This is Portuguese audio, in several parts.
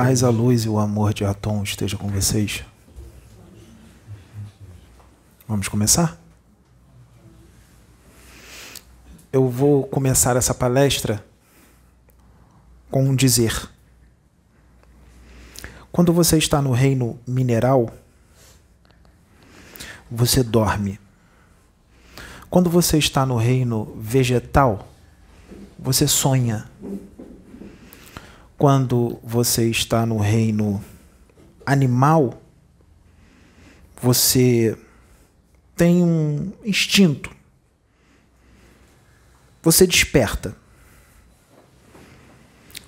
Paz, a luz e o amor de Atom estejam com vocês. Vamos começar? Eu vou começar essa palestra com um dizer. Quando você está no reino mineral, você dorme. Quando você está no reino vegetal, você sonha quando você está no reino animal, você tem um instinto. Você desperta.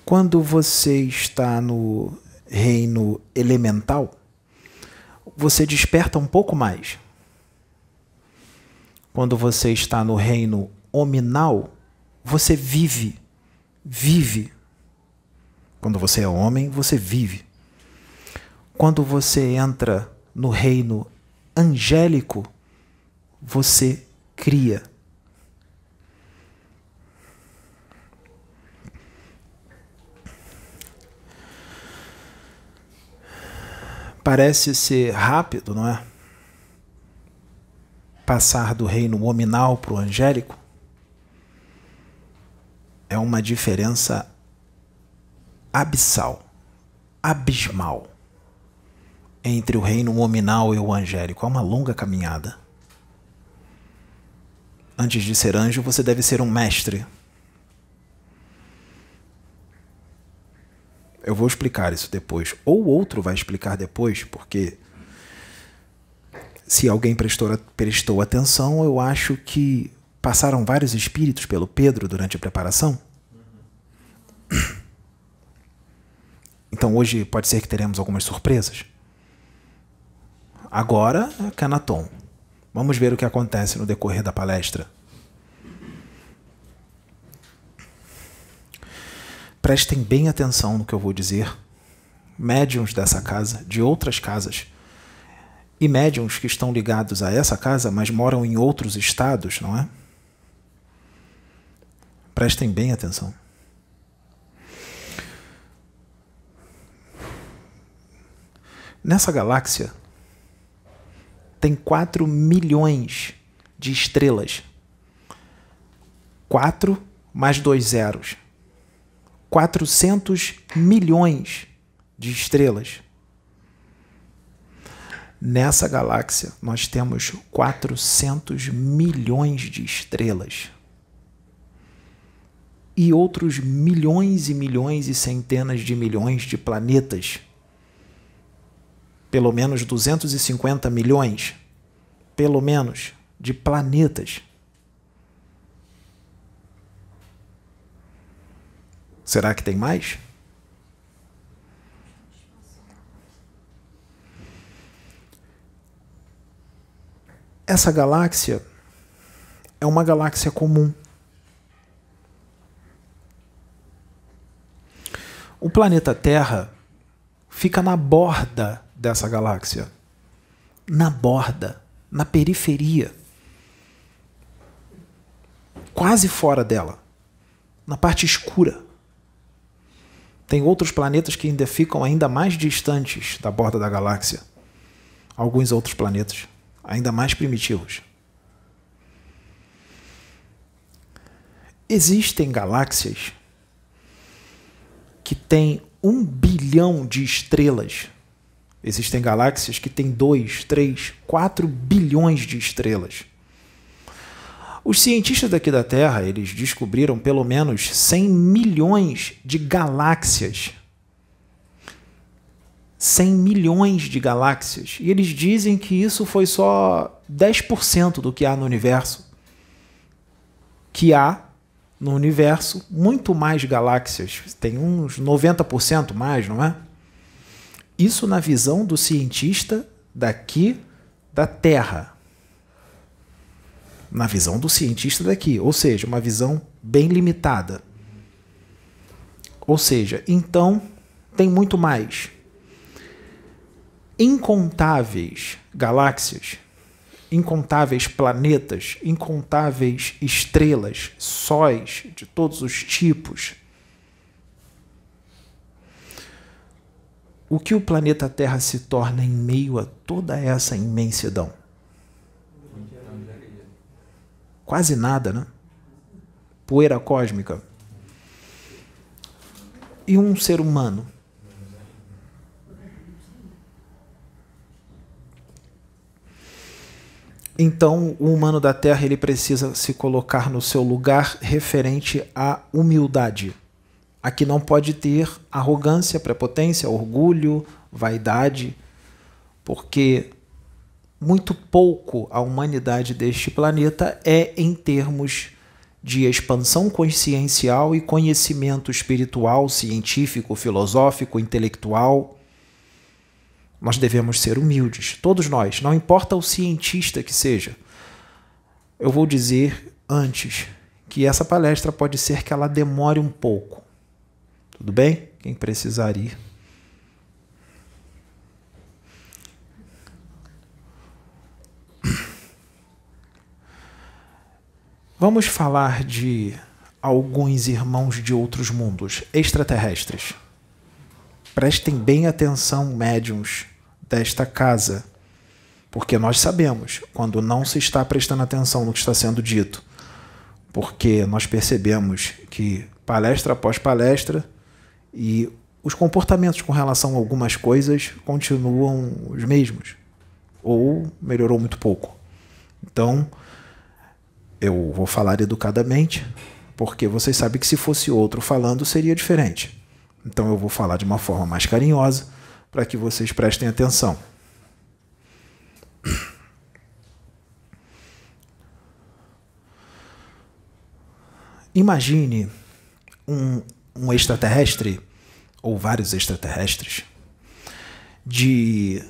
Quando você está no reino elemental, você desperta um pouco mais. Quando você está no reino hominal, você vive, vive quando você é homem, você vive. Quando você entra no reino angélico, você cria. Parece ser rápido, não é? Passar do reino hominal para o angélico é uma diferença abissal, abismal entre o reino hominal e o angélico. É uma longa caminhada. Antes de ser anjo, você deve ser um mestre. Eu vou explicar isso depois. Ou outro vai explicar depois, porque se alguém prestou, prestou atenção, eu acho que passaram vários espíritos pelo Pedro durante a preparação. Uhum. Então hoje pode ser que teremos algumas surpresas. Agora, Canaton. Vamos ver o que acontece no decorrer da palestra. Prestem bem atenção no que eu vou dizer. Médiuns dessa casa, de outras casas, e médiuns que estão ligados a essa casa, mas moram em outros estados, não é? Prestem bem atenção. Nessa galáxia tem 4 milhões de estrelas. 4 mais dois zeros. 400 milhões de estrelas. Nessa galáxia, nós temos 400 milhões de estrelas. E outros milhões e milhões e centenas de milhões de planetas pelo menos 250 milhões, pelo menos, de planetas. Será que tem mais? Essa galáxia é uma galáxia comum. O planeta Terra fica na borda dessa galáxia. Na borda, na periferia. Quase fora dela. Na parte escura. Tem outros planetas que ainda ficam ainda mais distantes da borda da galáxia. Alguns outros planetas, ainda mais primitivos. Existem galáxias que têm um bilhão de estrelas Existem galáxias que têm 2, 3, 4 bilhões de estrelas. Os cientistas daqui da Terra, eles descobriram pelo menos 100 milhões de galáxias. 100 milhões de galáxias. E eles dizem que isso foi só 10% do que há no universo. Que há no universo muito mais galáxias. Tem uns 90% mais, não é? Isso na visão do cientista daqui da Terra. Na visão do cientista daqui, ou seja, uma visão bem limitada. Ou seja, então tem muito mais. Incontáveis galáxias, incontáveis planetas, incontáveis estrelas, sóis de todos os tipos, o que o planeta Terra se torna em meio a toda essa imensidão? Quase nada, né? Poeira cósmica. E um ser humano? Então, o humano da Terra ele precisa se colocar no seu lugar referente à humildade. Aqui não pode ter arrogância, prepotência, orgulho, vaidade, porque muito pouco a humanidade deste planeta é em termos de expansão consciencial e conhecimento espiritual, científico, filosófico, intelectual. Nós devemos ser humildes, todos nós, não importa o cientista que seja. Eu vou dizer antes que essa palestra pode ser que ela demore um pouco. Tudo bem? Quem precisar ir. Vamos falar de alguns irmãos de outros mundos extraterrestres. Prestem bem atenção, médiums desta casa, porque nós sabemos quando não se está prestando atenção no que está sendo dito, porque nós percebemos que palestra após palestra e os comportamentos com relação a algumas coisas continuam os mesmos ou melhorou muito pouco. Então, eu vou falar educadamente, porque vocês sabem que se fosse outro falando seria diferente. Então eu vou falar de uma forma mais carinhosa para que vocês prestem atenção. Imagine um, um extraterrestre, ou vários extraterrestres, de.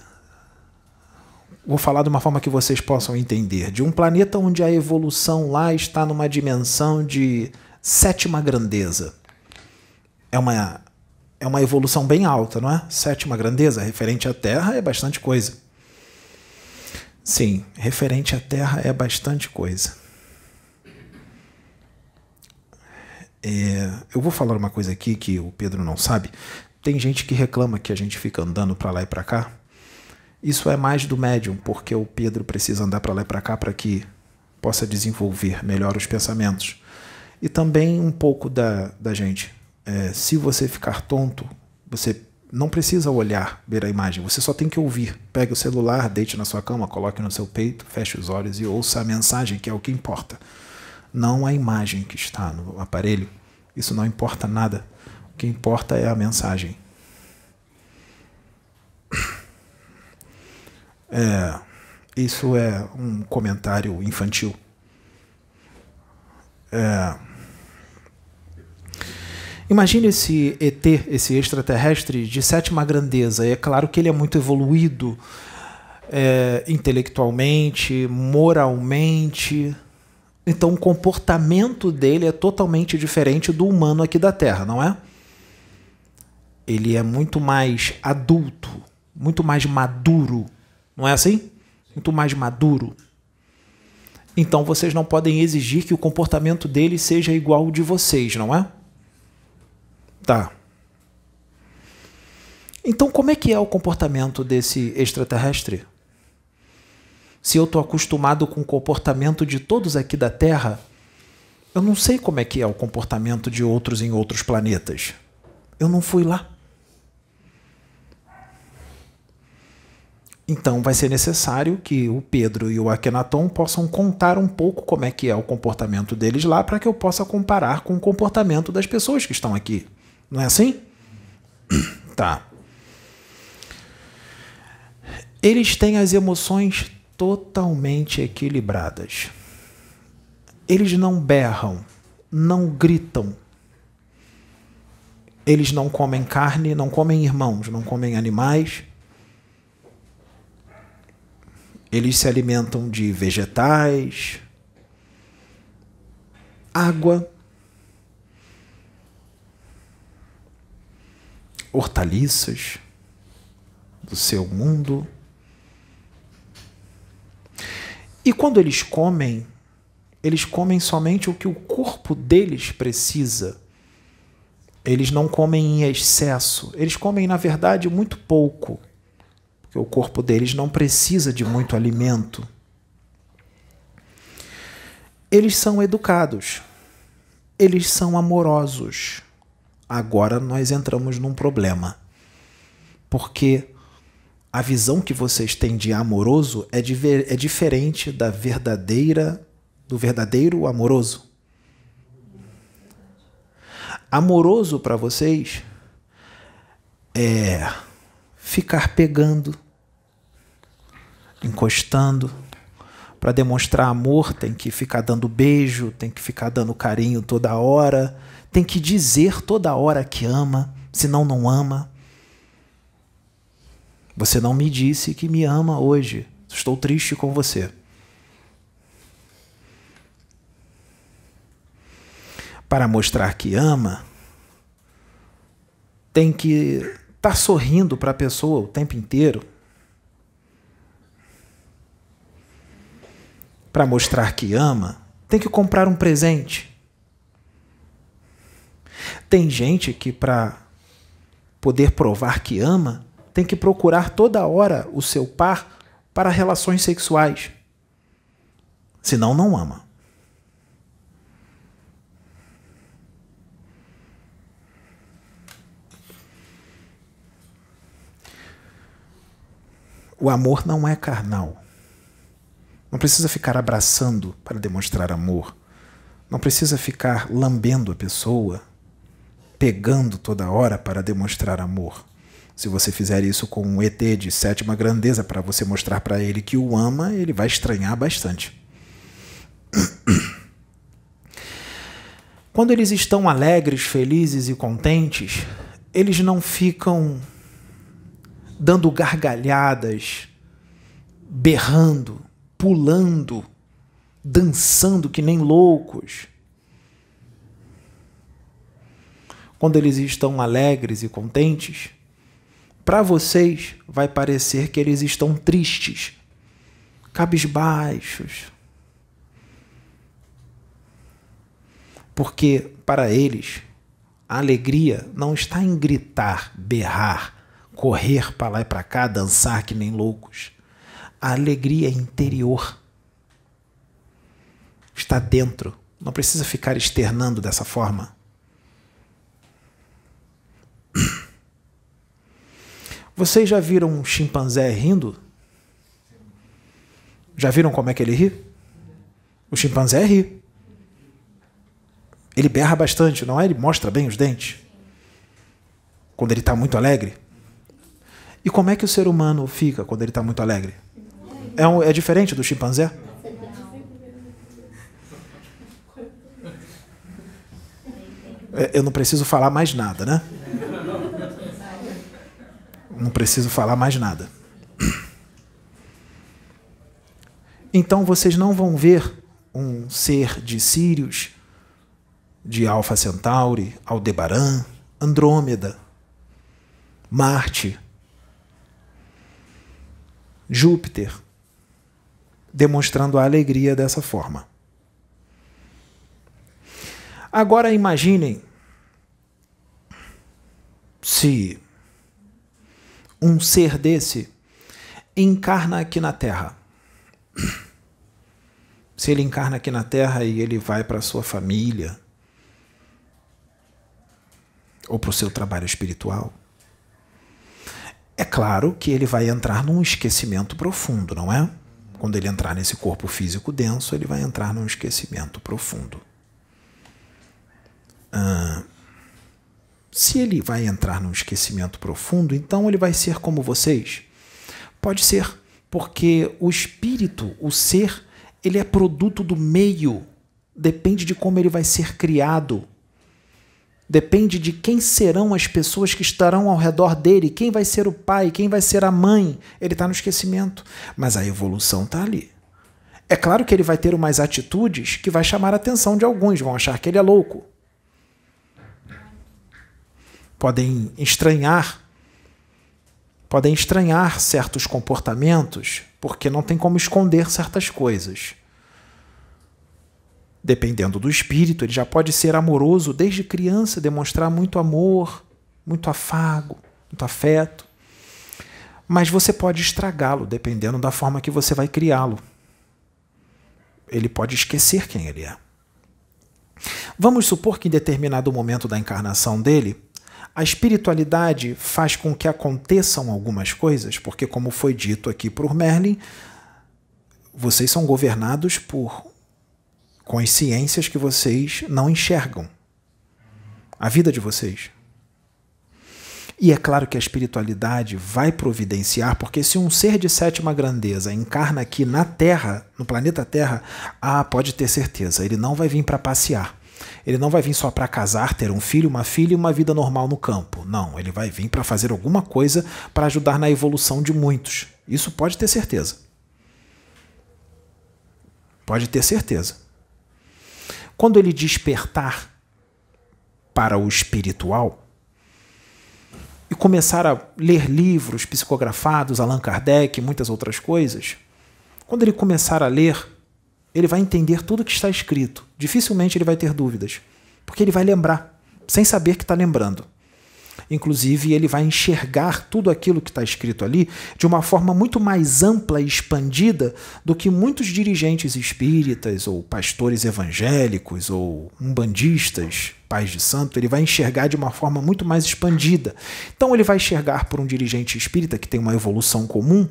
Vou falar de uma forma que vocês possam entender. De um planeta onde a evolução lá está numa dimensão de sétima grandeza. É uma é uma evolução bem alta, não é? Sétima grandeza, referente à Terra, é bastante coisa. Sim, referente à Terra é bastante coisa. É, eu vou falar uma coisa aqui que o Pedro não sabe. Tem gente que reclama que a gente fica andando para lá e para cá. Isso é mais do médium, porque o Pedro precisa andar para lá e para cá para que possa desenvolver melhor os pensamentos. E também um pouco da, da gente é, se você ficar tonto, você não precisa olhar, ver a imagem, você só tem que ouvir. Pegue o celular, deite na sua cama, coloque no seu peito, feche os olhos e ouça a mensagem, que é o que importa. Não a imagem que está no aparelho. Isso não importa nada. O que importa é a mensagem. É, isso é um comentário infantil. É, Imagine esse ET, esse extraterrestre de sétima grandeza. E é claro que ele é muito evoluído é, intelectualmente, moralmente. Então o comportamento dele é totalmente diferente do humano aqui da Terra, não é? Ele é muito mais adulto, muito mais maduro. Não é assim? Muito mais maduro. Então vocês não podem exigir que o comportamento dele seja igual ao de vocês, não é? Tá. Então, como é que é o comportamento desse extraterrestre? Se eu estou acostumado com o comportamento de todos aqui da Terra, eu não sei como é que é o comportamento de outros em outros planetas. Eu não fui lá. Então vai ser necessário que o Pedro e o Akhenaton possam contar um pouco como é que é o comportamento deles lá para que eu possa comparar com o comportamento das pessoas que estão aqui. Não é assim? Tá. Eles têm as emoções totalmente equilibradas. Eles não berram, não gritam. Eles não comem carne, não comem irmãos, não comem animais. Eles se alimentam de vegetais, água hortaliças do seu mundo. E quando eles comem, eles comem somente o que o corpo deles precisa. eles não comem em excesso, eles comem, na verdade, muito pouco, porque o corpo deles não precisa de muito alimento. Eles são educados, eles são amorosos. Agora nós entramos num problema, porque a visão que vocês têm de amoroso é, de, é diferente da verdadeira do verdadeiro amoroso. Amoroso para vocês é ficar pegando, encostando. Para demonstrar amor, tem que ficar dando beijo, tem que ficar dando carinho toda hora, tem que dizer toda hora que ama, senão não ama. Você não me disse que me ama hoje. Estou triste com você. para mostrar que ama, tem que estar tá sorrindo para a pessoa o tempo inteiro. Para mostrar que ama, tem que comprar um presente. Tem gente que, para poder provar que ama, tem que procurar toda hora o seu par para relações sexuais. Senão, não ama. O amor não é carnal. Não precisa ficar abraçando para demonstrar amor. Não precisa ficar lambendo a pessoa, pegando toda hora para demonstrar amor. Se você fizer isso com um ET de sétima grandeza para você mostrar para ele que o ama, ele vai estranhar bastante. Quando eles estão alegres, felizes e contentes, eles não ficam dando gargalhadas, berrando, pulando, dançando que nem loucos. Quando eles estão alegres e contentes, para vocês vai parecer que eles estão tristes, cabisbaixos. Porque para eles a alegria não está em gritar, berrar, correr para lá e para cá, dançar que nem loucos. A alegria é interior. Está dentro. Não precisa ficar externando dessa forma. Vocês já viram um chimpanzé rindo? Já viram como é que ele ri? O chimpanzé ri. Ele berra bastante, não é? Ele mostra bem os dentes. Quando ele está muito alegre. E como é que o ser humano fica quando ele está muito alegre? É, um, é diferente do chimpanzé? É, eu não preciso falar mais nada, né? Não preciso falar mais nada. Então vocês não vão ver um ser de Sírios, de Alfa Centauri, Aldebaran, Andrômeda, Marte, Júpiter, demonstrando a alegria dessa forma. Agora imaginem se um ser desse encarna aqui na Terra. Se ele encarna aqui na Terra e ele vai para a sua família ou para o seu trabalho espiritual, é claro que ele vai entrar num esquecimento profundo, não é? Quando ele entrar nesse corpo físico denso, ele vai entrar num esquecimento profundo. Ah, se ele vai entrar num esquecimento profundo, então ele vai ser como vocês? Pode ser, porque o espírito, o ser, ele é produto do meio, depende de como ele vai ser criado depende de quem serão as pessoas que estarão ao redor dele, quem vai ser o pai, quem vai ser a mãe. Ele está no esquecimento, mas a evolução está ali. É claro que ele vai ter umas atitudes que vai chamar a atenção de alguns, vão achar que ele é louco. Podem estranhar, podem estranhar certos comportamentos, porque não tem como esconder certas coisas. Dependendo do espírito, ele já pode ser amoroso desde criança, demonstrar muito amor, muito afago, muito afeto. Mas você pode estragá-lo dependendo da forma que você vai criá-lo. Ele pode esquecer quem ele é. Vamos supor que em determinado momento da encarnação dele, a espiritualidade faz com que aconteçam algumas coisas, porque, como foi dito aqui por Merlin, vocês são governados por consciências que vocês não enxergam. A vida de vocês. E é claro que a espiritualidade vai providenciar, porque se um ser de sétima grandeza encarna aqui na Terra, no planeta Terra, ah, pode ter certeza, ele não vai vir para passear. Ele não vai vir só para casar, ter um filho, uma filha e uma vida normal no campo. Não, ele vai vir para fazer alguma coisa para ajudar na evolução de muitos. Isso pode ter certeza. Pode ter certeza. Quando ele despertar para o espiritual e começar a ler livros psicografados, Allan Kardec muitas outras coisas, quando ele começar a ler ele vai entender tudo que está escrito. Dificilmente ele vai ter dúvidas, porque ele vai lembrar, sem saber que está lembrando. Inclusive, ele vai enxergar tudo aquilo que está escrito ali de uma forma muito mais ampla e expandida do que muitos dirigentes espíritas, ou pastores evangélicos, ou umbandistas, pais de santo. Ele vai enxergar de uma forma muito mais expandida. Então, ele vai enxergar por um dirigente espírita que tem uma evolução comum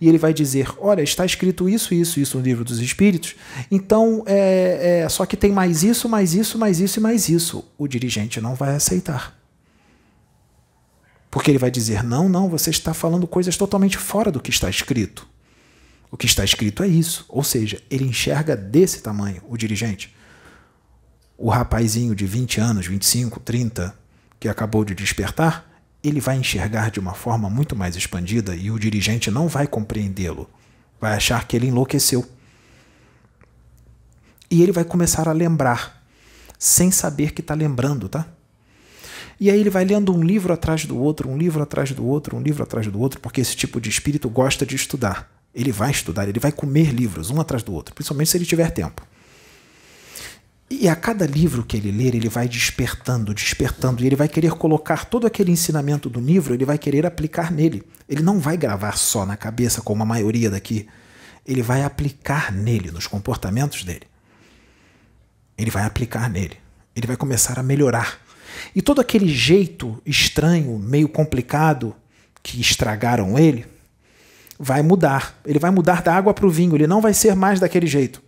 e ele vai dizer: Olha, está escrito isso, isso, isso no livro dos espíritos, então é, é só que tem mais isso, mais isso, mais isso e mais isso. O dirigente não vai aceitar. Porque ele vai dizer: não, não, você está falando coisas totalmente fora do que está escrito. O que está escrito é isso. Ou seja, ele enxerga desse tamanho, o dirigente. O rapazinho de 20 anos, 25, 30, que acabou de despertar, ele vai enxergar de uma forma muito mais expandida e o dirigente não vai compreendê-lo. Vai achar que ele enlouqueceu. E ele vai começar a lembrar, sem saber que está lembrando, tá? E aí ele vai lendo um livro atrás do outro, um livro atrás do outro, um livro atrás do outro, porque esse tipo de espírito gosta de estudar. Ele vai estudar, ele vai comer livros um atrás do outro, principalmente se ele tiver tempo. E a cada livro que ele ler, ele vai despertando, despertando, e ele vai querer colocar todo aquele ensinamento do livro, ele vai querer aplicar nele. Ele não vai gravar só na cabeça, como a maioria daqui. Ele vai aplicar nele, nos comportamentos dele. Ele vai aplicar nele. Ele vai começar a melhorar. E todo aquele jeito estranho, meio complicado que estragaram ele, vai mudar. Ele vai mudar da água para o vinho, ele não vai ser mais daquele jeito.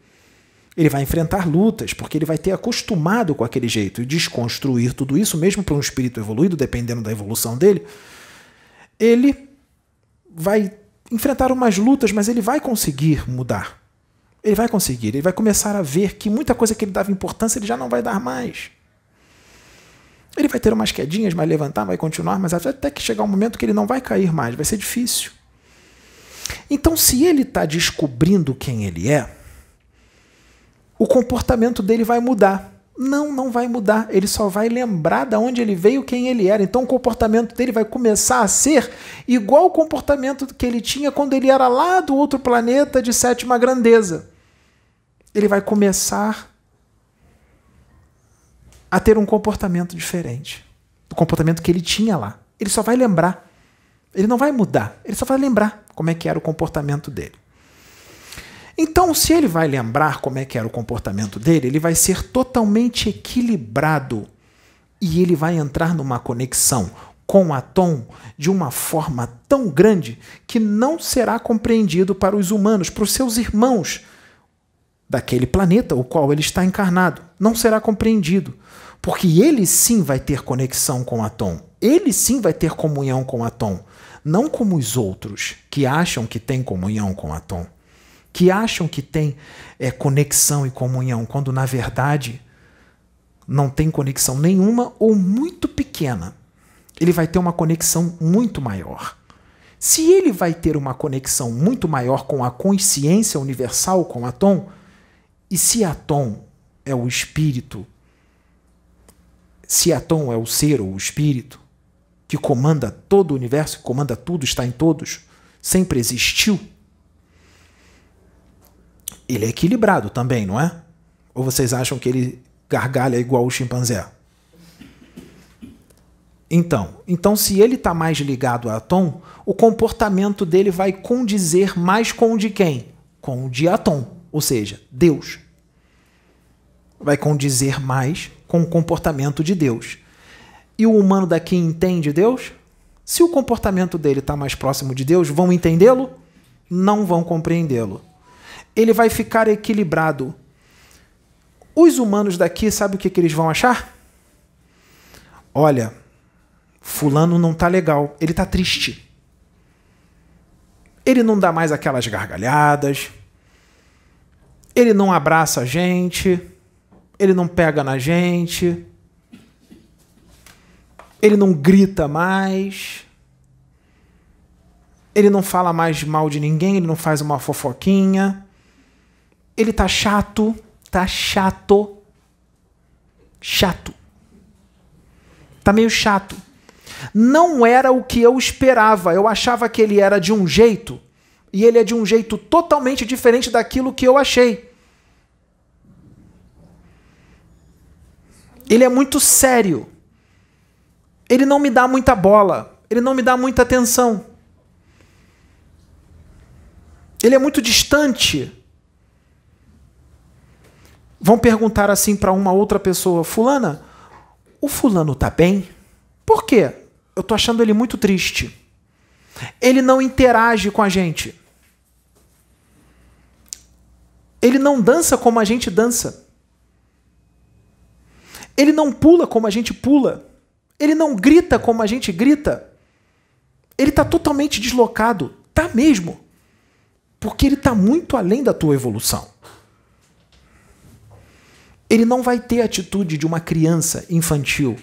Ele vai enfrentar lutas, porque ele vai ter acostumado com aquele jeito e desconstruir tudo isso, mesmo para um espírito evoluído, dependendo da evolução dele. Ele vai enfrentar umas lutas, mas ele vai conseguir mudar. Ele vai conseguir, ele vai começar a ver que muita coisa que ele dava importância ele já não vai dar mais. Ele vai ter umas quedinhas, vai levantar, vai continuar, mas até que chegar um momento que ele não vai cair mais, vai ser difícil. Então, se ele está descobrindo quem ele é, o comportamento dele vai mudar. Não, não vai mudar. Ele só vai lembrar de onde ele veio, quem ele era. Então o comportamento dele vai começar a ser igual ao comportamento que ele tinha quando ele era lá do outro planeta de sétima grandeza. Ele vai começar a ter um comportamento diferente do comportamento que ele tinha lá. Ele só vai lembrar. Ele não vai mudar, ele só vai lembrar como é que era o comportamento dele. Então, se ele vai lembrar como é que era o comportamento dele, ele vai ser totalmente equilibrado e ele vai entrar numa conexão com a Tom de uma forma tão grande que não será compreendido para os humanos, para os seus irmãos daquele planeta o qual ele está encarnado. Não será compreendido. Porque ele sim vai ter conexão com Atom. Ele sim vai ter comunhão com Atom. Não como os outros que acham que tem comunhão com Atom. Que acham que tem é, conexão e comunhão, quando na verdade não tem conexão nenhuma ou muito pequena. Ele vai ter uma conexão muito maior. Se ele vai ter uma conexão muito maior com a consciência universal, com Atom, e se Atom é o espírito se Atom é o ser ou o espírito que comanda todo o universo, que comanda tudo, está em todos, sempre existiu, ele é equilibrado também, não é? Ou vocês acham que ele gargalha igual o chimpanzé? Então, então se ele está mais ligado a Atom, o comportamento dele vai condizer mais com o de quem? Com o de Atom, ou seja, Deus. Vai condizer mais com o comportamento de Deus. E o humano daqui entende Deus? Se o comportamento dele está mais próximo de Deus, vão entendê-lo? Não vão compreendê-lo. Ele vai ficar equilibrado. Os humanos daqui, sabe o que, que eles vão achar? Olha, Fulano não tá legal, ele tá triste. Ele não dá mais aquelas gargalhadas. Ele não abraça a gente. Ele não pega na gente. Ele não grita mais. Ele não fala mais mal de ninguém, ele não faz uma fofoquinha. Ele tá chato, tá chato. Chato. Tá meio chato não era o que eu esperava. Eu achava que ele era de um jeito e ele é de um jeito totalmente diferente daquilo que eu achei. Ele é muito sério. Ele não me dá muita bola. Ele não me dá muita atenção. Ele é muito distante. Vão perguntar assim para uma outra pessoa: Fulana, o fulano tá bem? Por quê? eu tô achando ele muito triste. Ele não interage com a gente. Ele não dança como a gente dança. Ele não pula como a gente pula. Ele não grita como a gente grita. Ele está totalmente deslocado. Tá mesmo. Porque ele está muito além da tua evolução. Ele não vai ter a atitude de uma criança infantil.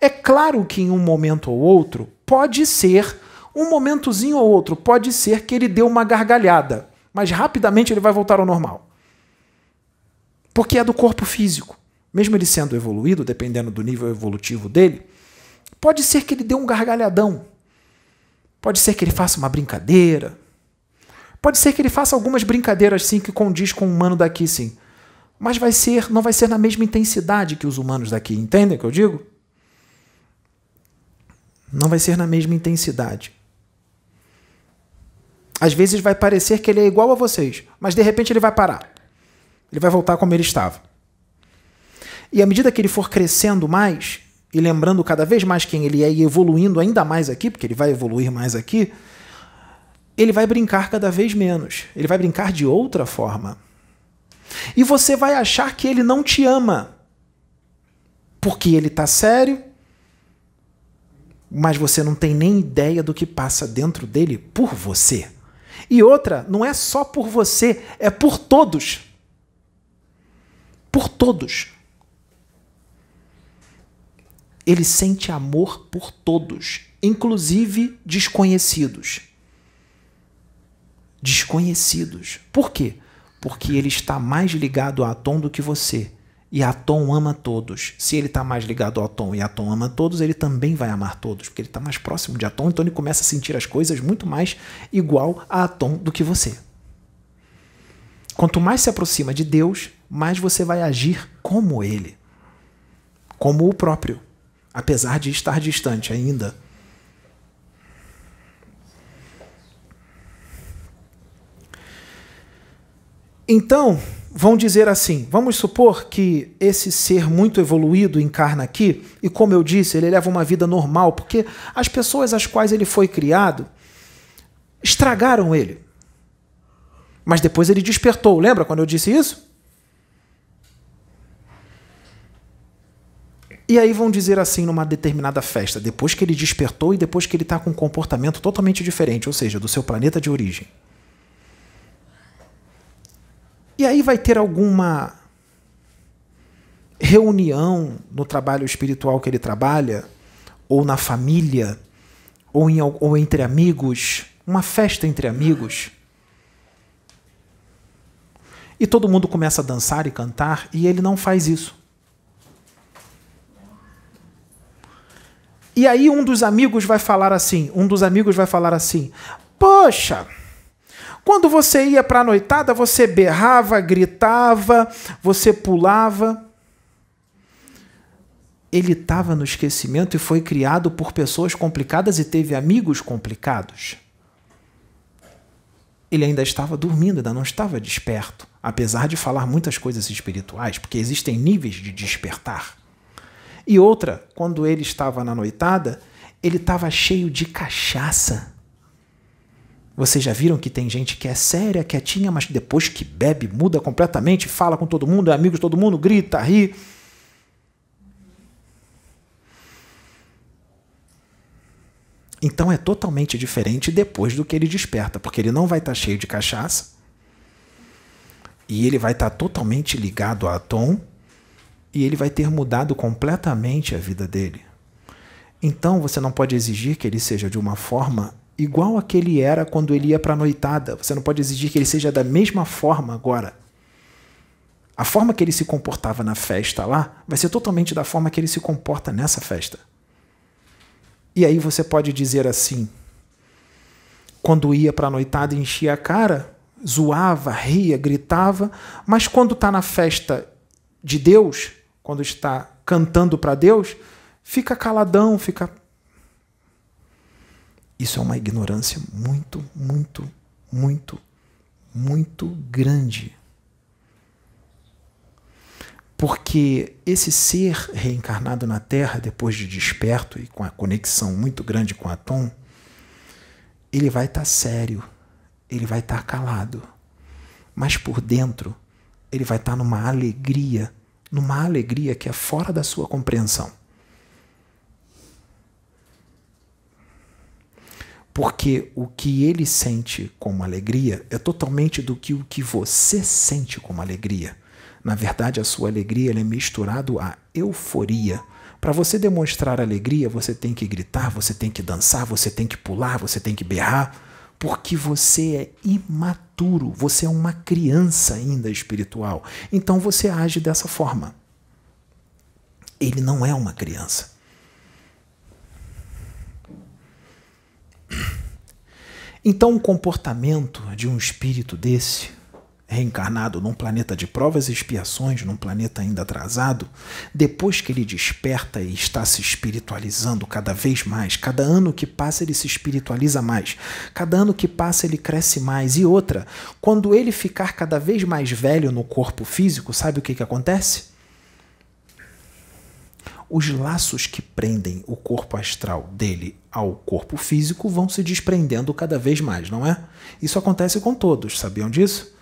É claro que em um momento ou outro, pode ser, um momentozinho ou outro, pode ser que ele dê uma gargalhada, mas rapidamente ele vai voltar ao normal. Porque é do corpo físico. Mesmo ele sendo evoluído, dependendo do nível evolutivo dele, pode ser que ele dê um gargalhadão. Pode ser que ele faça uma brincadeira. Pode ser que ele faça algumas brincadeiras sim que condiz com o humano daqui sim. Mas vai ser, não vai ser na mesma intensidade que os humanos daqui, entendem o que eu digo? Não vai ser na mesma intensidade. Às vezes vai parecer que ele é igual a vocês, mas de repente ele vai parar. Ele vai voltar como ele estava. E à medida que ele for crescendo mais, e lembrando cada vez mais quem ele é e evoluindo ainda mais aqui, porque ele vai evoluir mais aqui, ele vai brincar cada vez menos. Ele vai brincar de outra forma. E você vai achar que ele não te ama. Porque ele está sério, mas você não tem nem ideia do que passa dentro dele por você. E outra, não é só por você, é por todos. Por todos. Ele sente amor por todos, inclusive desconhecidos. Desconhecidos. Por quê? Porque ele está mais ligado a Atom do que você. E Atom ama todos. Se ele está mais ligado ao Atom e Atom ama todos, ele também vai amar todos, porque ele está mais próximo de Atom, então ele começa a sentir as coisas muito mais igual a Atom do que você. Quanto mais se aproxima de Deus, mais você vai agir como ele, como o próprio, apesar de estar distante ainda. Então, vão dizer assim: vamos supor que esse ser muito evoluído encarna aqui, e como eu disse, ele leva uma vida normal, porque as pessoas às quais ele foi criado estragaram ele. Mas depois ele despertou. Lembra quando eu disse isso? E aí vão dizer assim numa determinada festa, depois que ele despertou e depois que ele está com um comportamento totalmente diferente, ou seja, do seu planeta de origem. E aí vai ter alguma reunião no trabalho espiritual que ele trabalha, ou na família, ou, em, ou entre amigos, uma festa entre amigos. E todo mundo começa a dançar e cantar, e ele não faz isso. E aí um dos amigos vai falar assim, um dos amigos vai falar assim: "Poxa, Quando você ia para a noitada, você berrava, gritava, você pulava. Ele estava no esquecimento e foi criado por pessoas complicadas e teve amigos complicados. Ele ainda estava dormindo, ainda não estava desperto, apesar de falar muitas coisas espirituais, porque existem níveis de despertar. E outra, quando ele estava na noitada, ele estava cheio de cachaça. Vocês já viram que tem gente que é séria, quietinha, mas depois que bebe, muda completamente, fala com todo mundo, é amigo de todo mundo, grita, ri. Então é totalmente diferente depois do que ele desperta, porque ele não vai estar cheio de cachaça e ele vai estar totalmente ligado a Tom e ele vai ter mudado completamente a vida dele. Então você não pode exigir que ele seja de uma forma igual a que ele era quando ele ia para a noitada. Você não pode exigir que ele seja da mesma forma agora. A forma que ele se comportava na festa lá vai ser totalmente da forma que ele se comporta nessa festa. E aí você pode dizer assim: quando ia para a noitada enchia a cara, zoava, ria, gritava, mas quando está na festa de Deus, quando está cantando para Deus, fica caladão, fica. Isso é uma ignorância muito, muito, muito, muito grande. Porque esse ser reencarnado na Terra, depois de desperto e com a conexão muito grande com Atom, ele vai estar tá sério, ele vai estar tá calado. Mas por dentro, ele vai estar tá numa alegria, numa alegria que é fora da sua compreensão. Porque o que ele sente como alegria é totalmente do que o que você sente como alegria. Na verdade, a sua alegria é misturado à euforia. Para você demonstrar alegria, você tem que gritar, você tem que dançar, você tem que pular, você tem que berrar, porque você é imaturo, você é uma criança ainda espiritual. Então você age dessa forma. Ele não é uma criança. Então, o comportamento de um espírito desse, reencarnado num planeta de provas e expiações, num planeta ainda atrasado, depois que ele desperta e está se espiritualizando cada vez mais, cada ano que passa ele se espiritualiza mais, cada ano que passa ele cresce mais. E outra, quando ele ficar cada vez mais velho no corpo físico, sabe o que, que acontece? Os laços que prendem o corpo astral dele ao corpo físico vão se desprendendo cada vez mais, não é? Isso acontece com todos, sabiam disso?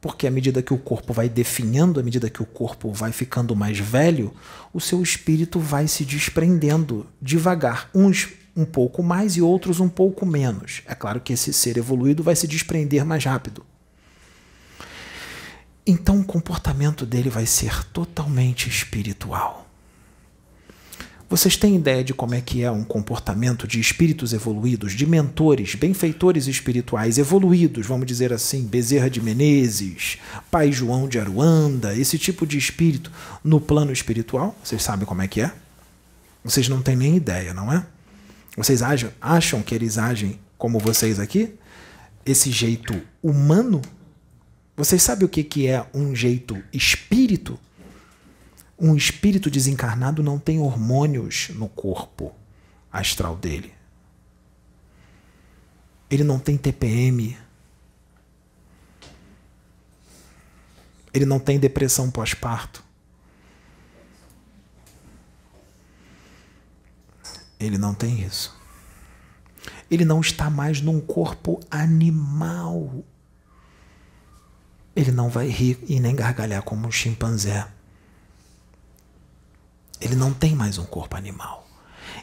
Porque à medida que o corpo vai definhando, à medida que o corpo vai ficando mais velho, o seu espírito vai se desprendendo devagar, uns um pouco mais e outros um pouco menos. É claro que esse ser evoluído vai se desprender mais rápido. Então o comportamento dele vai ser totalmente espiritual. Vocês têm ideia de como é que é um comportamento de espíritos evoluídos, de mentores, benfeitores espirituais evoluídos, vamos dizer assim, Bezerra de Menezes, Pai João de Aruanda, esse tipo de espírito no plano espiritual? Vocês sabem como é que é? Vocês não têm nem ideia, não é? Vocês acham, acham que eles agem como vocês aqui? Esse jeito humano? Vocês sabem o que é um jeito espírito? Um espírito desencarnado não tem hormônios no corpo astral dele. Ele não tem TPM. Ele não tem depressão pós-parto. Ele não tem isso. Ele não está mais num corpo animal. Ele não vai rir e nem gargalhar como um chimpanzé. Ele não tem mais um corpo animal.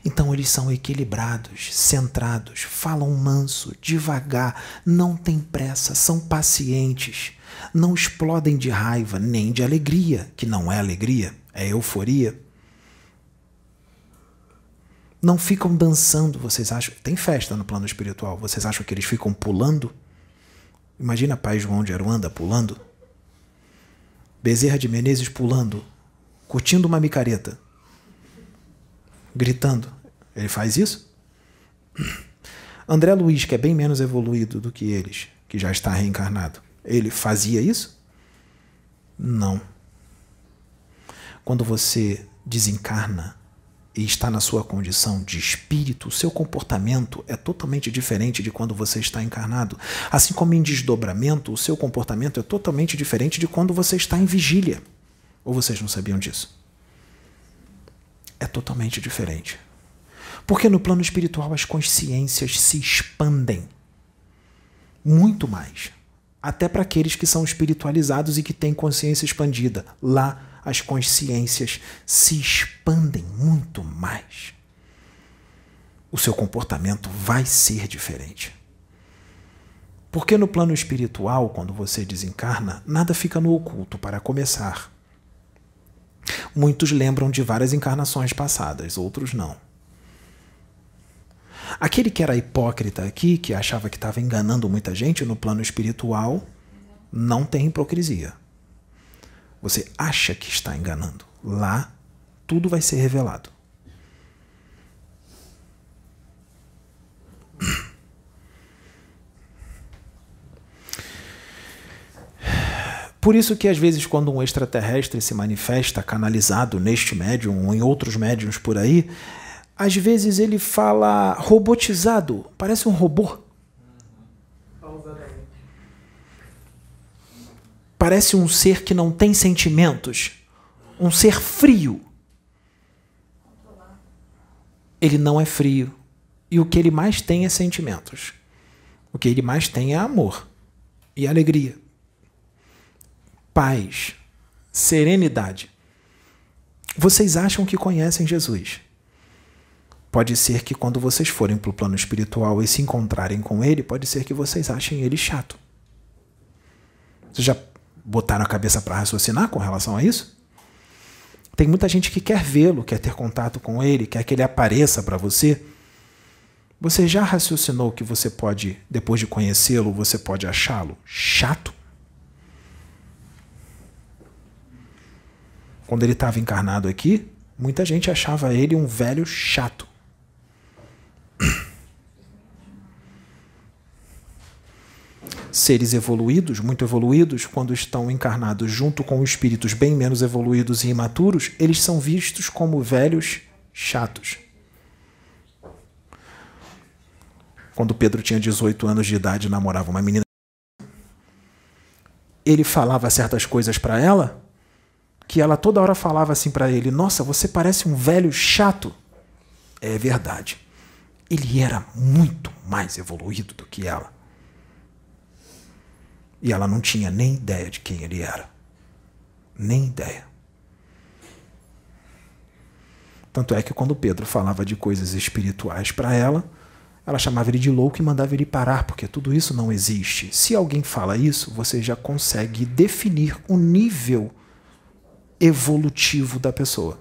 Então eles são equilibrados, centrados, falam manso, devagar, não têm pressa, são pacientes, não explodem de raiva nem de alegria, que não é alegria, é euforia. Não ficam dançando, vocês acham? Tem festa no plano espiritual, vocês acham que eles ficam pulando? Imagina Pai João de Aruanda pulando. Bezerra de Menezes pulando, curtindo uma micareta gritando. Ele faz isso? André Luiz, que é bem menos evoluído do que eles, que já está reencarnado, ele fazia isso? Não. Quando você desencarna e está na sua condição de espírito, o seu comportamento é totalmente diferente de quando você está encarnado. Assim como em desdobramento, o seu comportamento é totalmente diferente de quando você está em vigília. Ou vocês não sabiam disso? É totalmente diferente. Porque no plano espiritual as consciências se expandem muito mais. Até para aqueles que são espiritualizados e que têm consciência expandida. Lá as consciências se expandem muito mais. O seu comportamento vai ser diferente. Porque no plano espiritual, quando você desencarna, nada fica no oculto para começar. Muitos lembram de várias encarnações passadas, outros não. Aquele que era hipócrita aqui, que achava que estava enganando muita gente no plano espiritual, não tem hipocrisia. Você acha que está enganando. Lá, tudo vai ser revelado. Por isso que às vezes quando um extraterrestre se manifesta canalizado neste médium ou em outros médiums por aí, às vezes ele fala robotizado, parece um robô. Parece um ser que não tem sentimentos, um ser frio. Ele não é frio. E o que ele mais tem é sentimentos. O que ele mais tem é amor e alegria, paz, serenidade. Vocês acham que conhecem Jesus. Pode ser que quando vocês forem para o plano espiritual e se encontrarem com ele, pode ser que vocês achem ele chato. Vocês já botaram a cabeça para raciocinar com relação a isso? Tem muita gente que quer vê-lo, quer ter contato com ele, quer que ele apareça para você. Você já raciocinou que você pode, depois de conhecê-lo, você pode achá-lo chato? Quando ele estava encarnado aqui, muita gente achava ele um velho chato. seres evoluídos, muito evoluídos, quando estão encarnados junto com espíritos bem menos evoluídos e imaturos, eles são vistos como velhos chatos. Quando Pedro tinha 18 anos de idade e namorava uma menina, ele falava certas coisas para ela, que ela toda hora falava assim para ele: Nossa, você parece um velho chato. É verdade. Ele era muito mais evoluído do que ela. E ela não tinha nem ideia de quem ele era. Nem ideia. Tanto é que quando Pedro falava de coisas espirituais para ela, ela chamava ele de louco e mandava ele parar, porque tudo isso não existe. Se alguém fala isso, você já consegue definir o nível evolutivo da pessoa.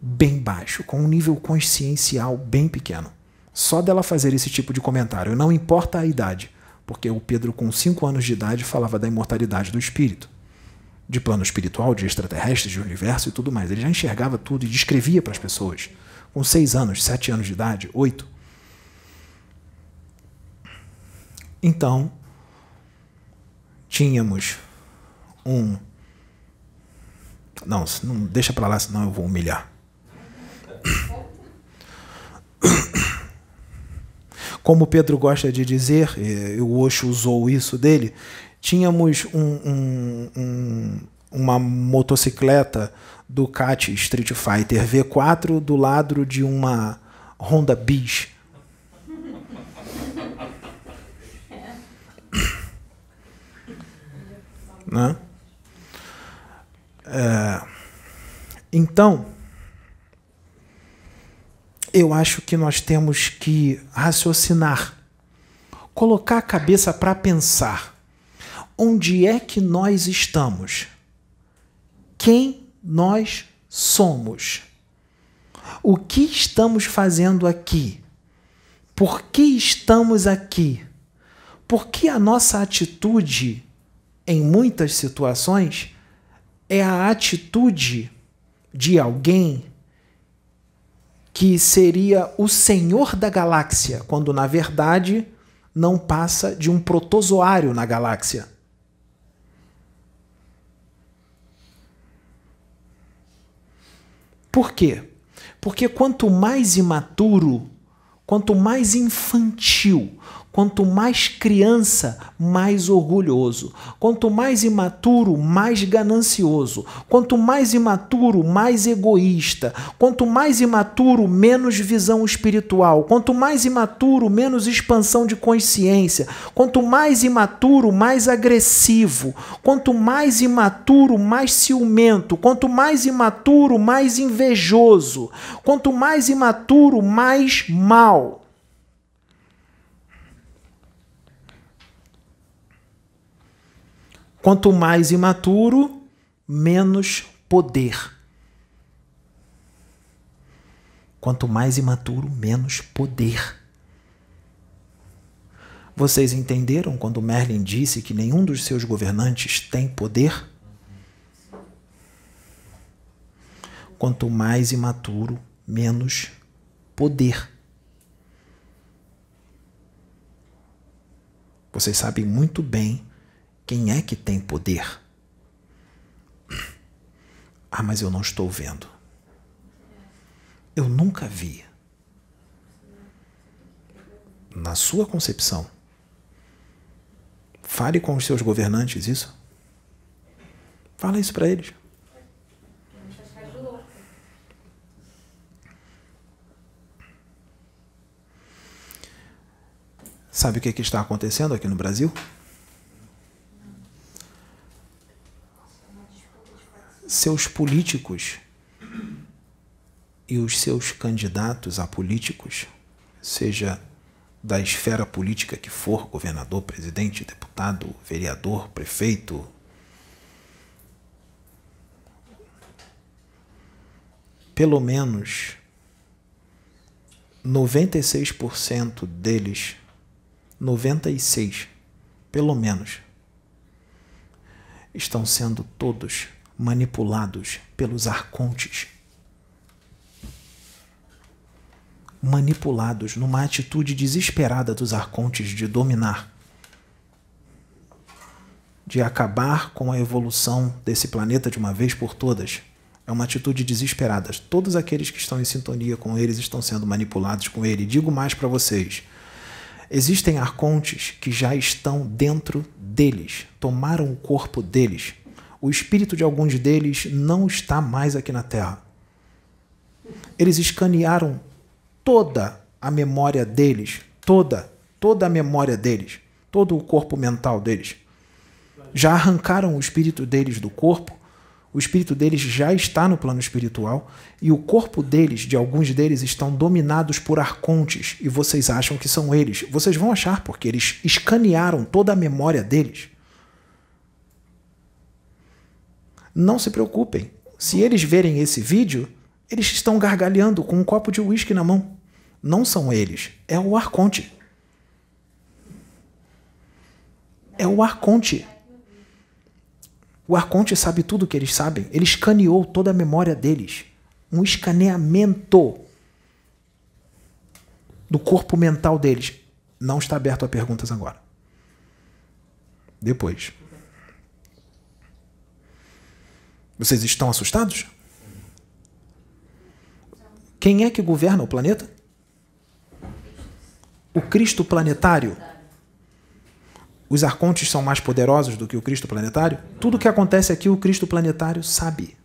Bem baixo, com um nível consciencial bem pequeno. Só dela fazer esse tipo de comentário, não importa a idade porque o Pedro, com 5 anos de idade, falava da imortalidade do espírito, de plano espiritual, de extraterrestres, de universo e tudo mais. Ele já enxergava tudo e descrevia para as pessoas, com 6 anos, 7 anos de idade, 8. Então, tínhamos um. Não, não deixa para lá, senão eu vou humilhar. Como Pedro gosta de dizer, e o Osho usou isso dele, tínhamos um, um, um, uma motocicleta Ducati Street Fighter V4 do lado de uma Honda Bis. né? É, então, eu acho que nós temos que raciocinar, colocar a cabeça para pensar. Onde é que nós estamos? Quem nós somos? O que estamos fazendo aqui? Por que estamos aqui? Por que a nossa atitude, em muitas situações, é a atitude de alguém que seria o senhor da galáxia, quando na verdade não passa de um protozoário na galáxia. Por quê? Porque quanto mais imaturo, quanto mais infantil, Quanto mais criança, mais orgulhoso. Quanto mais imaturo, mais ganancioso. Quanto mais imaturo, mais egoísta. Quanto mais imaturo, menos visão espiritual. Quanto mais imaturo, menos expansão de consciência. Quanto mais imaturo, mais agressivo. Quanto mais imaturo, mais ciumento. Quanto mais imaturo, mais invejoso. Quanto mais imaturo, mais mal. Quanto mais imaturo, menos poder. Quanto mais imaturo, menos poder. Vocês entenderam quando Merlin disse que nenhum dos seus governantes tem poder? Quanto mais imaturo, menos poder. Vocês sabem muito bem quem é que tem poder? Ah, mas eu não estou vendo. Eu nunca vi. Na sua concepção, fale com os seus governantes isso. Fala isso para eles. Sabe o que, que está acontecendo aqui no Brasil? Seus políticos e os seus candidatos a políticos, seja da esfera política que for, governador, presidente, deputado, vereador, prefeito, pelo menos 96% deles, 96, pelo menos, estão sendo todos manipulados pelos arcontes. Manipulados numa atitude desesperada dos arcontes de dominar, de acabar com a evolução desse planeta de uma vez por todas. É uma atitude desesperada. Todos aqueles que estão em sintonia com eles estão sendo manipulados com ele. Digo mais para vocês: existem arcontes que já estão dentro deles, tomaram o corpo deles o espírito de alguns deles não está mais aqui na Terra. Eles escanearam toda a memória deles, toda, toda a memória deles, todo o corpo mental deles. Já arrancaram o espírito deles do corpo, o espírito deles já está no plano espiritual e o corpo deles, de alguns deles, estão dominados por arcontes e vocês acham que são eles. Vocês vão achar porque eles escanearam toda a memória deles. Não se preocupem. Se eles verem esse vídeo, eles estão gargalhando com um copo de uísque na mão. Não são eles, é o Arconte. É o Arconte. O Arconte sabe tudo o que eles sabem. Ele escaneou toda a memória deles. Um escaneamento do corpo mental deles. Não está aberto a perguntas agora. Depois. Vocês estão assustados? Quem é que governa o planeta? O Cristo planetário. Os arcontes são mais poderosos do que o Cristo planetário? Tudo que acontece aqui, o Cristo planetário sabe.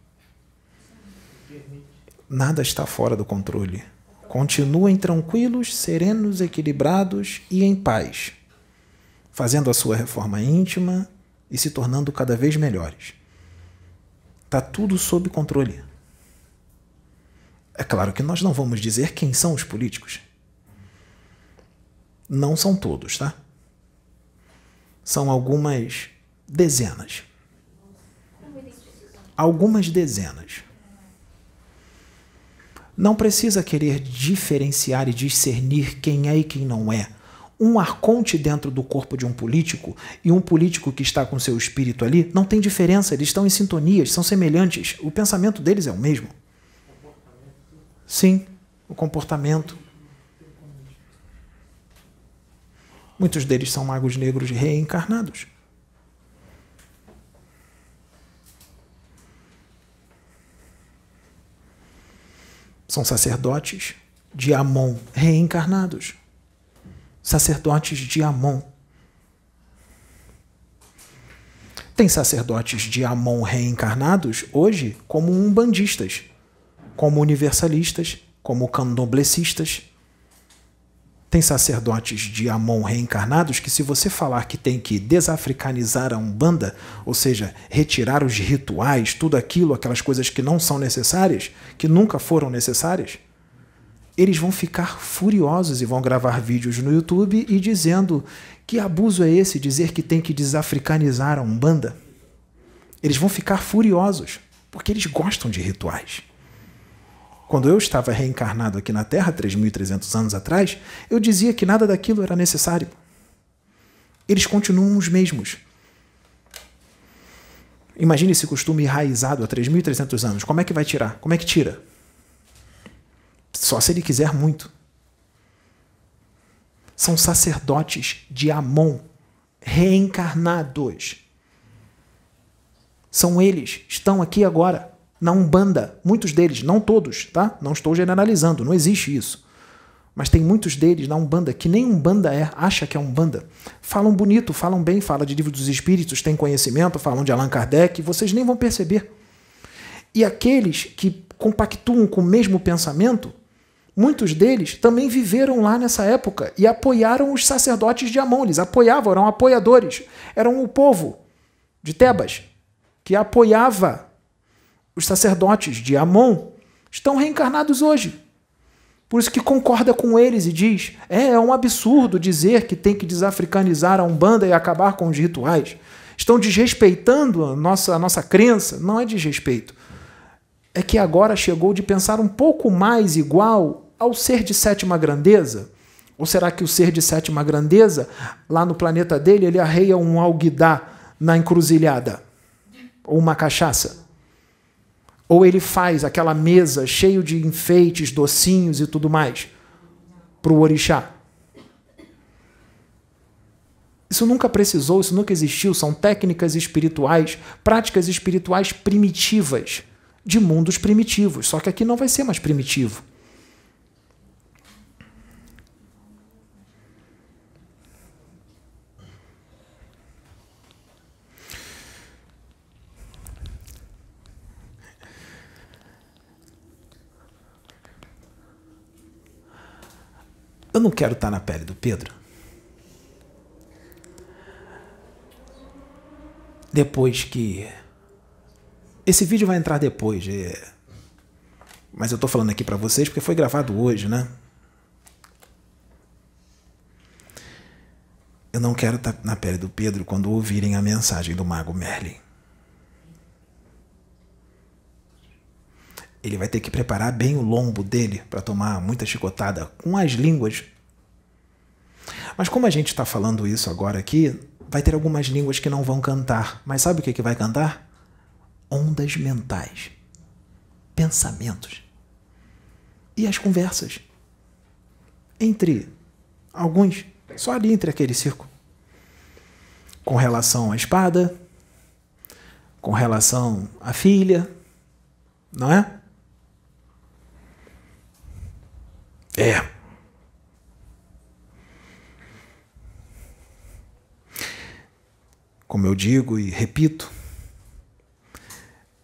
Nada está fora do controle. Continuem tranquilos, serenos, equilibrados e em paz, fazendo a sua reforma íntima e se tornando cada vez melhores. Está tudo sob controle. É claro que nós não vamos dizer quem são os políticos. Não são todos, tá? São algumas dezenas. Algumas dezenas. Não precisa querer diferenciar e discernir quem é e quem não é um arconte dentro do corpo de um político e um político que está com seu espírito ali, não tem diferença, eles estão em sintonia, são semelhantes. O pensamento deles é o mesmo. Sim, o comportamento. Muitos deles são magos negros reencarnados. São sacerdotes de Amon reencarnados. Sacerdotes de Amon. Tem sacerdotes de Amon reencarnados hoje como umbandistas, como universalistas, como candomblecistas. Tem sacerdotes de Amon reencarnados que, se você falar que tem que desafricanizar a Umbanda, ou seja, retirar os rituais, tudo aquilo, aquelas coisas que não são necessárias, que nunca foram necessárias, eles vão ficar furiosos e vão gravar vídeos no YouTube e dizendo que abuso é esse dizer que tem que desafricanizar a Umbanda. Eles vão ficar furiosos, porque eles gostam de rituais. Quando eu estava reencarnado aqui na Terra, 3.300 anos atrás, eu dizia que nada daquilo era necessário. Eles continuam os mesmos. Imagine esse costume enraizado há 3.300 anos. Como é que vai tirar? Como é que tira? Só se ele quiser muito. São sacerdotes de Amon, reencarnados. São eles, estão aqui agora na Umbanda, muitos deles, não todos, tá? Não estou generalizando, não existe isso. Mas tem muitos deles na Umbanda que nem Umbanda é, acha que é Umbanda. Falam bonito, falam bem, falam de livro dos espíritos, têm conhecimento, falam de Allan Kardec, vocês nem vão perceber. E aqueles que compactuam com o mesmo pensamento, muitos deles também viveram lá nessa época e apoiaram os sacerdotes de Amon, eles apoiavam, eram apoiadores, eram o povo de Tebas que apoiava os sacerdotes de Amon estão reencarnados hoje. Por isso que concorda com eles e diz: é, é um absurdo dizer que tem que desafricanizar a Umbanda e acabar com os rituais. Estão desrespeitando a nossa, a nossa crença. Não é desrespeito. É que agora chegou de pensar um pouco mais igual ao ser de sétima grandeza. Ou será que o ser de sétima grandeza, lá no planeta dele, ele arreia um alguidá na encruzilhada? Ou uma cachaça? Ou ele faz aquela mesa cheio de enfeites, docinhos e tudo mais para o orixá. Isso nunca precisou, isso nunca existiu. São técnicas espirituais, práticas espirituais primitivas, de mundos primitivos. Só que aqui não vai ser mais primitivo. Eu não quero estar na pele do Pedro. Depois que. Esse vídeo vai entrar depois. É... Mas eu estou falando aqui para vocês porque foi gravado hoje, né? Eu não quero estar na pele do Pedro quando ouvirem a mensagem do Mago Merlin. Ele vai ter que preparar bem o lombo dele para tomar muita chicotada com as línguas. Mas como a gente está falando isso agora aqui, vai ter algumas línguas que não vão cantar. Mas sabe o que, que vai cantar? Ondas mentais, pensamentos e as conversas entre alguns, só ali entre aquele círculo, com relação à espada, com relação à filha, não é? É. Como eu digo e repito,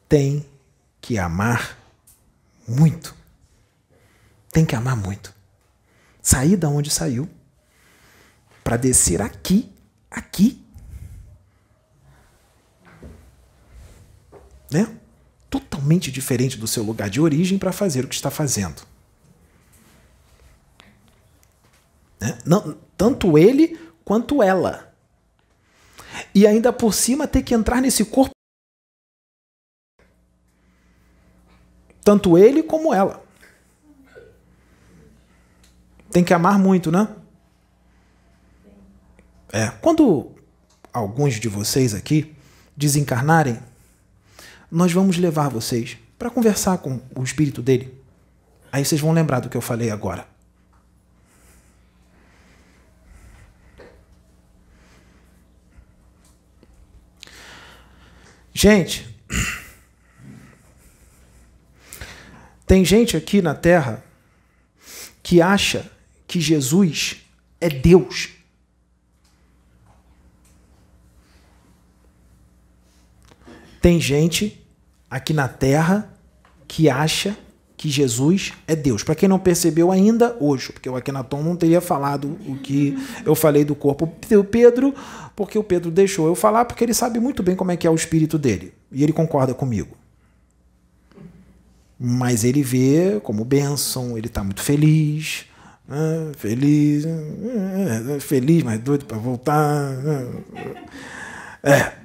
tem que amar muito. Tem que amar muito. Sair da onde saiu para descer aqui, aqui. Né? Totalmente diferente do seu lugar de origem para fazer o que está fazendo. Não, tanto ele quanto ela. E ainda por cima ter que entrar nesse corpo. Tanto ele como ela. Tem que amar muito, né? É. Quando alguns de vocês aqui desencarnarem, nós vamos levar vocês para conversar com o espírito dele. Aí vocês vão lembrar do que eu falei agora. Gente, tem gente aqui na Terra que acha que Jesus é Deus. Tem gente aqui na Terra que acha que Jesus é Deus. Para quem não percebeu ainda, hoje, porque o Akenaton não teria falado o que eu falei do corpo do Pedro, porque o Pedro deixou eu falar, porque ele sabe muito bem como é que é o espírito dele. E ele concorda comigo. Mas ele vê como bênção, ele está muito feliz, né? feliz, né? feliz, mas doido para voltar. Né? É.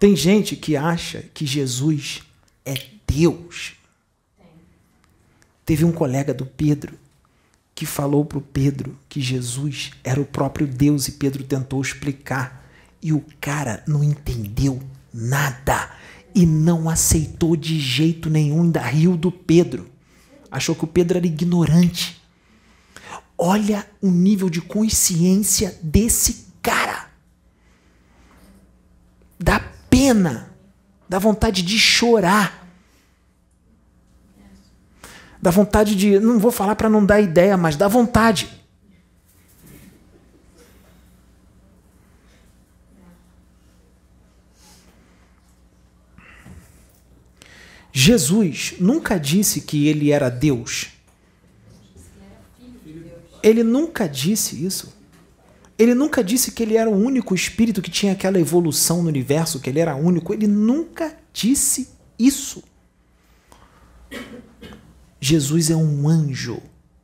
Tem gente que acha que Jesus é Deus. Teve um colega do Pedro que falou para o Pedro que Jesus era o próprio Deus e Pedro tentou explicar. E o cara não entendeu nada e não aceitou de jeito nenhum, ainda riu do Pedro. Achou que o Pedro era ignorante. Olha o nível de consciência desse cara. Dá pena, dá vontade de chorar. Dá vontade de. Não vou falar para não dar ideia, mas dá vontade. Jesus nunca disse que ele era Deus. Ele nunca disse isso. Ele nunca disse que ele era o único espírito que tinha aquela evolução no universo, que ele era único. Ele nunca disse isso. Jesus é um anjo,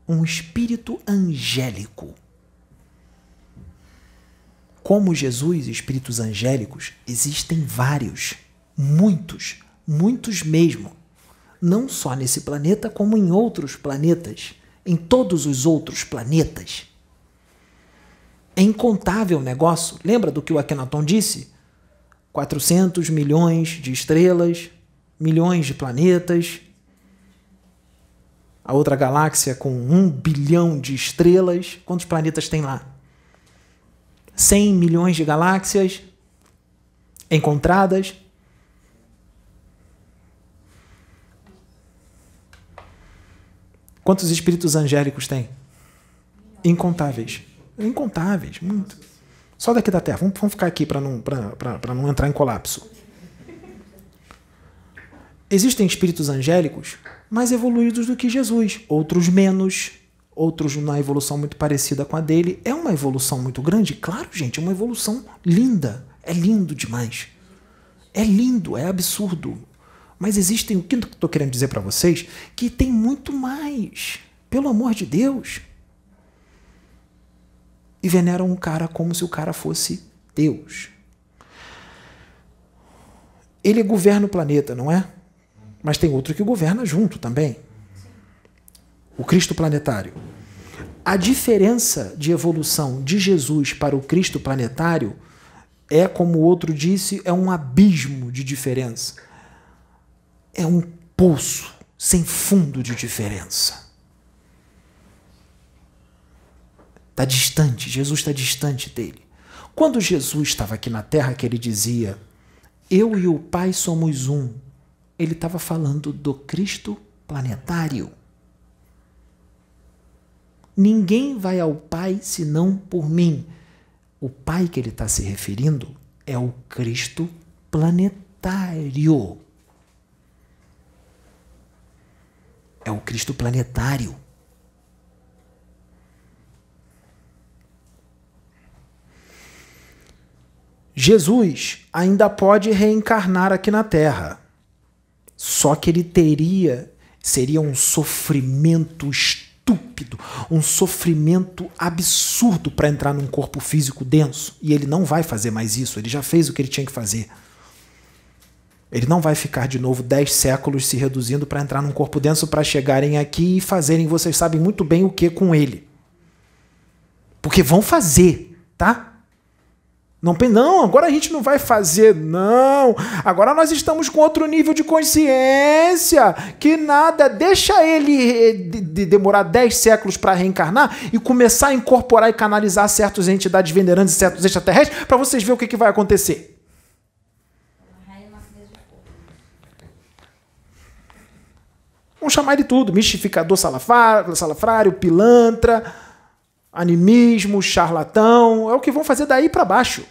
um espírito angélico. Como Jesus, espíritos angélicos, existem vários, muitos, muitos mesmo. Não só nesse planeta, como em outros planetas, em todos os outros planetas. É incontável o negócio. Lembra do que o Akhenaton disse? 400 milhões de estrelas, milhões de planetas. A outra galáxia com um bilhão de estrelas. Quantos planetas tem lá? 100 milhões de galáxias encontradas. Quantos espíritos angélicos tem? Incontáveis. Incontáveis, muito. Só daqui da Terra. Vamos, vamos ficar aqui para não, não entrar em colapso. Existem espíritos angélicos mais evoluídos do que Jesus, outros menos, outros numa evolução muito parecida com a dele. É uma evolução muito grande? Claro, gente, é uma evolução linda. É lindo demais. É lindo, é absurdo. Mas existem, o que eu estou querendo dizer para vocês, que tem muito mais. Pelo amor de Deus e veneram um cara como se o cara fosse Deus. Ele governa o planeta, não é? Mas tem outro que governa junto também. O Cristo planetário. A diferença de evolução de Jesus para o Cristo planetário é, como o outro disse, é um abismo de diferença. É um poço sem fundo de diferença. Está distante, Jesus está distante dele. Quando Jesus estava aqui na terra, que ele dizia: Eu e o Pai somos um, ele estava falando do Cristo planetário. Ninguém vai ao Pai senão por mim. O Pai que ele está se referindo é o Cristo planetário. É o Cristo planetário. Jesus ainda pode reencarnar aqui na Terra. Só que ele teria, seria um sofrimento estúpido, um sofrimento absurdo para entrar num corpo físico denso. E ele não vai fazer mais isso, ele já fez o que ele tinha que fazer. Ele não vai ficar de novo dez séculos se reduzindo para entrar num corpo denso para chegarem aqui e fazerem, vocês sabem muito bem o que com ele. Porque vão fazer, tá? Não, não, agora a gente não vai fazer, não. Agora nós estamos com outro nível de consciência. Que nada, deixa ele eh, de, de demorar 10 séculos para reencarnar e começar a incorporar e canalizar certas entidades venerantes e certos extraterrestres para vocês verem o que, que vai acontecer. Vamos chamar de tudo: mistificador salafrário, pilantra, animismo, charlatão. É o que vão fazer daí para baixo.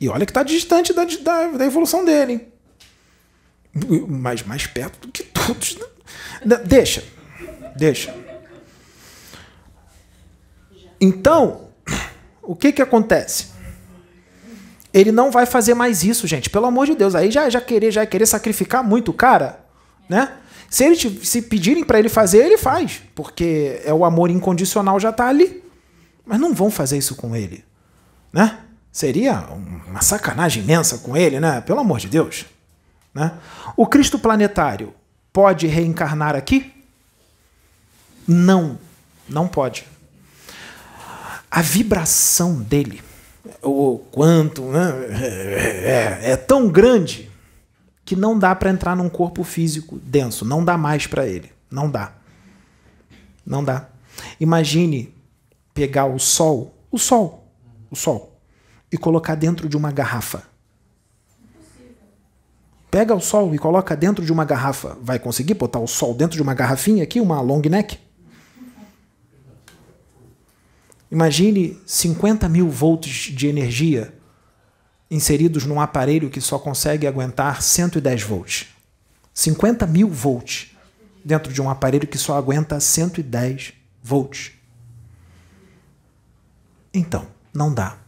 E olha que está distante da, da, da, evolução dele. Hein? Mas mais perto do que todos. Né? Deixa. Deixa. Então, o que, que acontece? Ele não vai fazer mais isso, gente. Pelo amor de Deus. Aí já, já querer já querer sacrificar muito o cara, né? Se, ele, se pedirem para ele fazer, ele faz. Porque é o amor incondicional já está ali. Mas não vão fazer isso com ele. Né? Seria uma sacanagem imensa com ele, né? Pelo amor de Deus. Né? O Cristo planetário pode reencarnar aqui? Não, não pode. A vibração dele, o quanto, né? é, é, é tão grande que não dá para entrar num corpo físico denso. Não dá mais para ele. Não dá. Não dá. Imagine pegar o Sol, o Sol, o Sol, e colocar dentro de uma garrafa. Pega o Sol e coloca dentro de uma garrafa. Vai conseguir botar o Sol dentro de uma garrafinha aqui, uma long neck? Imagine 50 mil volts de energia inseridos num aparelho que só consegue aguentar 110 volts. 50 mil volts dentro de um aparelho que só aguenta 110 volts. Então, não dá.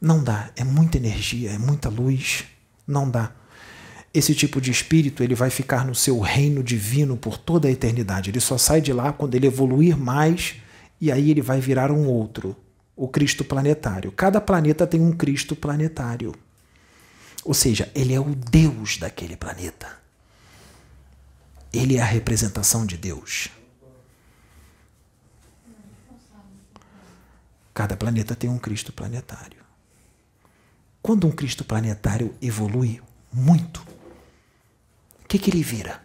Não dá. É muita energia, é muita luz. Não dá. Esse tipo de espírito ele vai ficar no seu reino divino por toda a eternidade. Ele só sai de lá quando ele evoluir mais e aí ele vai virar um outro o Cristo planetário. Cada planeta tem um Cristo planetário. Ou seja, ele é o Deus daquele planeta. Ele é a representação de Deus. Cada planeta tem um Cristo planetário. Quando um Cristo planetário evolui muito, o que, que ele vira?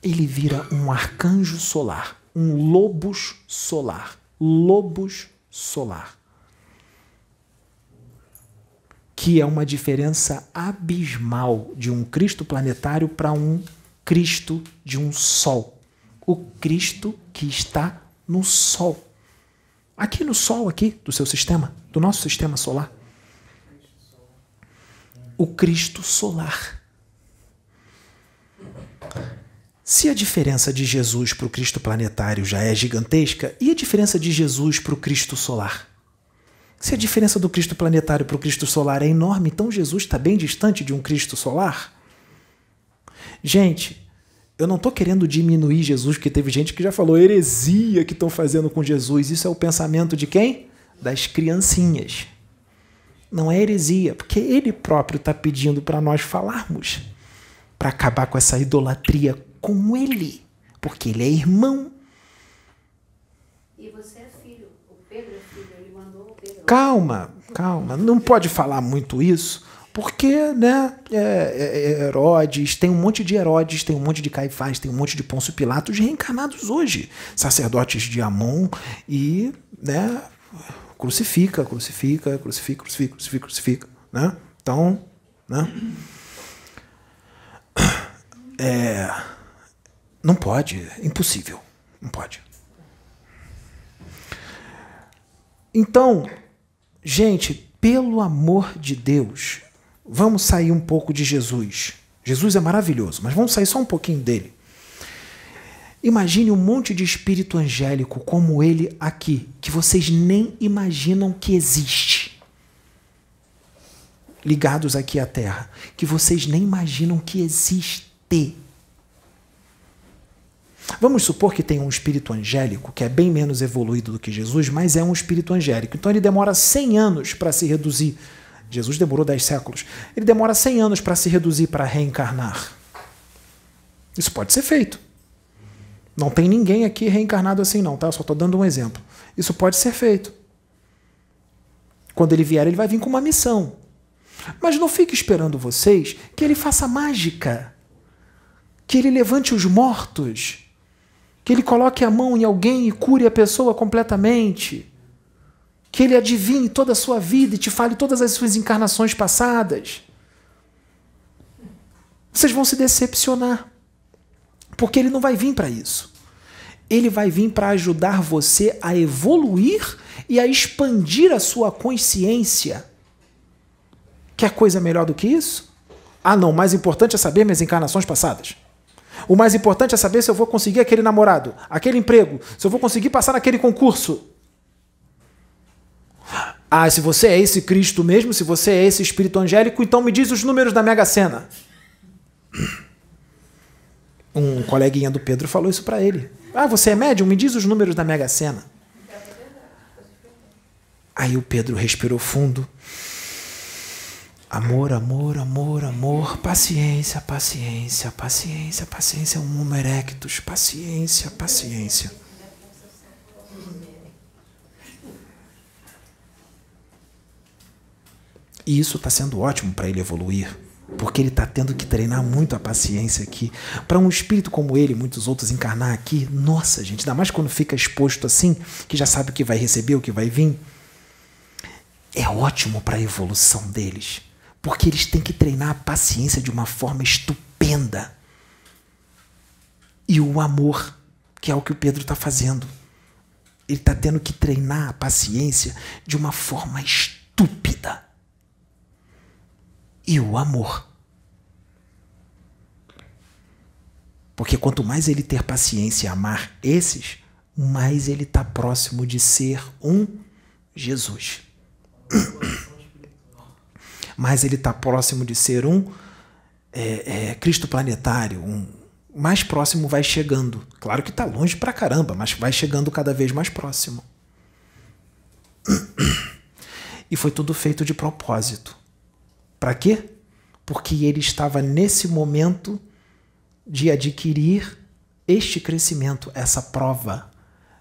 Ele vira um arcanjo solar um lobus solar. Lobus solar. Que é uma diferença abismal de um Cristo planetário para um Cristo de um Sol. O Cristo que está no Sol. Aqui no Sol, aqui, do seu sistema, do nosso sistema solar. O Cristo solar. Se a diferença de Jesus para o Cristo planetário já é gigantesca, e a diferença de Jesus para o Cristo solar? Se a diferença do Cristo planetário para o Cristo solar é enorme, então Jesus está bem distante de um Cristo solar? Gente, eu não estou querendo diminuir Jesus, porque teve gente que já falou heresia que estão fazendo com Jesus. Isso é o pensamento de quem? Das criancinhas. Não é heresia, porque ele próprio está pedindo para nós falarmos, para acabar com essa idolatria com ele, porque ele é irmão. E você é filho, o Pedro é filho, ele mandou o Pedro. Calma, calma, não pode falar muito isso, porque, né, é, é, é Herodes, tem um monte de Herodes, tem um monte de Caifás, tem um monte de Pôncio Pilatos reencarnados hoje, sacerdotes de Amon e, né, crucifica, crucifica, crucifica, crucifica, crucifica, crucifica, né? Então, né? É, não pode, impossível. Não pode. Então, gente, pelo amor de Deus, vamos sair um pouco de Jesus. Jesus é maravilhoso, mas vamos sair só um pouquinho dele. Imagine um monte de espírito angélico como ele aqui, que vocês nem imaginam que existe. Ligados aqui à Terra, que vocês nem imaginam que existe. Vamos supor que tem um espírito angélico que é bem menos evoluído do que Jesus, mas é um espírito angélico. Então ele demora 100 anos para se reduzir. Jesus demorou 10 séculos. Ele demora 100 anos para se reduzir, para reencarnar. Isso pode ser feito. Não tem ninguém aqui reencarnado assim, não, tá? Eu só estou dando um exemplo. Isso pode ser feito. Quando ele vier, ele vai vir com uma missão. Mas não fique esperando vocês que ele faça mágica, que ele levante os mortos, que ele coloque a mão em alguém e cure a pessoa completamente, que ele adivinhe toda a sua vida e te fale todas as suas encarnações passadas. Vocês vão se decepcionar, porque ele não vai vir para isso. Ele vai vir para ajudar você a evoluir e a expandir a sua consciência. Quer coisa melhor do que isso? Ah, não, mais importante é saber minhas encarnações passadas. O mais importante é saber se eu vou conseguir aquele namorado, aquele emprego, se eu vou conseguir passar naquele concurso. Ah, se você é esse Cristo mesmo, se você é esse espírito angélico, então me diz os números da Mega Sena. Um coleguinha do Pedro falou isso para ele. Ah, você é médium? Me diz os números da Mega Sena. Aí o Pedro respirou fundo. Amor, amor, amor, amor, paciência, paciência, paciência, paciência, um homo erectus, paciência, paciência. E isso está sendo ótimo para ele evoluir, porque ele está tendo que treinar muito a paciência aqui. Para um espírito como ele muitos outros encarnar aqui, nossa, gente, ainda mais quando fica exposto assim, que já sabe o que vai receber, o que vai vir. É ótimo para a evolução deles, porque eles têm que treinar a paciência de uma forma estupenda. E o amor, que é o que o Pedro está fazendo. Ele está tendo que treinar a paciência de uma forma estúpida e o amor. Porque quanto mais ele ter paciência e amar esses, mais ele está próximo de ser um Jesus. mais ele está próximo de ser um é, é, Cristo planetário, um mais próximo vai chegando. Claro que está longe pra caramba, mas vai chegando cada vez mais próximo. E foi tudo feito de propósito. Para quê? Porque ele estava nesse momento de adquirir este crescimento, essa prova.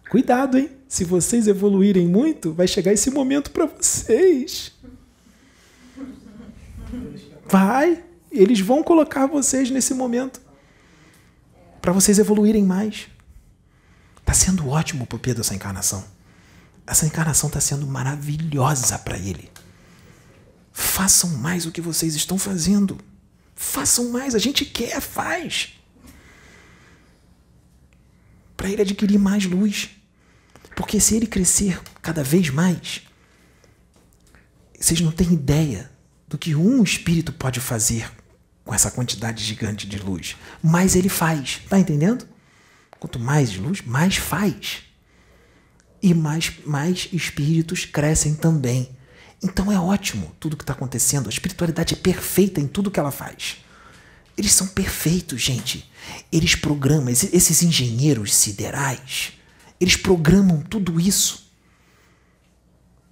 Cuidado, hein? Se vocês evoluírem muito, vai chegar esse momento para vocês. Vai. Eles vão colocar vocês nesse momento para vocês evoluírem mais. Está sendo ótimo o Pedro essa encarnação. Essa encarnação está sendo maravilhosa para ele. Façam mais o que vocês estão fazendo. Façam mais. A gente quer, faz. Para ele adquirir mais luz. Porque se ele crescer cada vez mais, vocês não têm ideia do que um espírito pode fazer com essa quantidade gigante de luz. Mais ele faz. Tá entendendo? Quanto mais luz, mais faz. E mais, mais espíritos crescem também. Então é ótimo tudo que está acontecendo. A espiritualidade é perfeita em tudo que ela faz. Eles são perfeitos, gente. Eles programam, esses engenheiros siderais, eles programam tudo isso.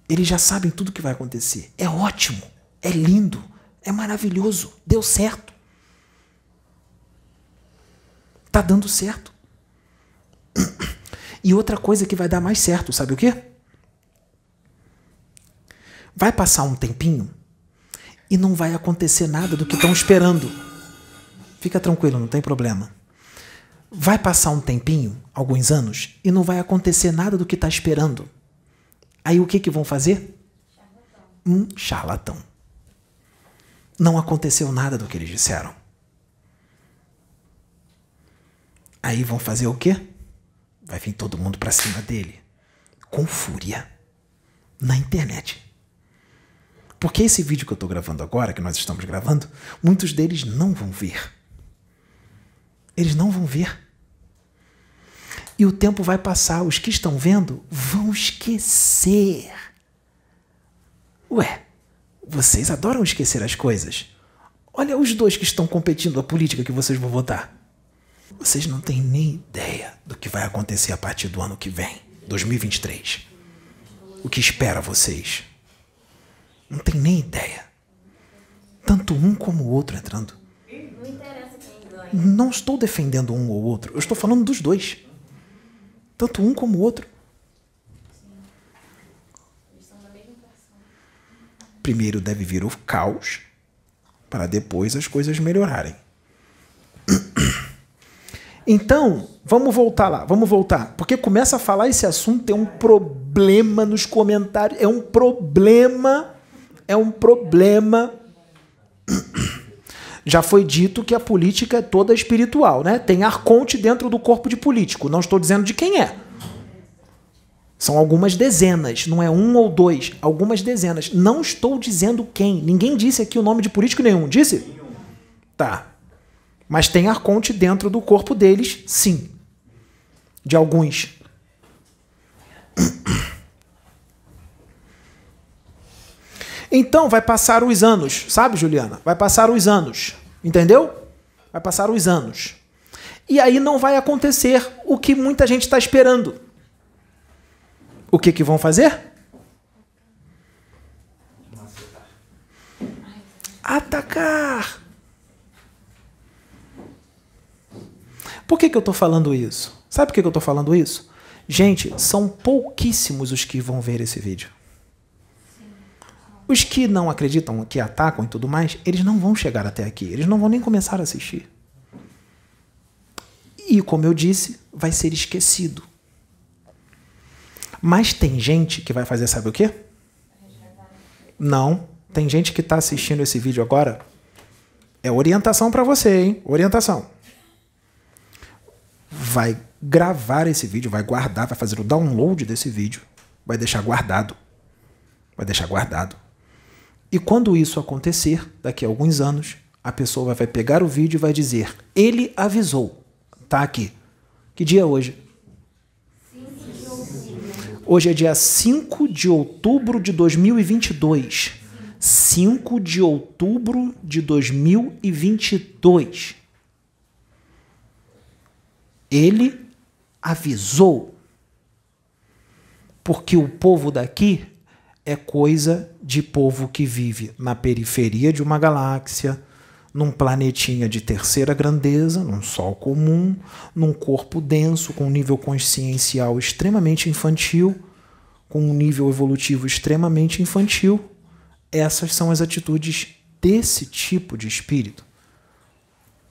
Eles já sabem tudo o que vai acontecer. É ótimo, é lindo, é maravilhoso, deu certo. Tá dando certo. E outra coisa que vai dar mais certo, sabe o quê? Vai passar um tempinho e não vai acontecer nada do que estão esperando. Fica tranquilo, não tem problema. Vai passar um tempinho, alguns anos, e não vai acontecer nada do que está esperando. Aí o que, que vão fazer? Um charlatão. Não aconteceu nada do que eles disseram. Aí vão fazer o quê? Vai vir todo mundo para cima dele com fúria na internet. Porque esse vídeo que eu estou gravando agora, que nós estamos gravando, muitos deles não vão ver. Eles não vão ver. E o tempo vai passar, os que estão vendo vão esquecer. Ué, vocês adoram esquecer as coisas. Olha os dois que estão competindo a política que vocês vão votar. Vocês não têm nem ideia do que vai acontecer a partir do ano que vem, 2023. O que espera vocês? Não tem nem ideia. Tanto um como o outro entrando. Não estou defendendo um ou outro. Eu estou falando dos dois. Tanto um como o outro. Primeiro deve vir o caos, para depois as coisas melhorarem. Então, vamos voltar lá, vamos voltar. Porque começa a falar esse assunto, é um problema nos comentários, é um problema, é um problema. Já foi dito que a política é toda espiritual, né? Tem arconte dentro do corpo de político. Não estou dizendo de quem é. São algumas dezenas, não é um ou dois, algumas dezenas. Não estou dizendo quem. Ninguém disse aqui o nome de político nenhum. Disse? Tá. Mas tem arconte dentro do corpo deles, sim. De alguns. Então vai passar os anos, sabe, Juliana? Vai passar os anos, entendeu? Vai passar os anos. E aí não vai acontecer o que muita gente está esperando. O que, que vão fazer? Atacar. Por que, que eu estou falando isso? Sabe por que, que eu estou falando isso? Gente, são pouquíssimos os que vão ver esse vídeo. Os que não acreditam, que atacam e tudo mais, eles não vão chegar até aqui. Eles não vão nem começar a assistir. E, como eu disse, vai ser esquecido. Mas tem gente que vai fazer, sabe o quê? Não. Tem gente que está assistindo esse vídeo agora. É orientação para você, hein? Orientação. Vai gravar esse vídeo, vai guardar, vai fazer o download desse vídeo, vai deixar guardado. Vai deixar guardado. E quando isso acontecer, daqui a alguns anos, a pessoa vai pegar o vídeo e vai dizer: Ele avisou. Tá aqui. Que dia é hoje? Hoje é dia 5 de outubro de 2022. 5 de outubro de 2022. Ele avisou. Porque o povo daqui é coisa de povo que vive na periferia de uma galáxia, num planetinha de terceira grandeza, num Sol comum, num corpo denso, com um nível consciencial extremamente infantil, com um nível evolutivo extremamente infantil. Essas são as atitudes desse tipo de espírito.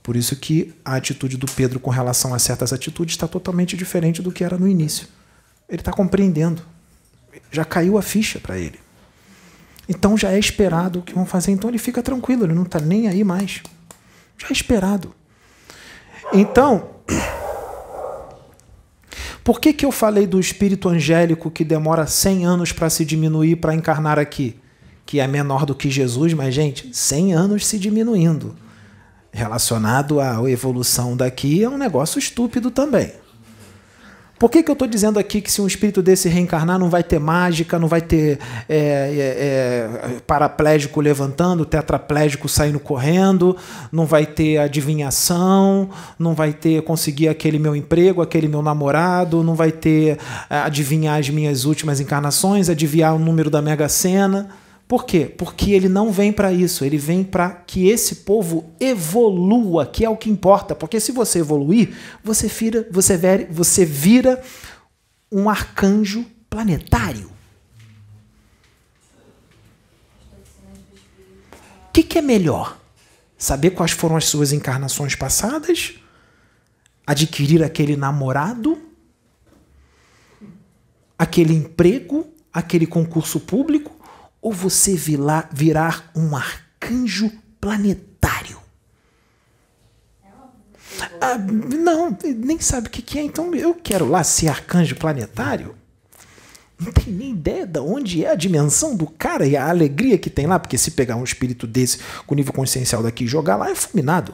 Por isso que a atitude do Pedro com relação a certas atitudes está totalmente diferente do que era no início. Ele está compreendendo. Já caiu a ficha para ele. Então já é esperado o que vão fazer. Então ele fica tranquilo, ele não está nem aí mais. Já é esperado. Então, por que, que eu falei do espírito angélico que demora 100 anos para se diminuir para encarnar aqui? Que é menor do que Jesus, mas, gente, 100 anos se diminuindo. Relacionado à evolução daqui é um negócio estúpido também. Por que, que eu estou dizendo aqui que se um espírito desse reencarnar não vai ter mágica, não vai ter é, é, é, paraplégico levantando, tetraplégico saindo correndo, não vai ter adivinhação, não vai ter conseguir aquele meu emprego, aquele meu namorado, não vai ter é, adivinhar as minhas últimas encarnações, adivinhar o número da Mega Sena. Por quê? Porque ele não vem para isso, ele vem para que esse povo evolua, que é o que importa. Porque se você evoluir, você vira, você vira, você vira um arcanjo planetário. O que, que é melhor? Saber quais foram as suas encarnações passadas? Adquirir aquele namorado? Aquele emprego? Aquele concurso público? Ou você virar um arcanjo planetário. Ah, não, nem sabe o que é, então eu quero lá ser arcanjo planetário. Não tem nem ideia de onde é a dimensão do cara e a alegria que tem lá, porque se pegar um espírito desse com nível consciencial daqui e jogar lá, é fulminado.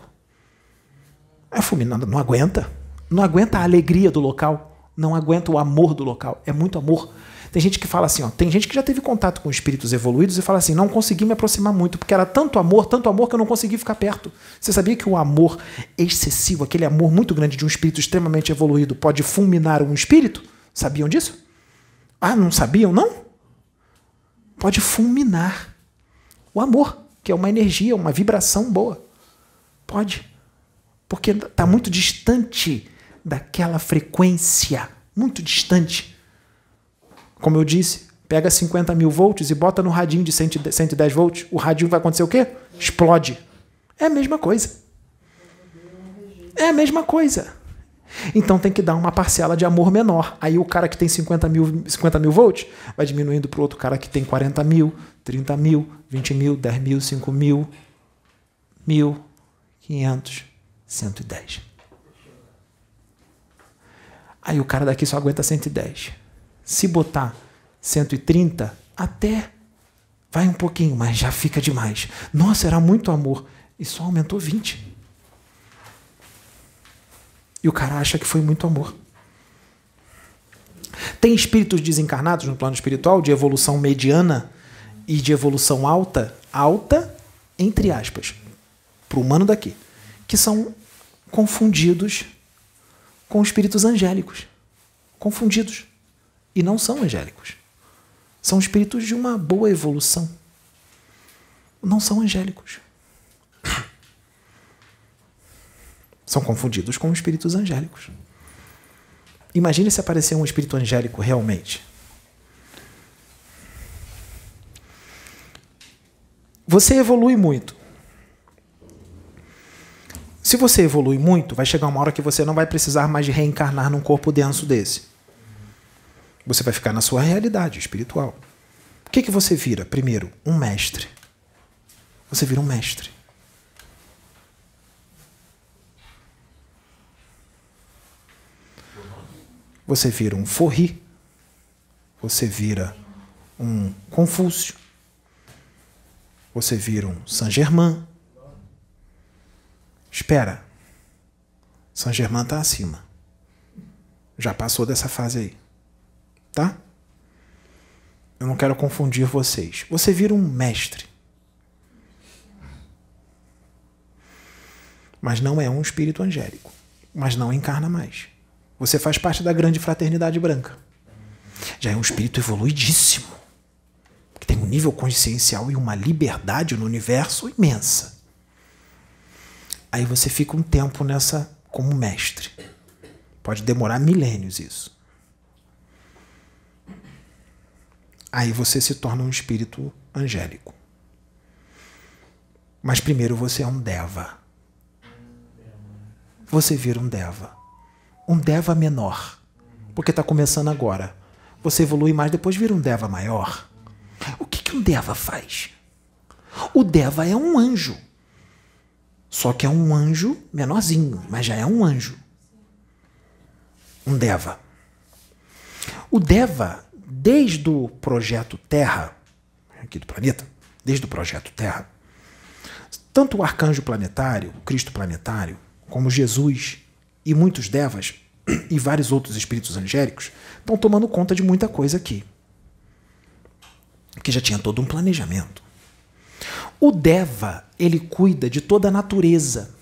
É fulminado, não aguenta. Não aguenta a alegria do local, não aguenta o amor do local. É muito amor. Tem gente que fala assim, ó, tem gente que já teve contato com espíritos evoluídos e fala assim, não consegui me aproximar muito, porque era tanto amor, tanto amor que eu não consegui ficar perto. Você sabia que o amor excessivo, aquele amor muito grande de um espírito extremamente evoluído, pode fulminar um espírito? Sabiam disso? Ah, não sabiam, não? Pode fulminar o amor, que é uma energia, uma vibração boa. Pode. Porque está muito distante daquela frequência muito distante. Como eu disse, pega 50 mil volts e bota no radinho de 110 volts. O radinho vai acontecer o quê? Explode. É a mesma coisa. É a mesma coisa. Então tem que dar uma parcela de amor menor. Aí o cara que tem 50 mil, 50 mil volts vai diminuindo para o outro cara que tem 40 mil, 30 mil, 20 mil, 10 mil, 5 mil, mil, 500, 110. Aí o cara daqui só aguenta 110. Se botar 130, até vai um pouquinho, mas já fica demais. Nossa, era muito amor. E só aumentou 20. E o cara acha que foi muito amor. Tem espíritos desencarnados no plano espiritual de evolução mediana e de evolução alta, alta entre aspas, para o humano daqui, que são confundidos com espíritos angélicos. Confundidos. E não são angélicos. São espíritos de uma boa evolução. Não são angélicos. São confundidos com espíritos angélicos. Imagine se aparecer um espírito angélico realmente. Você evolui muito. Se você evolui muito, vai chegar uma hora que você não vai precisar mais de reencarnar num corpo denso desse. Você vai ficar na sua realidade espiritual. O que, que você vira? Primeiro, um mestre. Você vira um mestre. Você vira um Forri. Você vira um Confúcio. Você vira um Saint-Germain. Espera. Saint-Germain está acima. Já passou dessa fase aí. Tá? Eu não quero confundir vocês. Você vira um mestre. Mas não é um espírito angélico. Mas não encarna mais. Você faz parte da grande fraternidade branca. Já é um espírito evoluidíssimo, que tem um nível consciencial e uma liberdade no universo imensa. Aí você fica um tempo nessa como mestre. Pode demorar milênios isso. Aí você se torna um espírito angélico. Mas primeiro você é um deva. Você vira um deva um Deva menor, porque está começando agora. Você evolui mais, depois vira um Deva maior. O que, que um Deva faz? O Deva é um anjo. Só que é um anjo menorzinho, mas já é um anjo. Um Deva. O Deva, desde o projeto Terra, aqui do planeta, desde o projeto Terra, tanto o arcanjo planetário, o Cristo planetário, como Jesus e muitos devas e vários outros espíritos angélicos estão tomando conta de muita coisa aqui. Que já tinha todo um planejamento. O Deva, ele cuida de toda a natureza.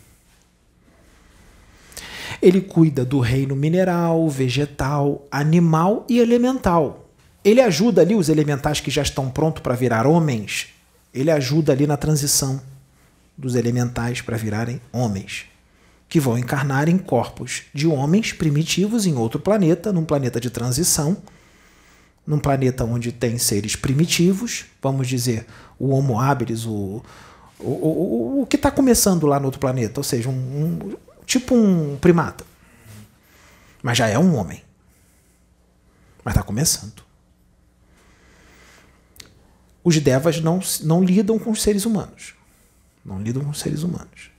Ele cuida do reino mineral, vegetal, animal e elemental. Ele ajuda ali os elementais que já estão prontos para virar homens. Ele ajuda ali na transição dos elementais para virarem homens que vão encarnar em corpos de homens primitivos em outro planeta, num planeta de transição, num planeta onde tem seres primitivos, vamos dizer, o Homo habilis, o, o, o, o que está começando lá no outro planeta, ou seja, um, um, tipo um primata. Mas já é um homem. Mas está começando. Os devas não, não lidam com os seres humanos. Não lidam com os seres humanos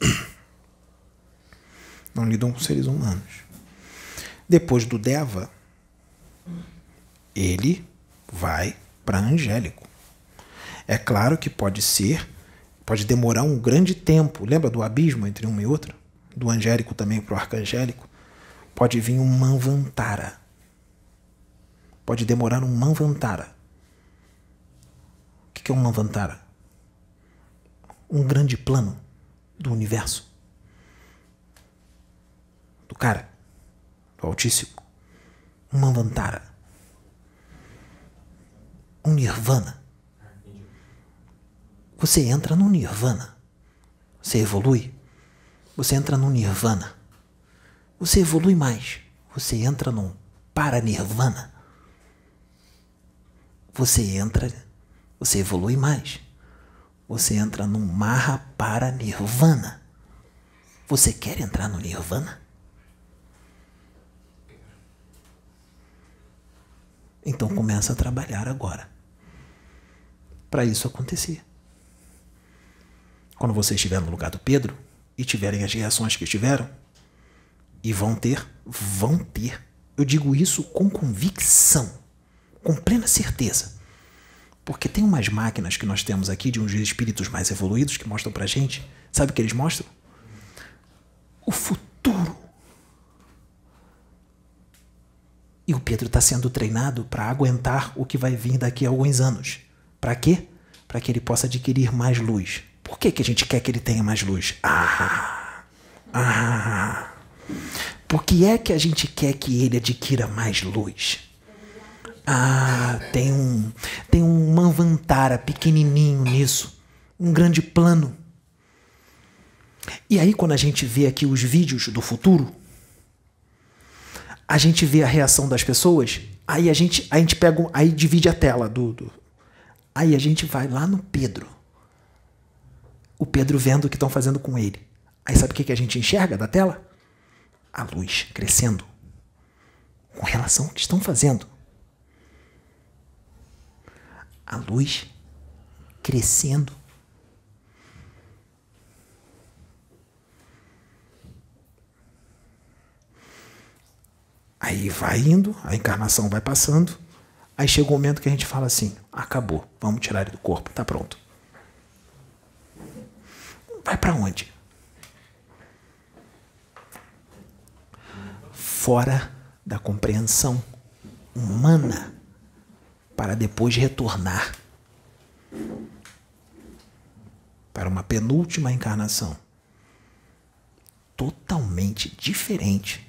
não lidam com seres humanos. Depois do Deva, ele vai para angélico. É claro que pode ser, pode demorar um grande tempo. Lembra do abismo entre um e outro? Do angélico também para o arcangélico? Pode vir um manvantara. Pode demorar um manvantara. O que é um manvantara? Um grande plano do universo do cara, do Altíssimo, um Manvantara, um Nirvana. Você entra no Nirvana. Você evolui. Você entra no Nirvana. Você evolui mais. você entra num paranirvana. Você entra, você evolui mais. Você entra num Maha Paranirvana. Você quer entrar no Nirvana? Então começa a trabalhar agora. Para isso acontecer. Quando você estiver no lugar do Pedro e tiverem as reações que tiveram, e vão ter, vão ter. Eu digo isso com convicção, com plena certeza. Porque tem umas máquinas que nós temos aqui de uns espíritos mais evoluídos que mostram pra gente. Sabe o que eles mostram? O futuro. E o Pedro está sendo treinado para aguentar o que vai vir daqui a alguns anos. Para quê? Para que ele possa adquirir mais luz. Por que, que a gente quer que ele tenha mais luz? Ah! Ah! Por que é que a gente quer que ele adquira mais luz? Ah, tem um tem um Manvantara pequenininho nisso, um grande plano. E aí quando a gente vê aqui os vídeos do futuro, a gente vê a reação das pessoas, aí a gente a gente pega, aí divide a tela do, do aí a gente vai lá no Pedro. O Pedro vendo o que estão fazendo com ele. Aí sabe o que, que a gente enxerga da tela? A luz crescendo com relação ao que estão fazendo a luz crescendo. Aí vai indo, a encarnação vai passando. Aí chega o um momento que a gente fala assim: acabou, vamos tirar ele do corpo, tá pronto. Vai para onde? Fora da compreensão humana para depois retornar para uma penúltima encarnação totalmente diferente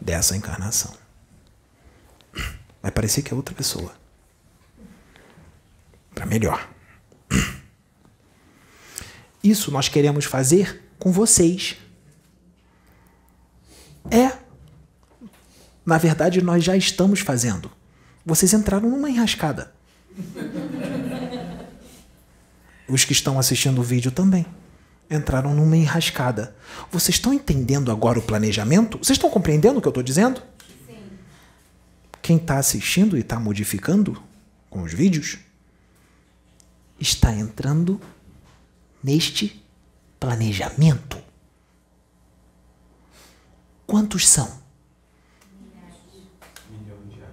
dessa encarnação. Vai parecer que é outra pessoa. Para melhor. Isso nós queremos fazer com vocês. É. Na verdade, nós já estamos fazendo. Vocês entraram numa enrascada. Os que estão assistindo o vídeo também entraram numa enrascada. Vocês estão entendendo agora o planejamento? Vocês estão compreendendo o que eu estou dizendo? Sim. Quem está assistindo e está modificando com os vídeos está entrando neste planejamento. Quantos são?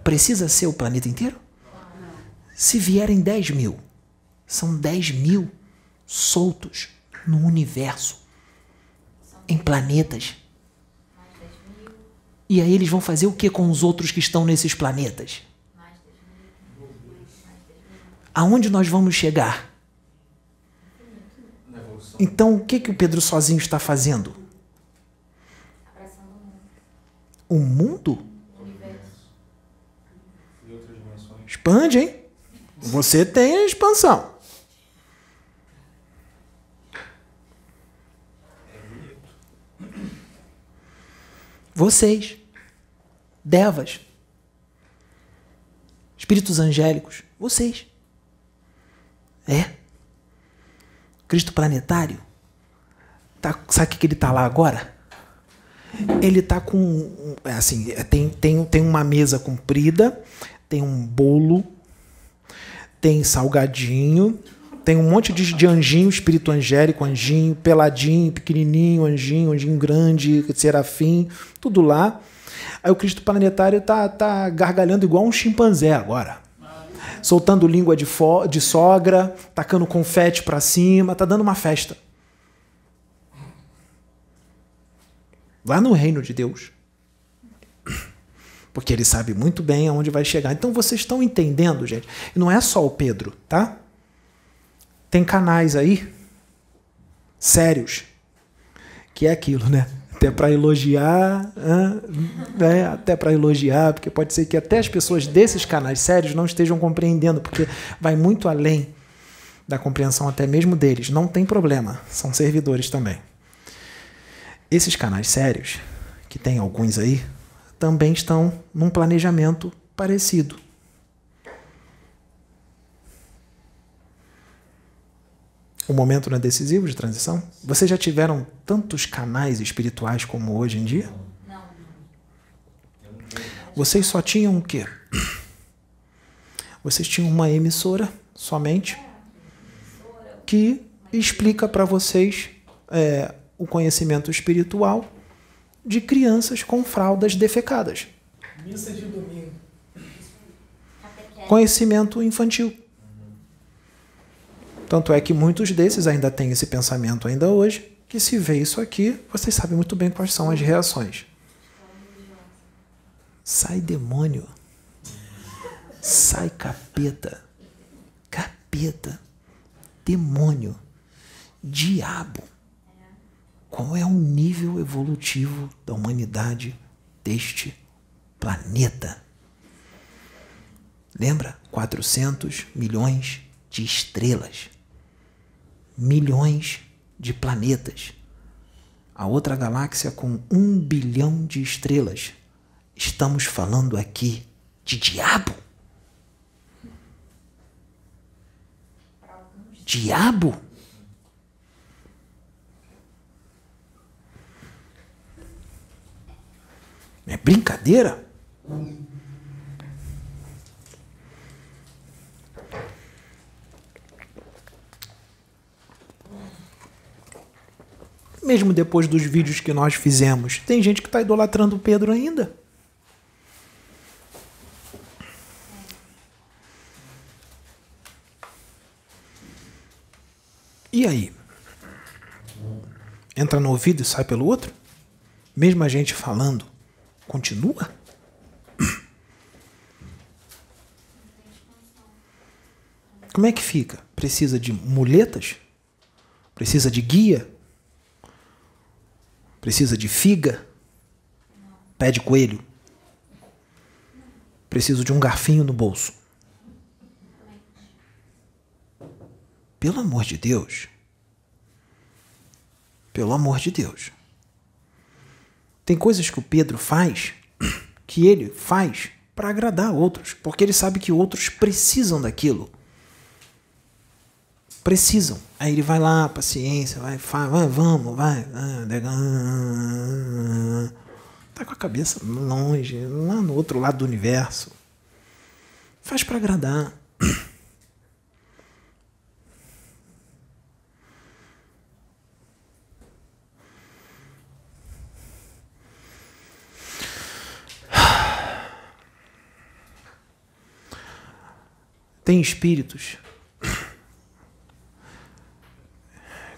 Precisa ser o planeta inteiro? Se vierem 10 mil, são 10 mil soltos no universo, em planetas. E aí eles vão fazer o que com os outros que estão nesses planetas? Aonde nós vamos chegar? Então, o que, que o Pedro sozinho está fazendo? O mundo? Expande, hein? Você tem a expansão. Vocês, devas, espíritos angélicos, vocês. É. Cristo planetário. Tá, sabe o que ele está lá agora? Ele está com. É assim, é, tem, tem, tem uma mesa comprida tem um bolo, tem salgadinho, tem um monte de, de anjinho, espírito angélico, anjinho, peladinho, pequenininho, anjinho, anjinho grande, serafim, tudo lá. Aí o Cristo planetário tá, tá gargalhando igual um chimpanzé agora. Soltando língua de, de sogra, tacando confete para cima, tá dando uma festa. Lá no reino de Deus porque ele sabe muito bem aonde vai chegar. Então vocês estão entendendo, gente? não é só o Pedro, tá? Tem canais aí sérios que é aquilo, né? Até para elogiar, né? até para elogiar, porque pode ser que até as pessoas desses canais sérios não estejam compreendendo, porque vai muito além da compreensão até mesmo deles. Não tem problema, são servidores também. Esses canais sérios, que tem alguns aí, também estão num planejamento parecido. O momento não é decisivo de transição? Vocês já tiveram tantos canais espirituais como hoje em dia? Não. Vocês só tinham o quê? Vocês tinham uma emissora somente que explica para vocês é, o conhecimento espiritual de crianças com fraldas defecadas. Missa de domingo. Conhecimento infantil. Tanto é que muitos desses ainda têm esse pensamento ainda hoje, que se vê isso aqui, vocês sabem muito bem quais são as reações. Sai demônio. Sai capeta. Capeta. Demônio. Diabo. Qual é o nível evolutivo da humanidade deste planeta? Lembra? 400 milhões de estrelas. Milhões de planetas. A outra galáxia com um bilhão de estrelas. Estamos falando aqui de diabo? Diabo? É brincadeira? Mesmo depois dos vídeos que nós fizemos, tem gente que está idolatrando o Pedro ainda. E aí? Entra no ouvido e sai pelo outro? Mesmo a gente falando, continua? Como é que fica? Precisa de muletas? Precisa de guia? Precisa de figa? Pé de coelho? Preciso de um garfinho no bolso. Pelo amor de Deus. Pelo amor de Deus. Tem coisas que o Pedro faz que ele faz para agradar outros, porque ele sabe que outros precisam daquilo. Precisam. Aí ele vai lá, paciência, vai, vai, vamos, vai. Tá com a cabeça longe, lá no outro lado do universo. Faz para agradar. Tem espíritos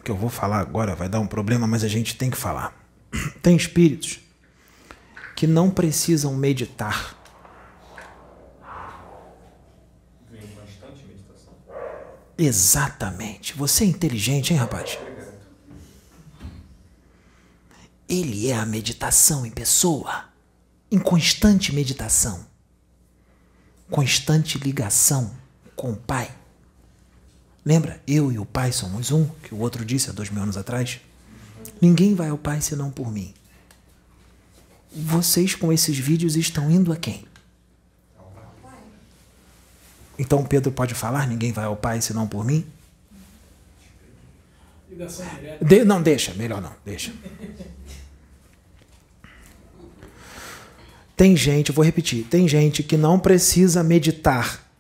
que eu vou falar agora, vai dar um problema, mas a gente tem que falar. Tem espíritos que não precisam meditar. Exatamente. Você é inteligente, hein, rapaz? Ele é a meditação em pessoa, em constante meditação, constante ligação com o Pai. Lembra? Eu e o Pai somos um, que o outro disse há dois mil anos atrás. Ninguém vai ao Pai senão por mim. Vocês com esses vídeos estão indo a quem? Então Pedro pode falar: ninguém vai ao Pai senão por mim? De- não, deixa, melhor não, deixa. Tem gente, vou repetir, tem gente que não precisa meditar.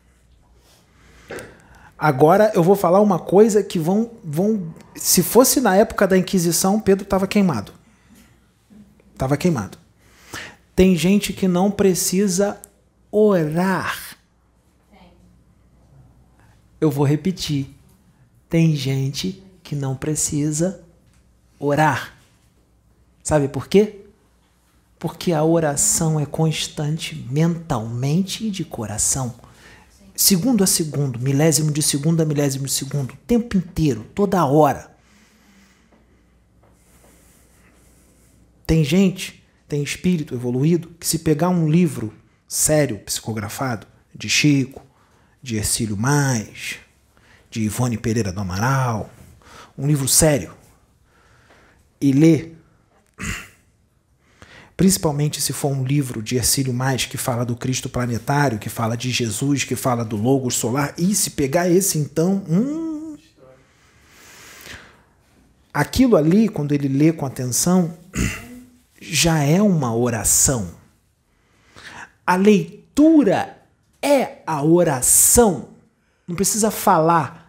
Agora eu vou falar uma coisa que vão, vão. Se fosse na época da Inquisição, Pedro estava queimado. Estava queimado. Tem gente que não precisa orar. Eu vou repetir. Tem gente que não precisa orar. Sabe por quê? Porque a oração é constante mentalmente e de coração. Segundo a segundo, milésimo de segundo a milésimo de segundo, o tempo inteiro, toda hora. Tem gente, tem espírito evoluído, que se pegar um livro sério, psicografado, de Chico, de Ercílio Mais, de Ivone Pereira do Amaral, um livro sério, e ler, principalmente se for um livro de Ercílio Mais que fala do Cristo planetário, que fala de Jesus, que fala do Logos solar, e se pegar esse então, hum, aquilo ali, quando ele lê com atenção, já é uma oração. A leitura é a oração. Não precisa falar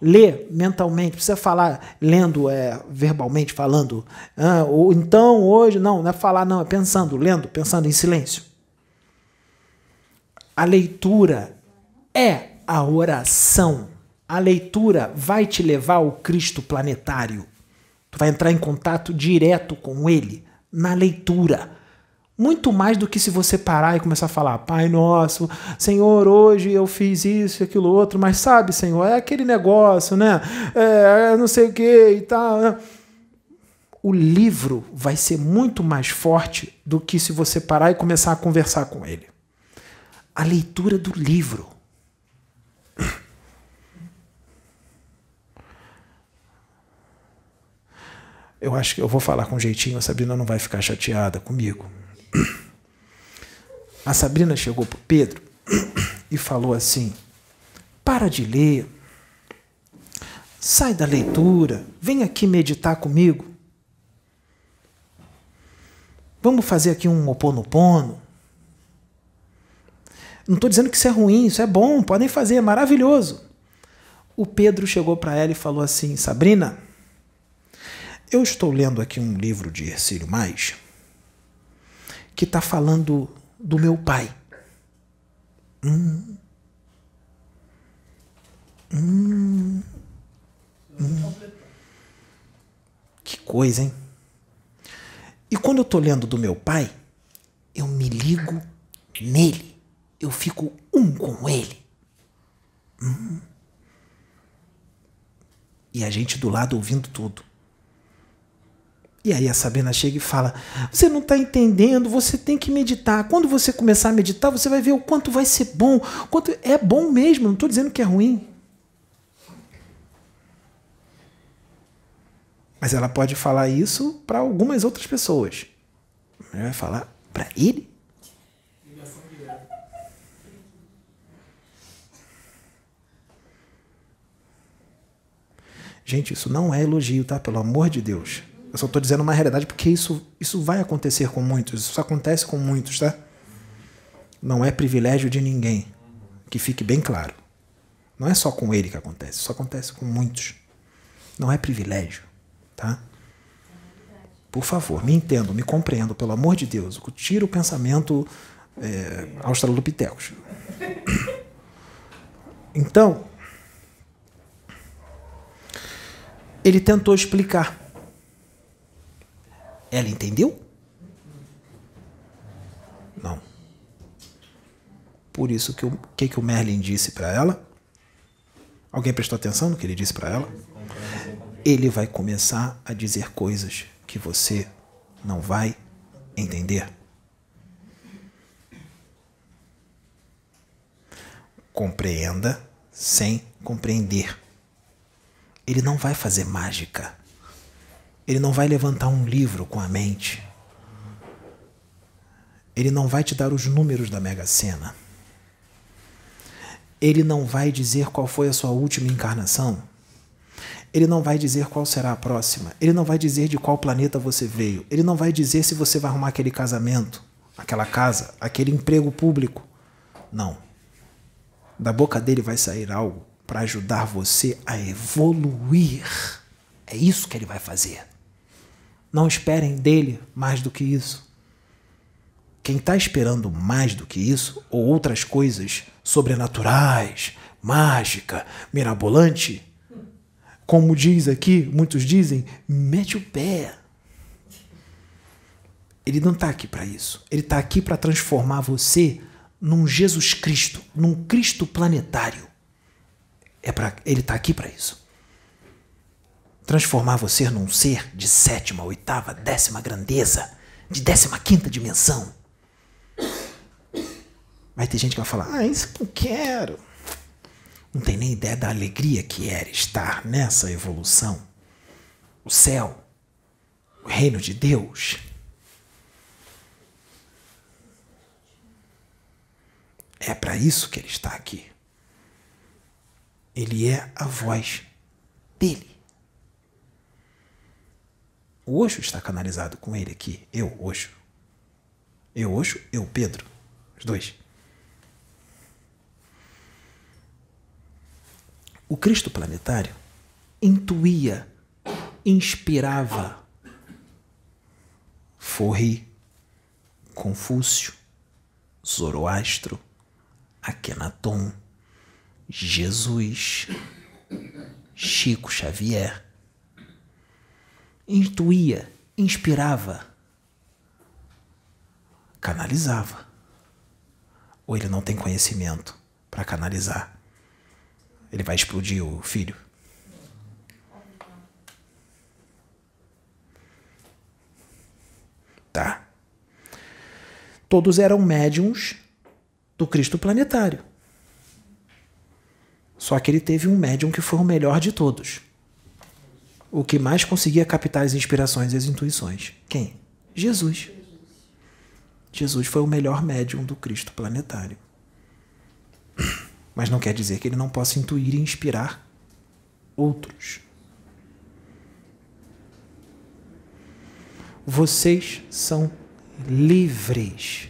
ler mentalmente, precisa falar lendo é, verbalmente, falando. Ah, ou então, hoje, não, não é falar, não, é pensando, lendo, pensando em silêncio. A leitura é a oração. A leitura vai te levar ao Cristo planetário. Tu vai entrar em contato direto com ele na leitura. Muito mais do que se você parar e começar a falar, Pai nosso, Senhor, hoje eu fiz isso e aquilo outro, mas sabe, Senhor, é aquele negócio, né? É, não sei o que e tal. Né? O livro vai ser muito mais forte do que se você parar e começar a conversar com ele. A leitura do livro. Eu acho que eu vou falar com jeitinho, a Sabrina não vai ficar chateada comigo. A Sabrina chegou para Pedro e falou assim: Para de ler, sai da leitura, vem aqui meditar comigo. Vamos fazer aqui um oponopono. Não estou dizendo que isso é ruim, isso é bom, podem fazer, é maravilhoso. O Pedro chegou para ela e falou assim: Sabrina, eu estou lendo aqui um livro de Ercílio Mais que está falando do meu pai. Hum. Hum. Hum. Que coisa, hein? E quando eu estou lendo do meu pai, eu me ligo nele. Eu fico um com ele. Hum. E a gente do lado ouvindo tudo. E aí a Sabrina chega e fala: Você não está entendendo, você tem que meditar. Quando você começar a meditar, você vai ver o quanto vai ser bom. quanto É bom mesmo, não estou dizendo que é ruim. Mas ela pode falar isso para algumas outras pessoas. Ela vai falar para ele? Gente, isso não é elogio, tá? Pelo amor de Deus. Eu só estou dizendo uma realidade porque isso, isso vai acontecer com muitos. Isso acontece com muitos, tá? Não é privilégio de ninguém. Que fique bem claro. Não é só com ele que acontece. Isso acontece com muitos. Não é privilégio, tá? Por favor, me entendam, me compreendam, pelo amor de Deus. Tira o pensamento é, australopithecus. Então, ele tentou explicar ela entendeu? Não. Por isso que o que, que o Merlin disse para ela? Alguém prestou atenção no que ele disse para ela? Ele vai começar a dizer coisas que você não vai entender. Compreenda sem compreender. Ele não vai fazer mágica. Ele não vai levantar um livro com a mente. Ele não vai te dar os números da Mega Sena. Ele não vai dizer qual foi a sua última encarnação. Ele não vai dizer qual será a próxima. Ele não vai dizer de qual planeta você veio. Ele não vai dizer se você vai arrumar aquele casamento, aquela casa, aquele emprego público. Não. Da boca dele vai sair algo para ajudar você a evoluir. É isso que ele vai fazer. Não esperem dele mais do que isso. Quem está esperando mais do que isso, ou outras coisas sobrenaturais, mágica, mirabolante, como diz aqui, muitos dizem, mete o pé. Ele não está aqui para isso. Ele está aqui para transformar você num Jesus Cristo, num Cristo planetário. É para ele está aqui para isso transformar você num ser de sétima, oitava, décima grandeza, de décima quinta dimensão. Vai ter gente que vai falar: Ah, isso que eu quero. Não tem nem ideia da alegria que era estar nessa evolução. O céu, o reino de Deus. É para isso que ele está aqui. Ele é a voz dele. O Oxo está canalizado com ele aqui. Eu, Oxo. Eu, Oxo, eu, Pedro. Os dois. O Cristo planetário intuía, inspirava Forri, Confúcio, Zoroastro, Akenaton, Jesus, Chico Xavier. Intuía, inspirava, canalizava. Ou ele não tem conhecimento para canalizar? Ele vai explodir o filho? Tá. Todos eram médiums do Cristo planetário. Só que ele teve um médium que foi o melhor de todos. O que mais conseguia captar as inspirações e as intuições. Quem? Jesus. Jesus foi o melhor médium do Cristo planetário. Mas não quer dizer que ele não possa intuir e inspirar outros. Vocês são livres.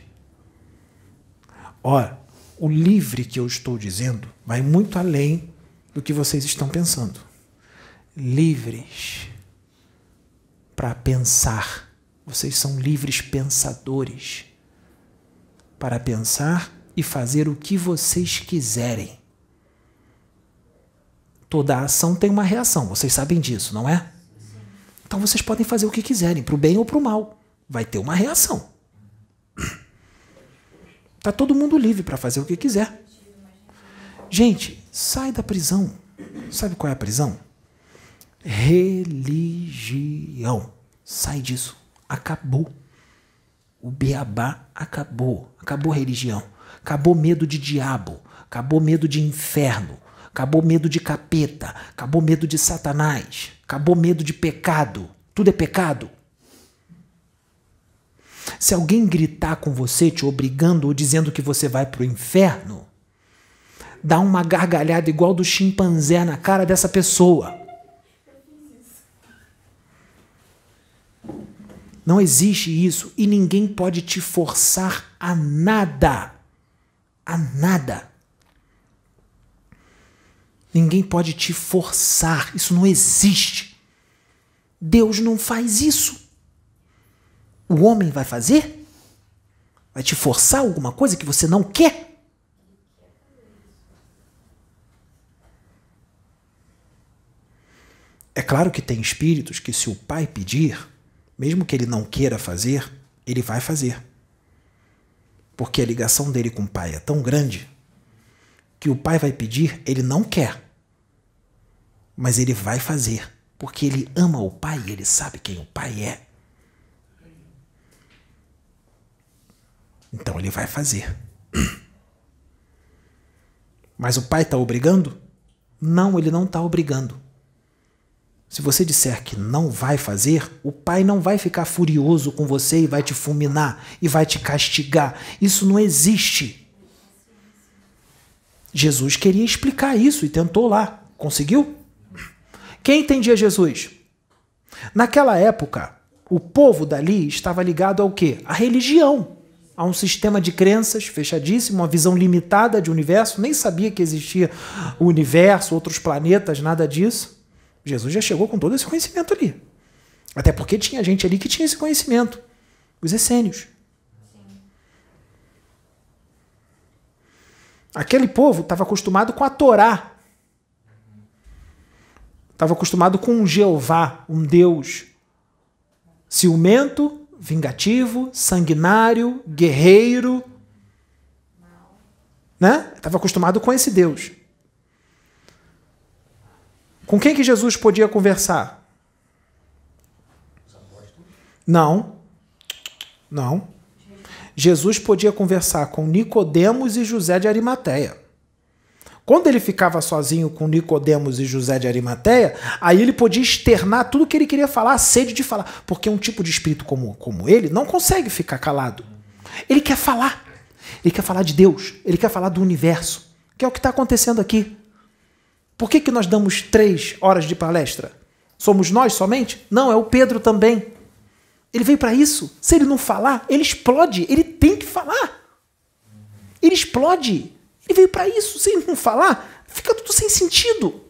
Ora, o livre que eu estou dizendo vai muito além do que vocês estão pensando. Livres para pensar. Vocês são livres pensadores para pensar e fazer o que vocês quiserem. Toda ação tem uma reação, vocês sabem disso, não é? Então vocês podem fazer o que quiserem, para o bem ou para o mal. Vai ter uma reação. Tá todo mundo livre para fazer o que quiser. Gente, sai da prisão. Sabe qual é a prisão? Religião. Sai disso. Acabou. O beabá acabou. Acabou religião. Acabou medo de diabo. Acabou medo de inferno. Acabou medo de capeta. Acabou medo de Satanás. Acabou medo de pecado. Tudo é pecado. Se alguém gritar com você, te obrigando ou dizendo que você vai para o inferno, dá uma gargalhada igual do chimpanzé na cara dessa pessoa. Não existe isso e ninguém pode te forçar a nada. A nada. Ninguém pode te forçar. Isso não existe. Deus não faz isso. O homem vai fazer? Vai te forçar alguma coisa que você não quer? É claro que tem espíritos que, se o pai pedir, mesmo que ele não queira fazer, ele vai fazer. Porque a ligação dele com o pai é tão grande que o pai vai pedir, ele não quer. Mas ele vai fazer, porque ele ama o pai e ele sabe quem o pai é. Então ele vai fazer. Mas o pai está obrigando? Não, ele não está obrigando. Se você disser que não vai fazer, o pai não vai ficar furioso com você e vai te fulminar e vai te castigar. Isso não existe. Jesus queria explicar isso e tentou lá. Conseguiu? Quem entendia Jesus? Naquela época, o povo dali estava ligado ao quê? A religião a um sistema de crenças fechadíssimo, uma visão limitada de universo, nem sabia que existia o universo, outros planetas, nada disso. Jesus já chegou com todo esse conhecimento ali. Até porque tinha gente ali que tinha esse conhecimento. Os essênios. Aquele povo estava acostumado com a Torá. Estava acostumado com um Jeová, um Deus ciumento, vingativo, sanguinário, guerreiro. Né? Estava acostumado com esse Deus. Com quem que Jesus podia conversar? Não. Não. Jesus podia conversar com Nicodemos e José de Arimateia. Quando ele ficava sozinho com Nicodemos e José de Arimateia, aí ele podia externar tudo que ele queria falar, a sede de falar. Porque um tipo de espírito como, como ele não consegue ficar calado. Ele quer falar. Ele quer falar de Deus, ele quer falar do universo, que é o que está acontecendo aqui. Por que, que nós damos três horas de palestra? Somos nós somente? Não, é o Pedro também. Ele veio para isso. Se ele não falar, ele explode. Ele tem que falar. Ele explode. Ele veio para isso. Se ele não falar, fica tudo sem sentido.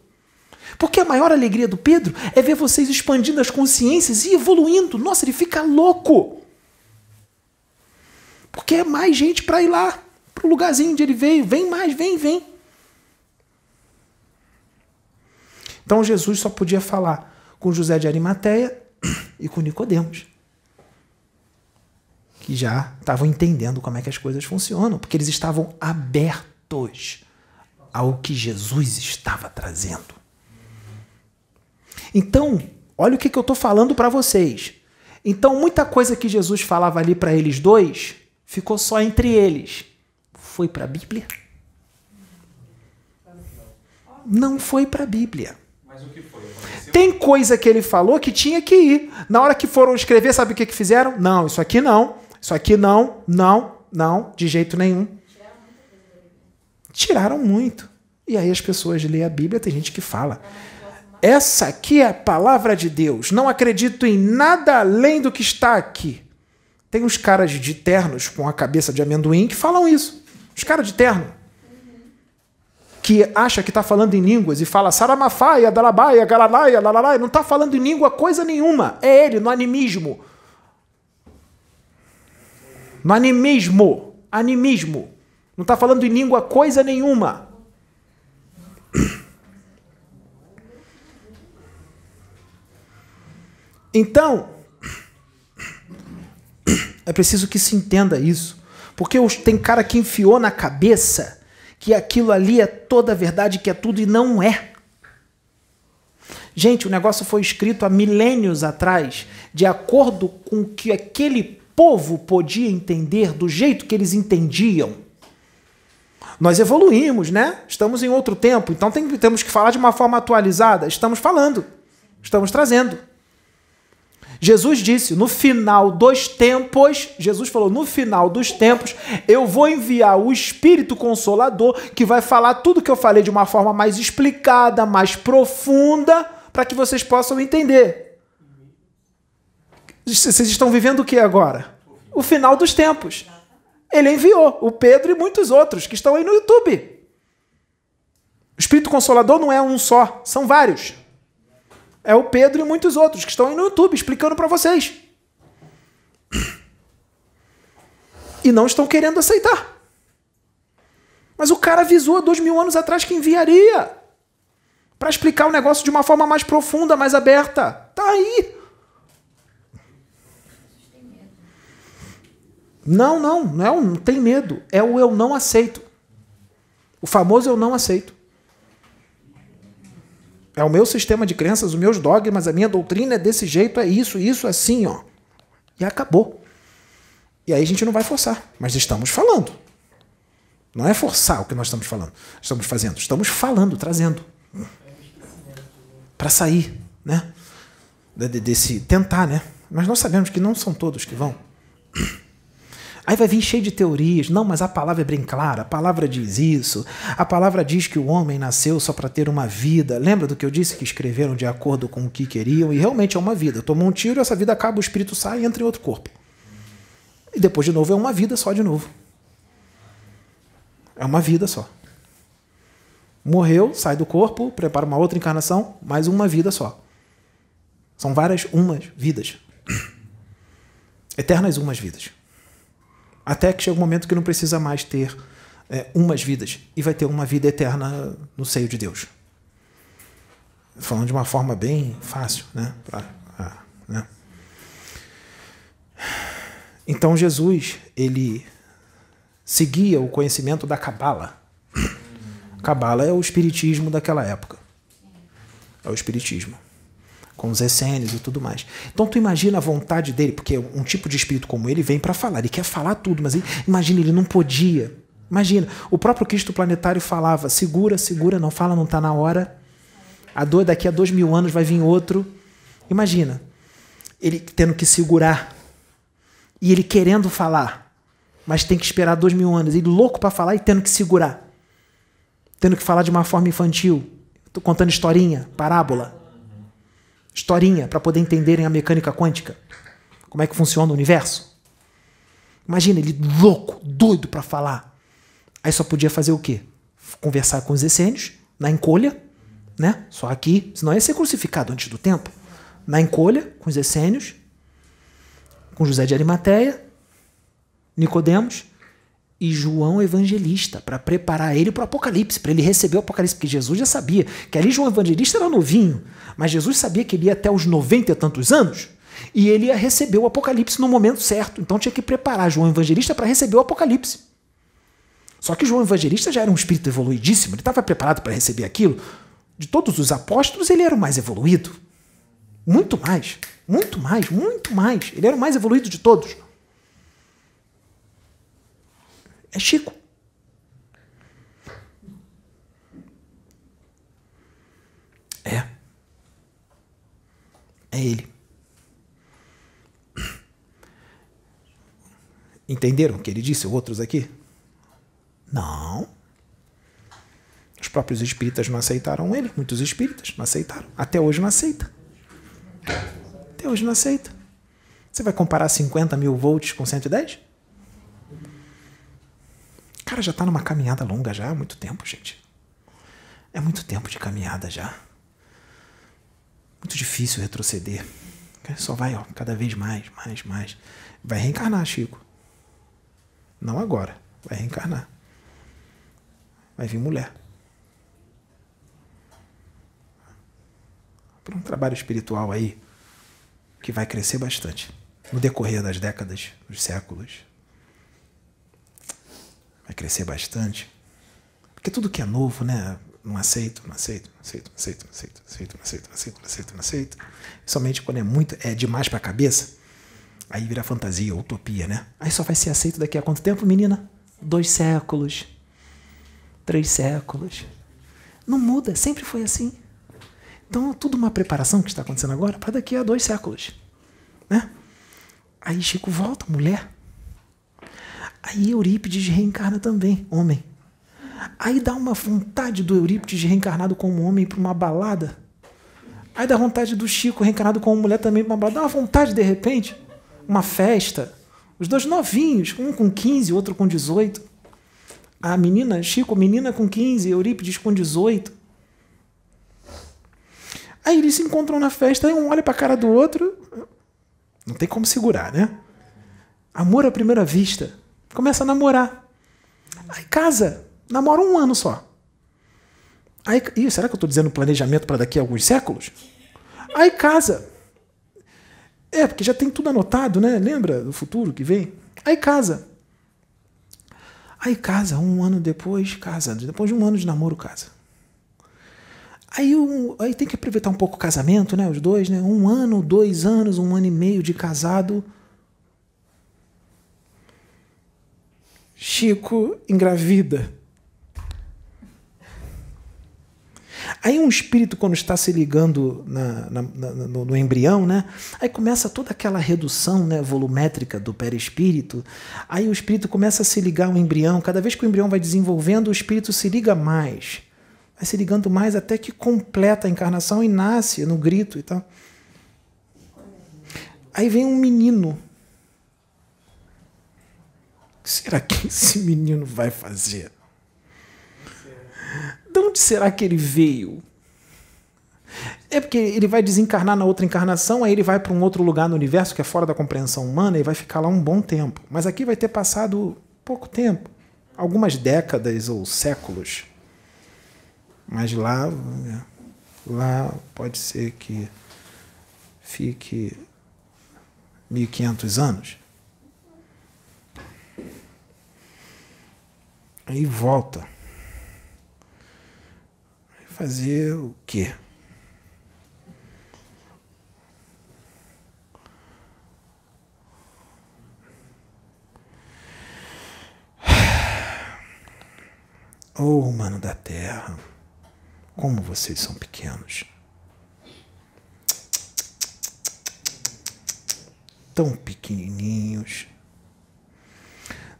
Porque a maior alegria do Pedro é ver vocês expandindo as consciências e evoluindo. Nossa, ele fica louco. Porque é mais gente para ir lá, para o lugarzinho onde ele veio. Vem mais, vem, vem. Então Jesus só podia falar com José de Arimateia e com Nicodemos. Que já estavam entendendo como é que as coisas funcionam, porque eles estavam abertos ao que Jesus estava trazendo. Então, olha o que, que eu estou falando para vocês. Então, muita coisa que Jesus falava ali para eles dois ficou só entre eles. Foi para a Bíblia? Não foi para a Bíblia. Tem coisa que ele falou que tinha que ir. Na hora que foram escrever, sabe o que, que fizeram? Não, isso aqui não. Isso aqui não, não, não, de jeito nenhum. Tiraram muito. E aí as pessoas lêem a Bíblia, tem gente que fala. Essa aqui é a palavra de Deus. Não acredito em nada além do que está aqui. Tem uns caras de ternos com a cabeça de amendoim que falam isso. Os caras de terno. Que acha que está falando em línguas e fala saramafaia, dalabaia, galalaia, lalalaia. Não está falando em língua coisa nenhuma. É ele, no animismo. No animismo. Animismo. Não está falando em língua coisa nenhuma. Então, é preciso que se entenda isso. Porque tem cara que enfiou na cabeça que aquilo ali é toda a verdade, que é tudo, e não é. Gente, o negócio foi escrito há milênios atrás, de acordo com o que aquele povo podia entender, do jeito que eles entendiam. Nós evoluímos, né? Estamos em outro tempo, então tem, temos que falar de uma forma atualizada. Estamos falando, estamos trazendo. Jesus disse: no final dos tempos, Jesus falou: no final dos tempos, eu vou enviar o Espírito Consolador que vai falar tudo que eu falei de uma forma mais explicada, mais profunda, para que vocês possam entender. Vocês estão vivendo o que agora? O final dos tempos. Ele enviou o Pedro e muitos outros que estão aí no YouTube. O Espírito Consolador não é um só, são vários é o Pedro e muitos outros que estão aí no YouTube explicando para vocês. E não estão querendo aceitar. Mas o cara avisou há dois mil anos atrás que enviaria para explicar o negócio de uma forma mais profunda, mais aberta. Tá aí. Não, não, não, é um, não tem medo. É o eu não aceito. O famoso eu não aceito. É o meu sistema de crenças, os meus dogmas, a minha doutrina é desse jeito, é isso, isso, assim, ó. E acabou. E aí a gente não vai forçar, mas estamos falando. Não é forçar o que nós estamos falando, estamos fazendo, estamos falando, trazendo. Para sair, né? Desse tentar, né? Mas nós sabemos que não são todos que vão. Aí vai vir cheio de teorias. Não, mas a palavra é bem clara. A palavra diz isso. A palavra diz que o homem nasceu só para ter uma vida. Lembra do que eu disse que escreveram de acordo com o que queriam? E realmente é uma vida. Tomou um tiro, essa vida acaba, o espírito sai e entra em outro corpo. E depois de novo é uma vida só de novo. É uma vida só. Morreu, sai do corpo, prepara uma outra encarnação, mais uma vida só. São várias umas vidas. Eternas umas vidas. Até que chega um momento que não precisa mais ter é, umas vidas e vai ter uma vida eterna no seio de Deus. Falando de uma forma bem fácil, né? Pra, ah, né? Então Jesus, ele seguia o conhecimento da Cabala. Cabala é o espiritismo daquela época. É o espiritismo com os essênios e tudo mais. Então tu imagina a vontade dele, porque um tipo de espírito como ele vem para falar, ele quer falar tudo, mas ele, imagina, ele não podia. Imagina, o próprio Cristo planetário falava: segura, segura, não fala, não está na hora. A dor daqui a dois mil anos vai vir outro. Imagina, ele tendo que segurar e ele querendo falar, mas tem que esperar dois mil anos. Ele louco para falar e tendo que segurar. Tendo que falar de uma forma infantil. Tô contando historinha, parábola. Historinha, para poder entenderem a mecânica quântica. Como é que funciona o universo. Imagina, ele louco, doido para falar. Aí só podia fazer o quê? Conversar com os essênios, na encolha, né? Só aqui, senão ia ser crucificado antes do tempo. Na encolha, com os essênios, com José de Arimateia, Nicodemos e João Evangelista, para preparar ele para o Apocalipse, para ele receber o Apocalipse, porque Jesus já sabia que ali João Evangelista era novinho, mas Jesus sabia que ele ia até os 90 e tantos anos e ele ia receber o Apocalipse no momento certo. Então tinha que preparar João Evangelista para receber o Apocalipse. Só que João Evangelista já era um espírito evoluidíssimo, ele estava preparado para receber aquilo. De todos os apóstolos, ele era o mais evoluído. Muito mais, muito mais, muito mais. Ele era o mais evoluído de todos. É Chico. É ele. Entenderam o que ele disse, outros aqui? Não. Os próprios espíritas não aceitaram ele, muitos espíritas não aceitaram. Até hoje não aceita. Até hoje não aceita. Você vai comparar 50 mil volts com 110? O cara já está numa caminhada longa já há muito tempo, gente. É muito tempo de caminhada já. Muito difícil retroceder. Só vai, ó, cada vez mais, mais, mais. Vai reencarnar, Chico. Não agora. Vai reencarnar. Vai vir mulher. Por um trabalho espiritual aí que vai crescer bastante no decorrer das décadas, dos séculos. Vai crescer bastante. Porque tudo que é novo, né? Não aceito, não aceito, não aceito, não aceito, não aceito, não aceito, não aceito, não aceito, não aceito, não aceito. Somente quando é muito, é demais para a cabeça, aí vira fantasia, utopia, né? Aí só vai ser aceito daqui a quanto tempo, menina? Dois séculos, três séculos. Não muda, sempre foi assim. Então, tudo uma preparação que está acontecendo agora para daqui a dois séculos. Né? Aí Chico volta, mulher. Aí Eurípides reencarna também, homem. Aí dá uma vontade do Eurípides reencarnado como homem para uma balada. Aí dá vontade do Chico reencarnado como mulher também para uma balada. Dá uma vontade de repente, uma festa. Os dois novinhos, um com 15, outro com 18. A menina, Chico, menina com 15, Eurípides com 18. Aí eles se encontram na festa, aí um olha para a cara do outro. Não tem como segurar, né? Amor à primeira vista. Começa a namorar. Aí casa. Namora um ano só. Aí, ih, será que eu estou dizendo planejamento para daqui a alguns séculos? Aí casa. É, porque já tem tudo anotado, né? Lembra do futuro que vem? Aí casa. Aí casa, um ano depois, casa. Depois de um ano de namoro, casa. Aí, um, aí tem que aproveitar um pouco o casamento, né? Os dois, né? Um ano, dois anos, um ano e meio de casado. Chico engravida. Aí um espírito, quando está se ligando na, na, na, no, no, embrião, né? Aí começa toda aquela redução né, volumétrica do perispírito. Aí o espírito começa a se ligar ao embrião. Cada vez que o embrião vai desenvolvendo, o espírito se liga mais. Vai se ligando mais até que completa a encarnação e nasce no grito e tal. Aí vem um menino. Será que esse menino vai fazer? De onde será que ele veio? É porque ele vai desencarnar na outra encarnação, aí ele vai para um outro lugar no universo que é fora da compreensão humana e vai ficar lá um bom tempo. Mas aqui vai ter passado pouco tempo algumas décadas ou séculos. Mas lá, lá pode ser que fique 1500 anos. Aí volta fazer o quê? Oh, humano da terra, como vocês são pequenos. Tão pequenininhos,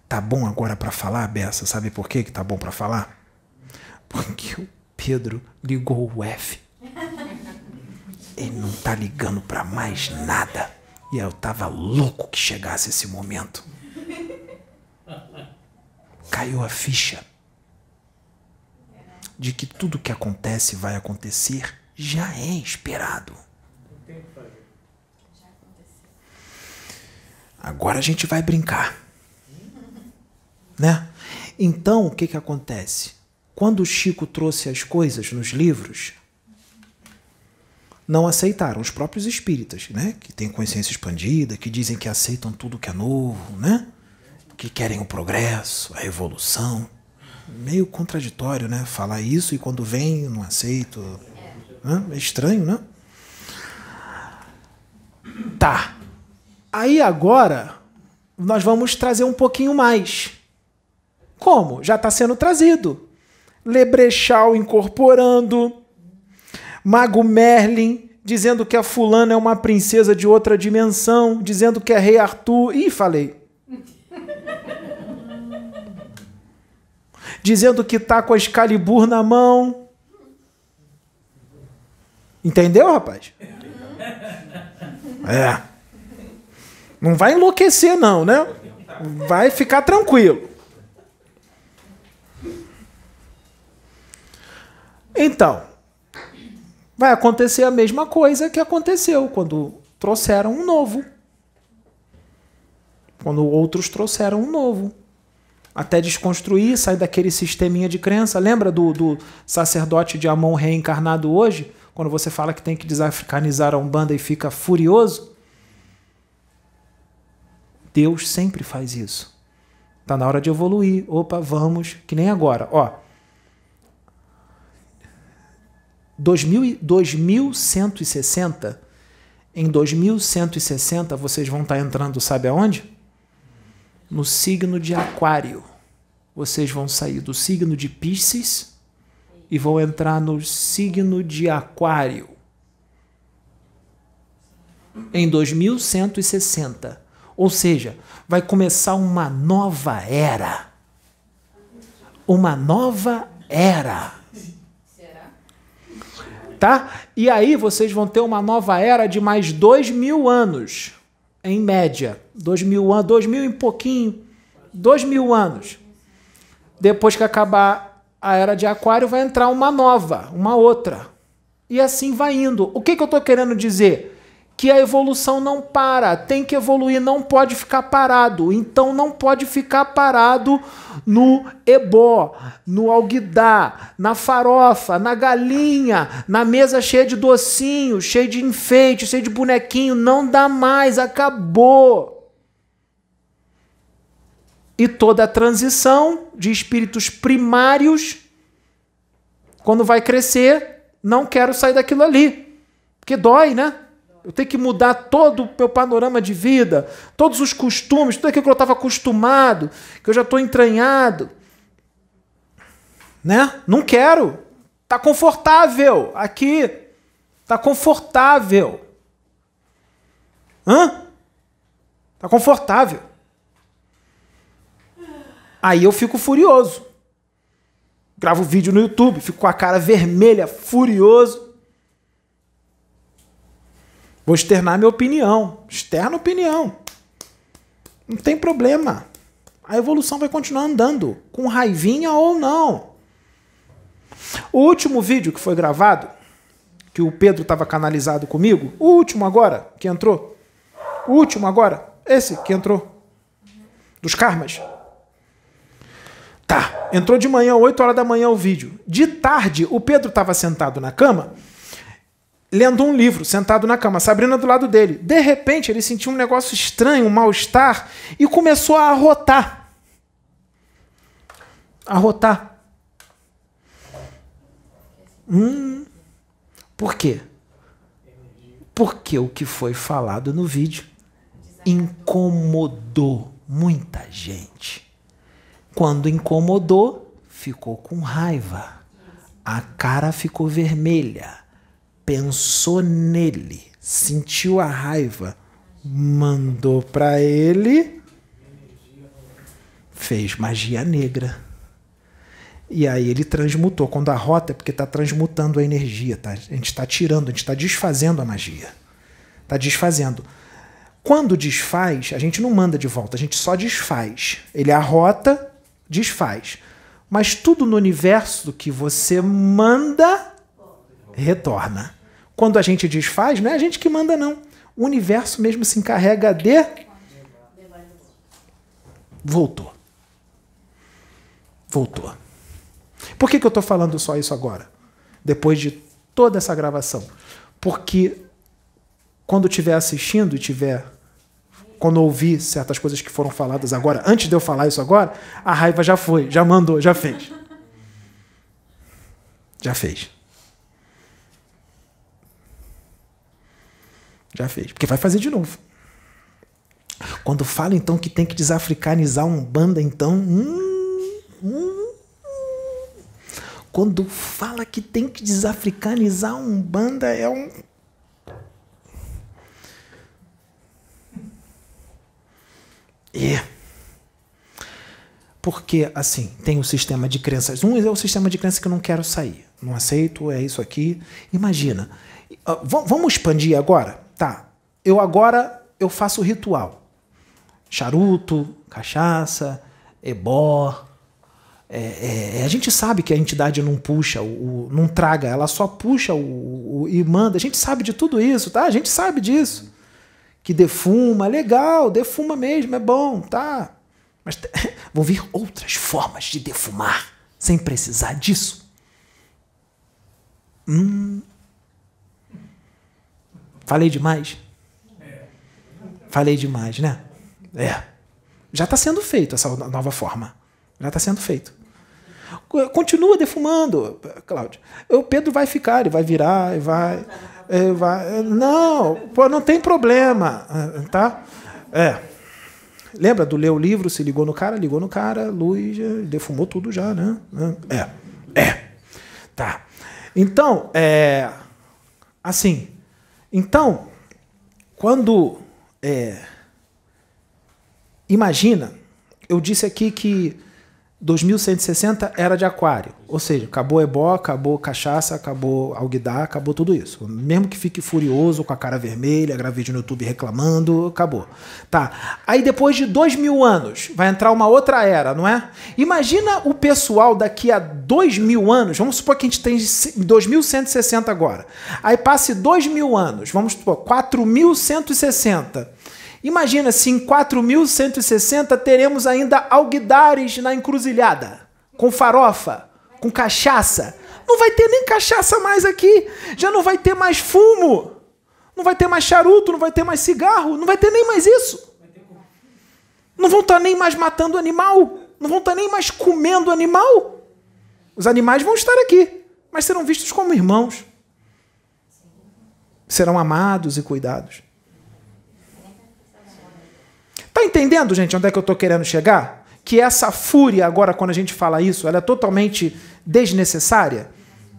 Tá bom agora para falar, Bessa? Sabe por que que tá bom para falar? Porque o Pedro ligou o F. Ele não tá ligando para mais nada. E eu tava louco que chegasse esse momento. Caiu a ficha de que tudo que acontece vai acontecer já é esperado. Agora a gente vai brincar. Né? Então, o que, que acontece? Quando o Chico trouxe as coisas nos livros, não aceitaram os próprios espíritas, né? que têm consciência expandida, que dizem que aceitam tudo que é novo, né? que querem o progresso, a evolução. Meio contraditório, né? Falar isso e quando vem não aceito. Né? É estranho, né? Tá. Aí agora nós vamos trazer um pouquinho mais. Como? Já está sendo trazido. Lebrechal incorporando, Mago Merlin dizendo que a fulana é uma princesa de outra dimensão, dizendo que é rei Arthur. Ih, falei. dizendo que tá com a Excalibur na mão. Entendeu, rapaz? É. Não vai enlouquecer, não, né? Vai ficar tranquilo. Então, vai acontecer a mesma coisa que aconteceu quando trouxeram um novo. Quando outros trouxeram um novo. Até desconstruir, sair daquele sisteminha de crença. Lembra do, do sacerdote de Amon reencarnado hoje? Quando você fala que tem que desafricanizar a Umbanda e fica furioso? Deus sempre faz isso. Está na hora de evoluir. Opa, vamos, que nem agora. Ó, 2160, em 2160 vocês vão estar tá entrando, sabe aonde? No signo de Aquário. Vocês vão sair do signo de Pisces e vão entrar no signo de Aquário. Em 2160. Ou seja, vai começar uma nova era. Uma nova era. Tá? E aí vocês vão ter uma nova era de mais dois mil anos, em média. Dois mil anos, dois mil e pouquinho. Dois mil anos. Depois que acabar a era de Aquário, vai entrar uma nova, uma outra. E assim vai indo. O que, que eu estou querendo dizer? Que a evolução não para, tem que evoluir, não pode ficar parado. Então não pode ficar parado no ebó, no alguidar, na farofa, na galinha, na mesa cheia de docinho, cheia de enfeite, cheia de bonequinho. Não dá mais, acabou. E toda a transição de espíritos primários, quando vai crescer, não quero sair daquilo ali. Porque dói, né? Eu tenho que mudar todo o meu panorama de vida, todos os costumes, tudo aquilo que eu estava acostumado, que eu já estou entranhado. Né? Não quero. Tá confortável aqui. Tá confortável. Hã? Tá confortável. Aí eu fico furioso. Gravo vídeo no YouTube, fico com a cara vermelha, furioso. Vou externar minha opinião. Externa opinião. Não tem problema. A evolução vai continuar andando, com raivinha ou não. O último vídeo que foi gravado, que o Pedro estava canalizado comigo, o último agora que entrou, o último agora, esse que entrou, dos karmas. Tá, entrou de manhã, 8 horas da manhã o vídeo. De tarde, o Pedro estava sentado na cama lendo um livro, sentado na cama, Sabrina do lado dele. De repente, ele sentiu um negócio estranho, um mal-estar, e começou a arrotar. Arrotar. Hum, por quê? Porque o que foi falado no vídeo incomodou muita gente. Quando incomodou, ficou com raiva. A cara ficou vermelha pensou nele, sentiu a raiva, mandou para ele, Fez magia negra. E aí ele transmutou. Quando a rota é porque está transmutando a energia, tá? A gente está tirando, a gente está desfazendo a magia. Está desfazendo. Quando desfaz, a gente não manda de volta, a gente só desfaz. Ele arrota, desfaz. Mas tudo no universo que você manda, retorna. Quando a gente desfaz, não é a gente que manda, não. O universo mesmo se encarrega de. Voltou. Voltou. Por que, que eu estou falando só isso agora? Depois de toda essa gravação. Porque quando estiver assistindo e tiver. Quando ouvir certas coisas que foram faladas agora, antes de eu falar isso agora, a raiva já foi, já mandou, já fez. Já fez. Já fez. Porque vai fazer de novo. Quando fala então que tem que desafricanizar um banda, então. Hum, hum, quando fala que tem que desafricanizar um banda, é um. É. Porque, assim, tem o sistema de crenças. Um é o sistema de crenças que eu não quero sair. Não aceito, é isso aqui. Imagina. Vamos expandir agora? Tá. Eu agora eu faço ritual. Charuto, cachaça, ebó. É, é, a gente sabe que a entidade não puxa, o, o não traga, ela só puxa o, o, e manda. A gente sabe de tudo isso, tá? A gente sabe disso que defuma, legal, defuma mesmo, é bom, tá? Mas vão vir outras formas de defumar sem precisar disso. Hum. Falei demais? Falei demais, né? É. Já está sendo feito essa nova forma. Já está sendo feito. Continua defumando, Cláudio. O Pedro vai ficar, ele vai virar, vai. É, vai, não, pô, não tem problema, tá? É. Lembra do ler o livro, se ligou no cara, ligou no cara, luz, defumou tudo já, né? É, é, tá. Então, é, assim, então, quando, é, imagina, eu disse aqui que 2160 era de aquário. Ou seja, acabou ebó, acabou cachaça, acabou alguidar, acabou tudo isso. Mesmo que fique furioso, com a cara vermelha, grave vídeo no YouTube reclamando, acabou. Tá. Aí depois de dois mil anos, vai entrar uma outra era, não é? Imagina o pessoal daqui a dois mil anos, vamos supor que a gente tem 2160 agora. Aí passe dois mil anos, vamos supor, 4160. Imagina se em 4160 teremos ainda alguidares na encruzilhada, com farofa, com cachaça. Não vai ter nem cachaça mais aqui, já não vai ter mais fumo, não vai ter mais charuto, não vai ter mais cigarro, não vai ter nem mais isso. Não vão estar nem mais matando animal, não vão estar nem mais comendo animal. Os animais vão estar aqui, mas serão vistos como irmãos. Serão amados e cuidados. Tá entendendo, gente, onde é que eu estou querendo chegar? Que essa fúria, agora, quando a gente fala isso, ela é totalmente desnecessária?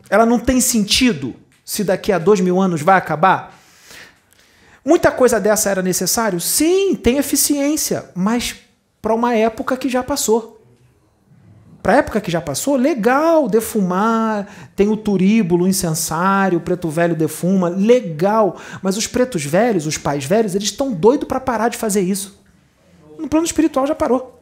Ela não tem sentido se daqui a dois mil anos vai acabar? Muita coisa dessa era necessário? Sim, tem eficiência, mas para uma época que já passou. Para a época que já passou, legal defumar, tem o turíbulo, o incensário, o preto velho defuma, legal. Mas os pretos velhos, os pais velhos, eles estão doidos para parar de fazer isso no plano espiritual já parou.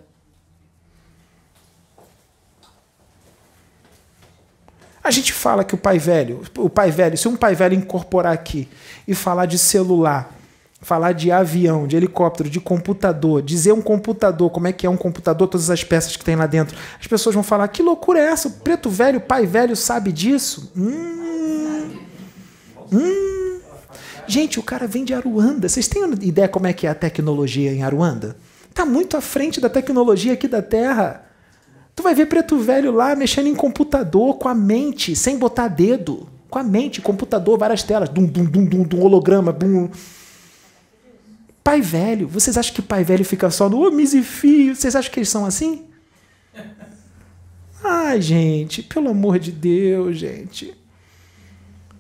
A gente fala que o pai velho, o pai velho, se um pai velho incorporar aqui e falar de celular, falar de avião, de helicóptero, de computador, dizer um computador, como é que é um computador, todas as peças que tem lá dentro, as pessoas vão falar: que loucura é essa? O preto velho, o pai velho sabe disso? Hum. Hum. Gente, o cara vem de Aruanda. Vocês têm ideia como é que é a tecnologia em Aruanda? Está muito à frente da tecnologia aqui da Terra. Tu vai ver preto velho lá mexendo em computador com a mente, sem botar dedo. Com a mente, computador, várias telas. Dum, dum, dum, dum, dum holograma. Bum. Pai velho. Vocês acham que pai velho fica só no oh, misifio? Vocês acham que eles são assim? Ai, gente, pelo amor de Deus, gente.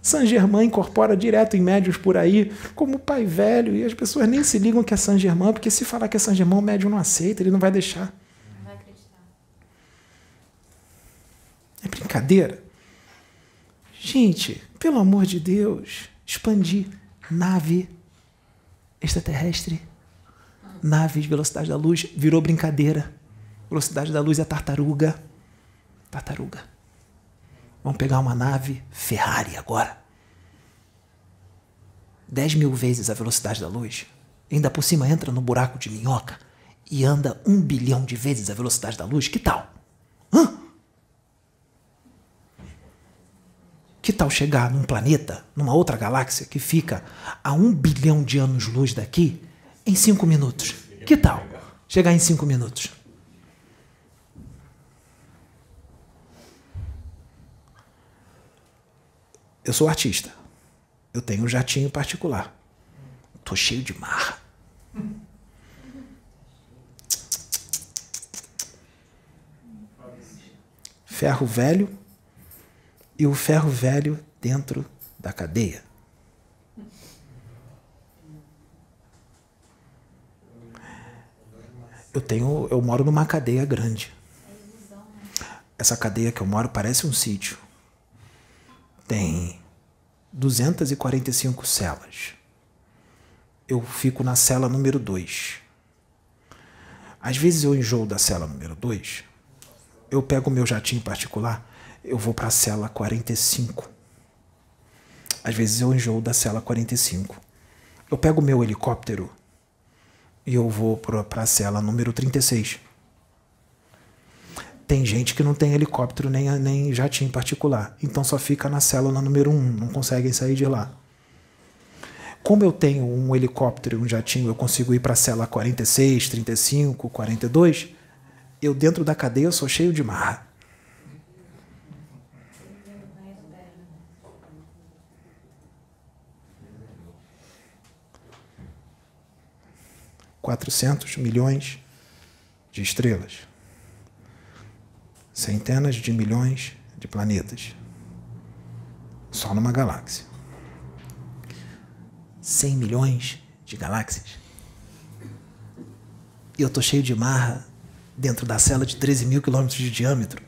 Saint-Germain incorpora direto em médios por aí, como pai velho, e as pessoas nem se ligam que é Saint-Germain, porque se falar que é Saint-Germain, o médium não aceita, ele não vai deixar. Não vai acreditar. É brincadeira. Gente, pelo amor de Deus, expandir nave extraterrestre, naves, velocidade da luz, virou brincadeira. Velocidade da luz é tartaruga. Tartaruga. Vamos pegar uma nave Ferrari agora. 10 mil vezes a velocidade da luz. Ainda por cima entra no buraco de minhoca e anda um bilhão de vezes a velocidade da luz. Que tal? Hã? Que tal chegar num planeta, numa outra galáxia que fica a um bilhão de anos-luz daqui em cinco minutos? Que tal? Chegar em cinco minutos. Eu sou artista. Eu tenho um jatinho particular. Tô cheio de marra. Ferro velho e o ferro velho dentro da cadeia. Eu tenho, eu moro numa cadeia grande. Essa cadeia que eu moro parece um sítio. Tem 245 celas. Eu fico na cela número 2. Às vezes eu enjoo da cela número 2. Eu pego o meu jatinho particular, eu vou para a cela 45. Às vezes eu enjoo da cela 45. Eu pego o meu helicóptero e eu vou para a cela número 36. Tem gente que não tem helicóptero nem, nem jatinho particular, então só fica na célula número 1, não conseguem sair de lá. Como eu tenho um helicóptero e um jatinho, eu consigo ir para a cela 46, 35, 42. Eu dentro da cadeia sou cheio de marra. Quatrocentos milhões de estrelas, centenas de milhões de planetas, só numa galáxia. 100 milhões de galáxias. E eu tô cheio de marra dentro da cela de 13 mil quilômetros de diâmetro.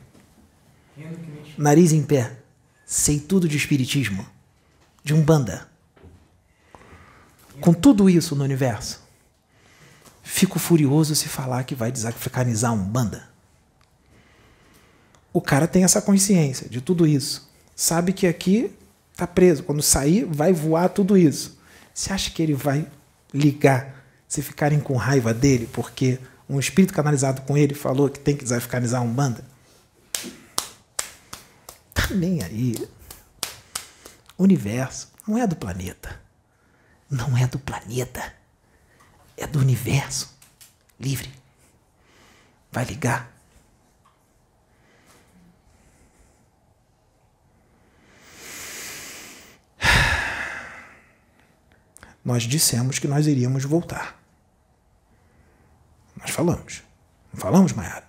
Nariz em pé. Sei tudo de espiritismo. De umbanda. Com tudo isso no universo, fico furioso se falar que vai desafricanizar umbanda. O cara tem essa consciência de tudo isso. Sabe que aqui tá preso. Quando sair, vai voar tudo isso. Você acha que ele vai ligar se ficarem com raiva dele porque um espírito canalizado com ele falou que tem que desafricanizar um banda? Tá nem aí. O universo não é do planeta. Não é do planeta. É do universo. Livre. Vai ligar. Nós dissemos que nós iríamos voltar. Nós falamos. Não falamos, Mayara?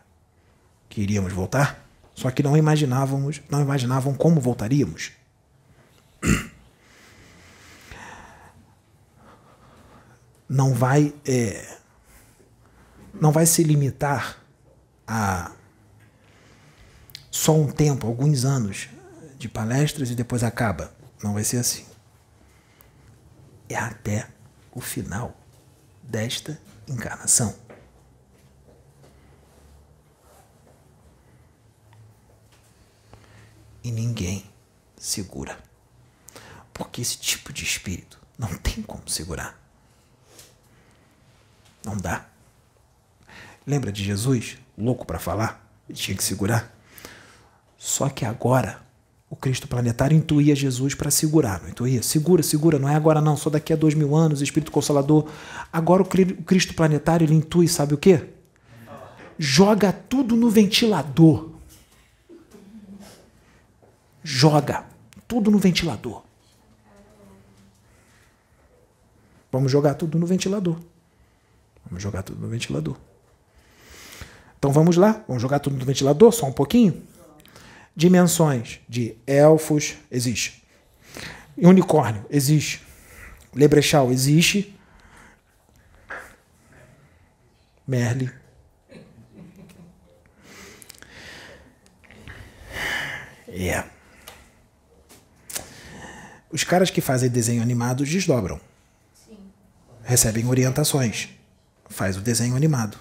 Que iríamos voltar? Só que não imaginávamos, não imaginavam como voltaríamos. Não vai, é, não vai se limitar a só um tempo, alguns anos de palestras e depois acaba. Não vai ser assim é até o final desta encarnação. E ninguém segura. Porque esse tipo de espírito não tem como segurar. Não dá. Lembra de Jesus, louco para falar? Ele tinha que segurar. Só que agora o Cristo planetário intuía Jesus para segurar, não intuía? Segura, segura, não é agora não, só daqui a dois mil anos, Espírito Consolador. Agora o Cristo planetário ele intui, sabe o quê? Joga tudo no ventilador. Joga tudo no ventilador. Vamos jogar tudo no ventilador. Vamos jogar tudo no ventilador. Então vamos lá, vamos jogar tudo no ventilador, só um pouquinho dimensões de elfos, existe. Unicórnio, existe. Lebrechal, existe. É. Os caras que fazem desenho animado desdobram. Sim. Recebem orientações. Faz o desenho animado.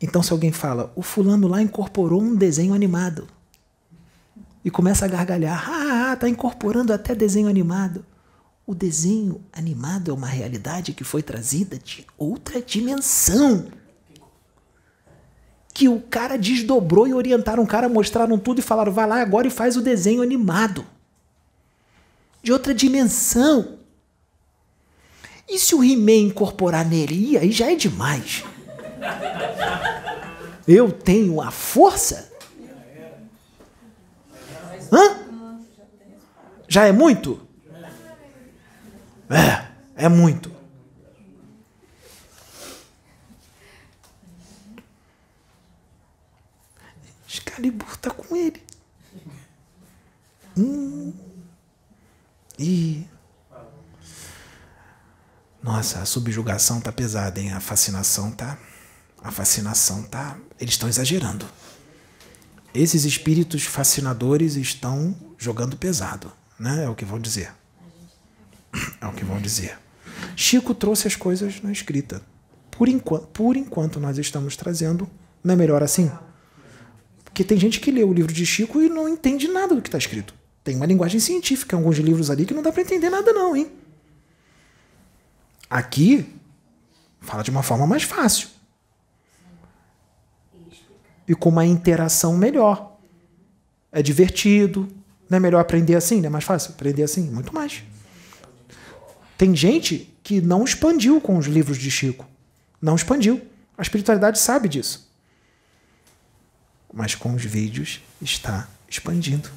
Então, se alguém fala, o fulano lá incorporou um desenho animado. E começa a gargalhar, ah, tá incorporando até desenho animado. O desenho animado é uma realidade que foi trazida de outra dimensão. Que o cara desdobrou e orientaram o cara, mostraram tudo e falaram: vai lá agora e faz o desenho animado. De outra dimensão. E se o He-Man incorporar nele? Ih, aí já é demais. Eu tenho a força? Hã? Já é muito? É, é muito. Excalibur tá com ele. Hum. E. Nossa, a subjugação tá pesada, hein? A fascinação tá. A fascinação tá. Eles estão exagerando. Esses espíritos fascinadores estão jogando pesado, né? É o que vão dizer. É o que vão dizer. Chico trouxe as coisas na escrita. Por enquanto, por enquanto nós estamos trazendo. Não é melhor assim? Porque tem gente que lê o livro de Chico e não entende nada do que está escrito. Tem uma linguagem científica alguns livros ali que não dá para entender nada, não, hein? Aqui, fala de uma forma mais fácil. E com uma interação melhor. É divertido. Não é melhor aprender assim? Não é mais fácil aprender assim? Muito mais. Tem gente que não expandiu com os livros de Chico. Não expandiu. A espiritualidade sabe disso. Mas com os vídeos está expandindo.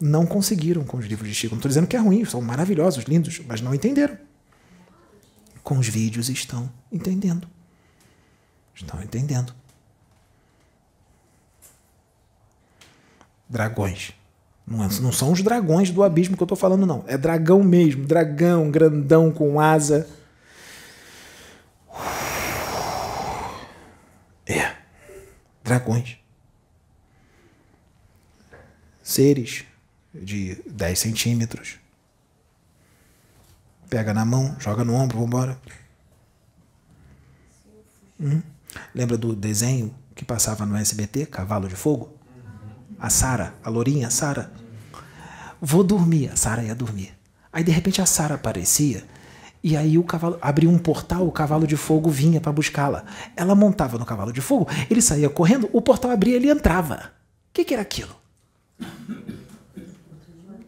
Não conseguiram com os livros de Chico. Não estou dizendo que é ruim, são maravilhosos, lindos, mas não entenderam. Com os vídeos estão entendendo. Estão entendendo. Dragões. Não, é- não são os dragões do abismo que eu estou falando, não. É dragão mesmo. Dragão, grandão, com asa. É. Dragões. Seres de 10 centímetros. Pega na mão, joga no ombro, vambora. Hum? Lembra do desenho que passava no SBT, Cavalo de Fogo? A Sara, a lourinha Sara. Vou dormir, a Sara ia dormir. Aí de repente a Sara aparecia e aí o cavalo abria um portal, o cavalo de fogo vinha para buscá-la. Ela montava no cavalo de fogo, ele saía correndo, o portal abria, ele entrava. O que, que era aquilo?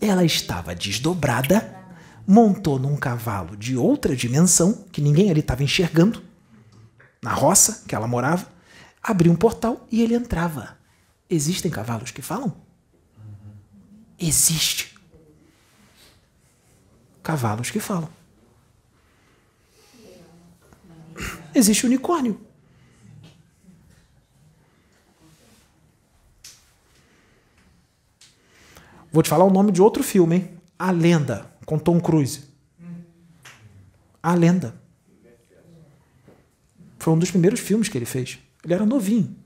Ela estava desdobrada, montou num cavalo de outra dimensão que ninguém ali estava enxergando, na roça que ela morava, abriu um portal e ele entrava. Existem cavalos que falam? Existe. Cavalos que falam. Existe unicórnio. Vou te falar o nome de outro filme, hein? A Lenda, com Tom Cruise. A Lenda. Foi um dos primeiros filmes que ele fez. Ele era novinho.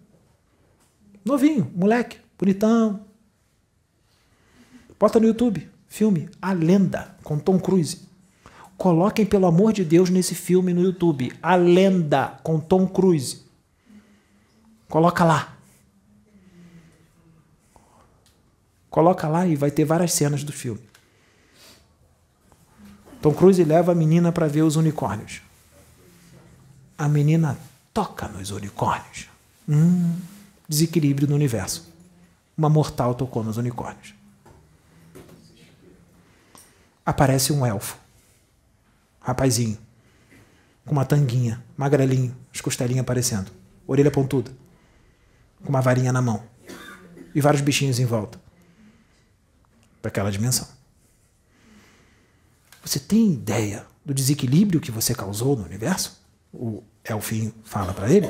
Novinho, moleque, bonitão. Bota no YouTube, filme A Lenda, com Tom Cruise. Coloquem, pelo amor de Deus, nesse filme no YouTube. A Lenda, com Tom Cruise. Coloca lá. Coloca lá e vai ter várias cenas do filme. Tom Cruise leva a menina para ver os unicórnios. A menina toca nos unicórnios. Hum, desequilíbrio no universo. Uma mortal tocou nos unicórnios. Aparece um elfo. Rapazinho. Com uma tanguinha, magrelinho, as costelinhas aparecendo. Orelha pontuda. Com uma varinha na mão. E vários bichinhos em volta. Para aquela dimensão. Você tem ideia do desequilíbrio que você causou no universo? O elfinho fala para ele.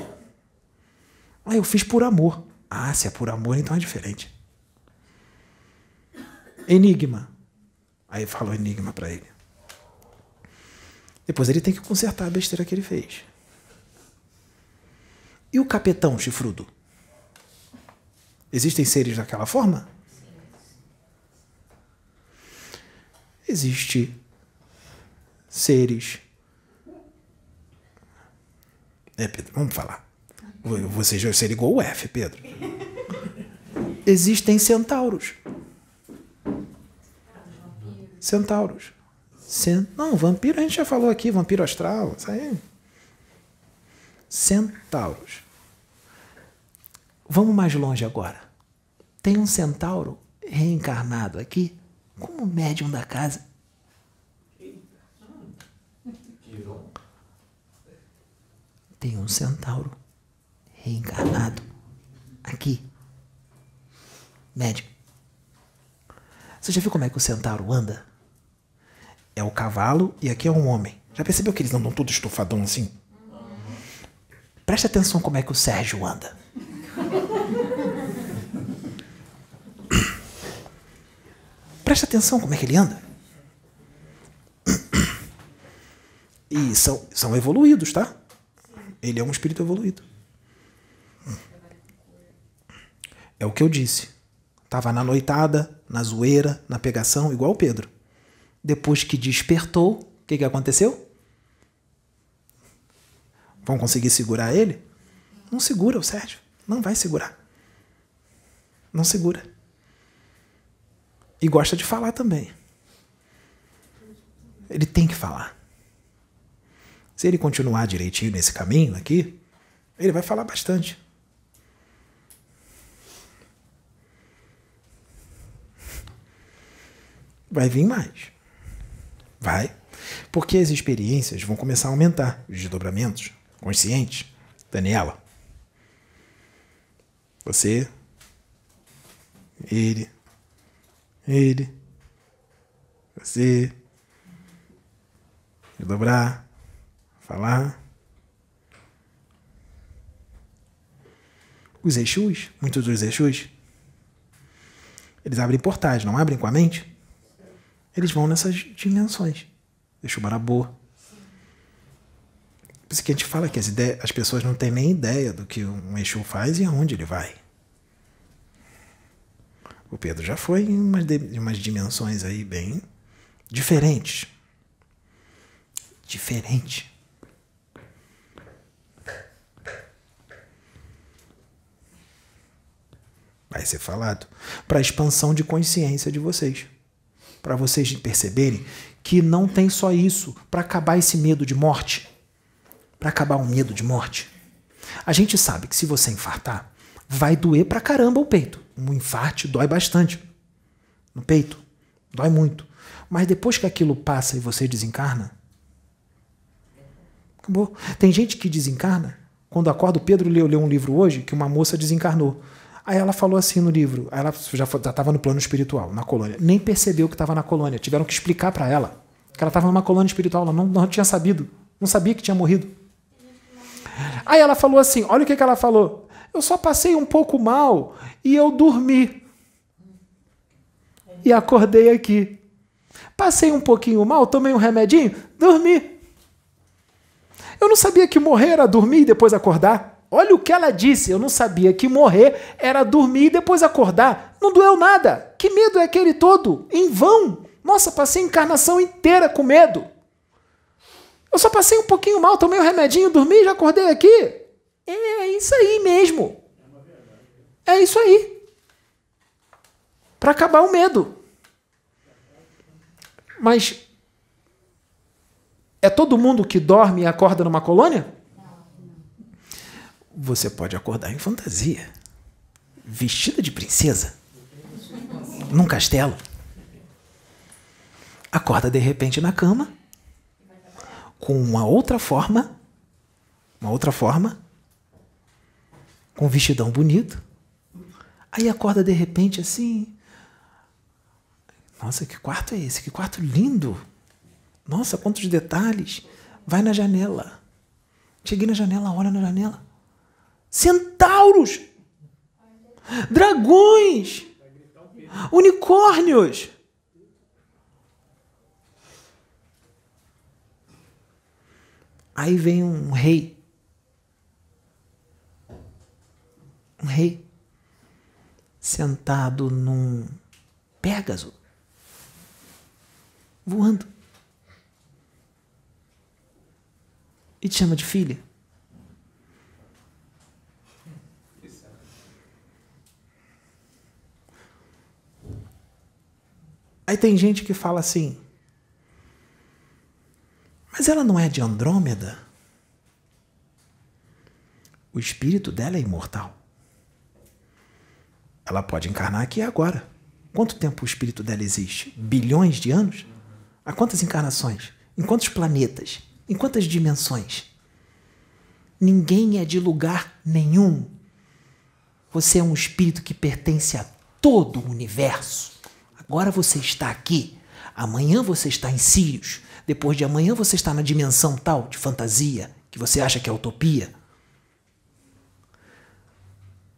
Ah, eu fiz por amor. Ah, se é por amor, então é diferente. Enigma. Aí fala enigma para ele. Depois ele tem que consertar a besteira que ele fez. E o capetão chifrudo? Existem seres daquela forma? Existe seres. É, Pedro, vamos falar. Você já ser igual o F, Pedro. Existem centauros. Centauros. Cent... Não, vampiro a gente já falou aqui, vampiro astral, isso aí. Centauros. Vamos mais longe agora. Tem um centauro reencarnado aqui como médium da casa. Tem um centauro reencarnado aqui. Médium. Você já viu como é que o centauro anda? É o cavalo e aqui é um homem. Já percebeu que eles andam tudo estufadão assim? Preste atenção como é que o Sérgio anda. Preste atenção como é que ele anda. E são, são evoluídos, tá? Ele é um espírito evoluído. É o que eu disse. Estava na noitada, na zoeira, na pegação, igual o Pedro. Depois que despertou, o que, que aconteceu? Vão conseguir segurar ele? Não segura o Sérgio. Não vai segurar. Não segura. E gosta de falar também. Ele tem que falar. Se ele continuar direitinho nesse caminho aqui, ele vai falar bastante. Vai vir mais. Vai. Porque as experiências vão começar a aumentar, os desdobramentos conscientes. Daniela, você, ele, ele, você, dobrar, falar. Os Exus, muitos dos Exus, eles abrem portais, não abrem com a mente? Eles vão nessas dimensões. Exu Marabô. Por isso que a gente fala que as, ideias, as pessoas não têm nem ideia do que um Exu faz e aonde ele vai. O Pedro já foi em umas, umas dimensões aí bem diferentes. Diferente. Vai ser falado. Para a expansão de consciência de vocês. Para vocês perceberem que não tem só isso para acabar esse medo de morte. Para acabar o medo de morte. A gente sabe que se você infartar, vai doer pra caramba o peito. Um infarte dói bastante no peito, dói muito. Mas depois que aquilo passa e você desencarna, acabou. Tem gente que desencarna. Quando acorda, o Pedro leu, leu um livro hoje que uma moça desencarnou. Aí ela falou assim no livro, ela já estava no plano espiritual, na colônia. Nem percebeu que estava na colônia. Tiveram que explicar para ela que ela estava numa colônia espiritual. Ela não, não tinha sabido, não sabia que tinha morrido. Aí ela falou assim: olha o que, que ela falou. Eu só passei um pouco mal e eu dormi. E acordei aqui. Passei um pouquinho mal, tomei um remedinho, dormi. Eu não sabia que morrer era dormir e depois acordar. Olha o que ela disse. Eu não sabia que morrer era dormir e depois acordar. Não doeu nada. Que medo é aquele todo? Em vão. Nossa, passei a encarnação inteira com medo. Eu só passei um pouquinho mal, tomei um remedinho, dormi e já acordei aqui. É isso aí mesmo. É isso aí. Para acabar o medo. Mas é todo mundo que dorme e acorda numa colônia? Você pode acordar em fantasia, vestida de princesa, num castelo. Acorda de repente na cama, com uma outra forma, uma outra forma, com um vestidão bonito. Aí acorda de repente assim. Nossa, que quarto é esse? Que quarto lindo! Nossa, quantos detalhes! Vai na janela. Cheguei na janela, olha na janela. Centauros! Dragões! Unicórnios! Aí vem um rei um rei. sentado num Pégaso, voando. E te chama de filha. Aí tem gente que fala assim, mas ela não é de Andrômeda? O espírito dela é imortal. Ela pode encarnar aqui agora. Quanto tempo o espírito dela existe? Bilhões de anos? Há quantas encarnações? Em quantos planetas? Em quantas dimensões? Ninguém é de lugar nenhum. Você é um espírito que pertence a todo o universo. Agora você está aqui. Amanhã você está em Sirius. Depois de amanhã você está na dimensão tal de fantasia que você acha que é utopia.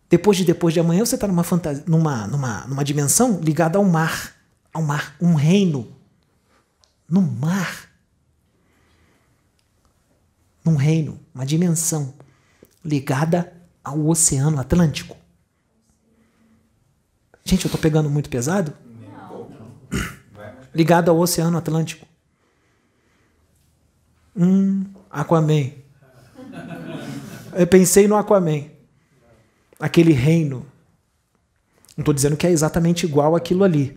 Depois de depois de amanhã você está numa, fantasia, numa, numa, numa dimensão ligada ao mar. Ao mar, um reino. No mar. Num reino, uma dimensão ligada ao Oceano Atlântico. Gente, eu estou pegando muito pesado? Ligado ao Oceano Atlântico. Hum, Aquaman. Eu pensei no Aquaman. Aquele reino. Não estou dizendo que é exatamente igual aquilo ali.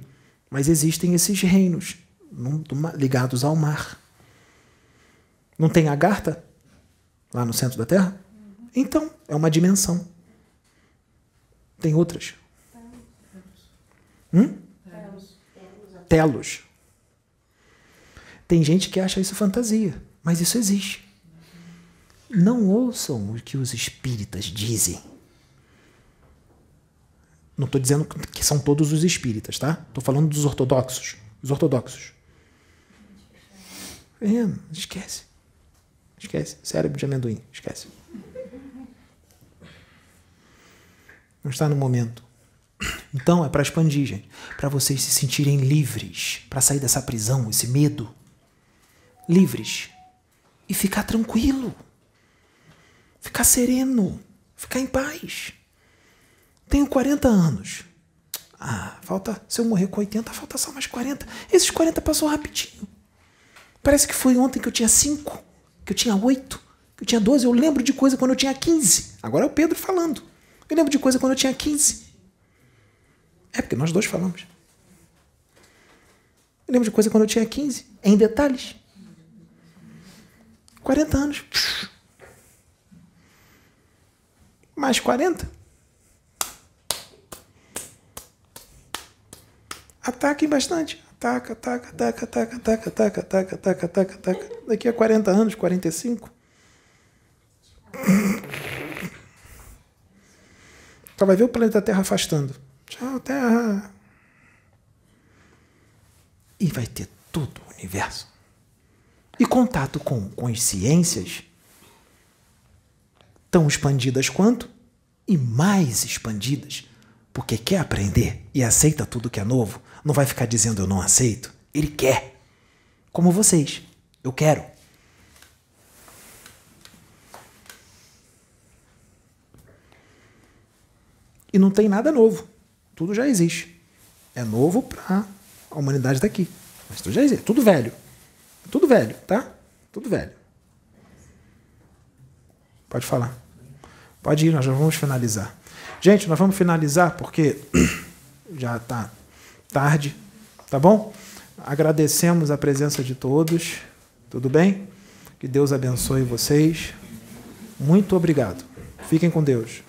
Mas existem esses reinos ligados ao mar. Não tem Agartha? Lá no centro da Terra? Então, é uma dimensão. Tem outras. Hum? Telos. Tem gente que acha isso fantasia, mas isso existe. Não ouçam o que os espíritas dizem. Não estou dizendo que são todos os espíritas, tá? Estou falando dos ortodoxos. Os ortodoxos. É, esquece. Esquece. Cérebro de amendoim. Esquece. Não está no momento. Então é para expandir, gente. Para vocês se sentirem livres. Para sair dessa prisão, esse medo. Livres. E ficar tranquilo. Ficar sereno. Ficar em paz. Tenho 40 anos. Ah, falta. Se eu morrer com 80, falta só mais 40. Esses 40 passou rapidinho. Parece que foi ontem que eu tinha 5, que eu tinha 8, que eu tinha 12. Eu lembro de coisa quando eu tinha 15. Agora é o Pedro falando. Eu lembro de coisa quando eu tinha 15. É porque nós dois falamos. Eu lembro de coisa quando eu tinha 15, em detalhes. 40 anos. Mais 40. Ataquem bastante. Ataca, ataca, ataca, ataca, ataca, ataca, ataca, ataca, ataca, ataca. Daqui a 40 anos, 45. Então vai ver o planeta Terra afastando. Tchau, Terra. E vai ter todo o universo. E contato com consciências tão expandidas quanto e mais expandidas, porque quer aprender e aceita tudo que é novo, não vai ficar dizendo eu não aceito. Ele quer. Como vocês. Eu quero. E não tem nada novo. Tudo já existe. É novo para a humanidade daqui. Mas tudo já existe. Tudo velho. Tudo velho, tá? Tudo velho. Pode falar. Pode ir, nós já vamos finalizar. Gente, nós vamos finalizar porque já está tarde, tá bom? Agradecemos a presença de todos, tudo bem? Que Deus abençoe vocês. Muito obrigado. Fiquem com Deus.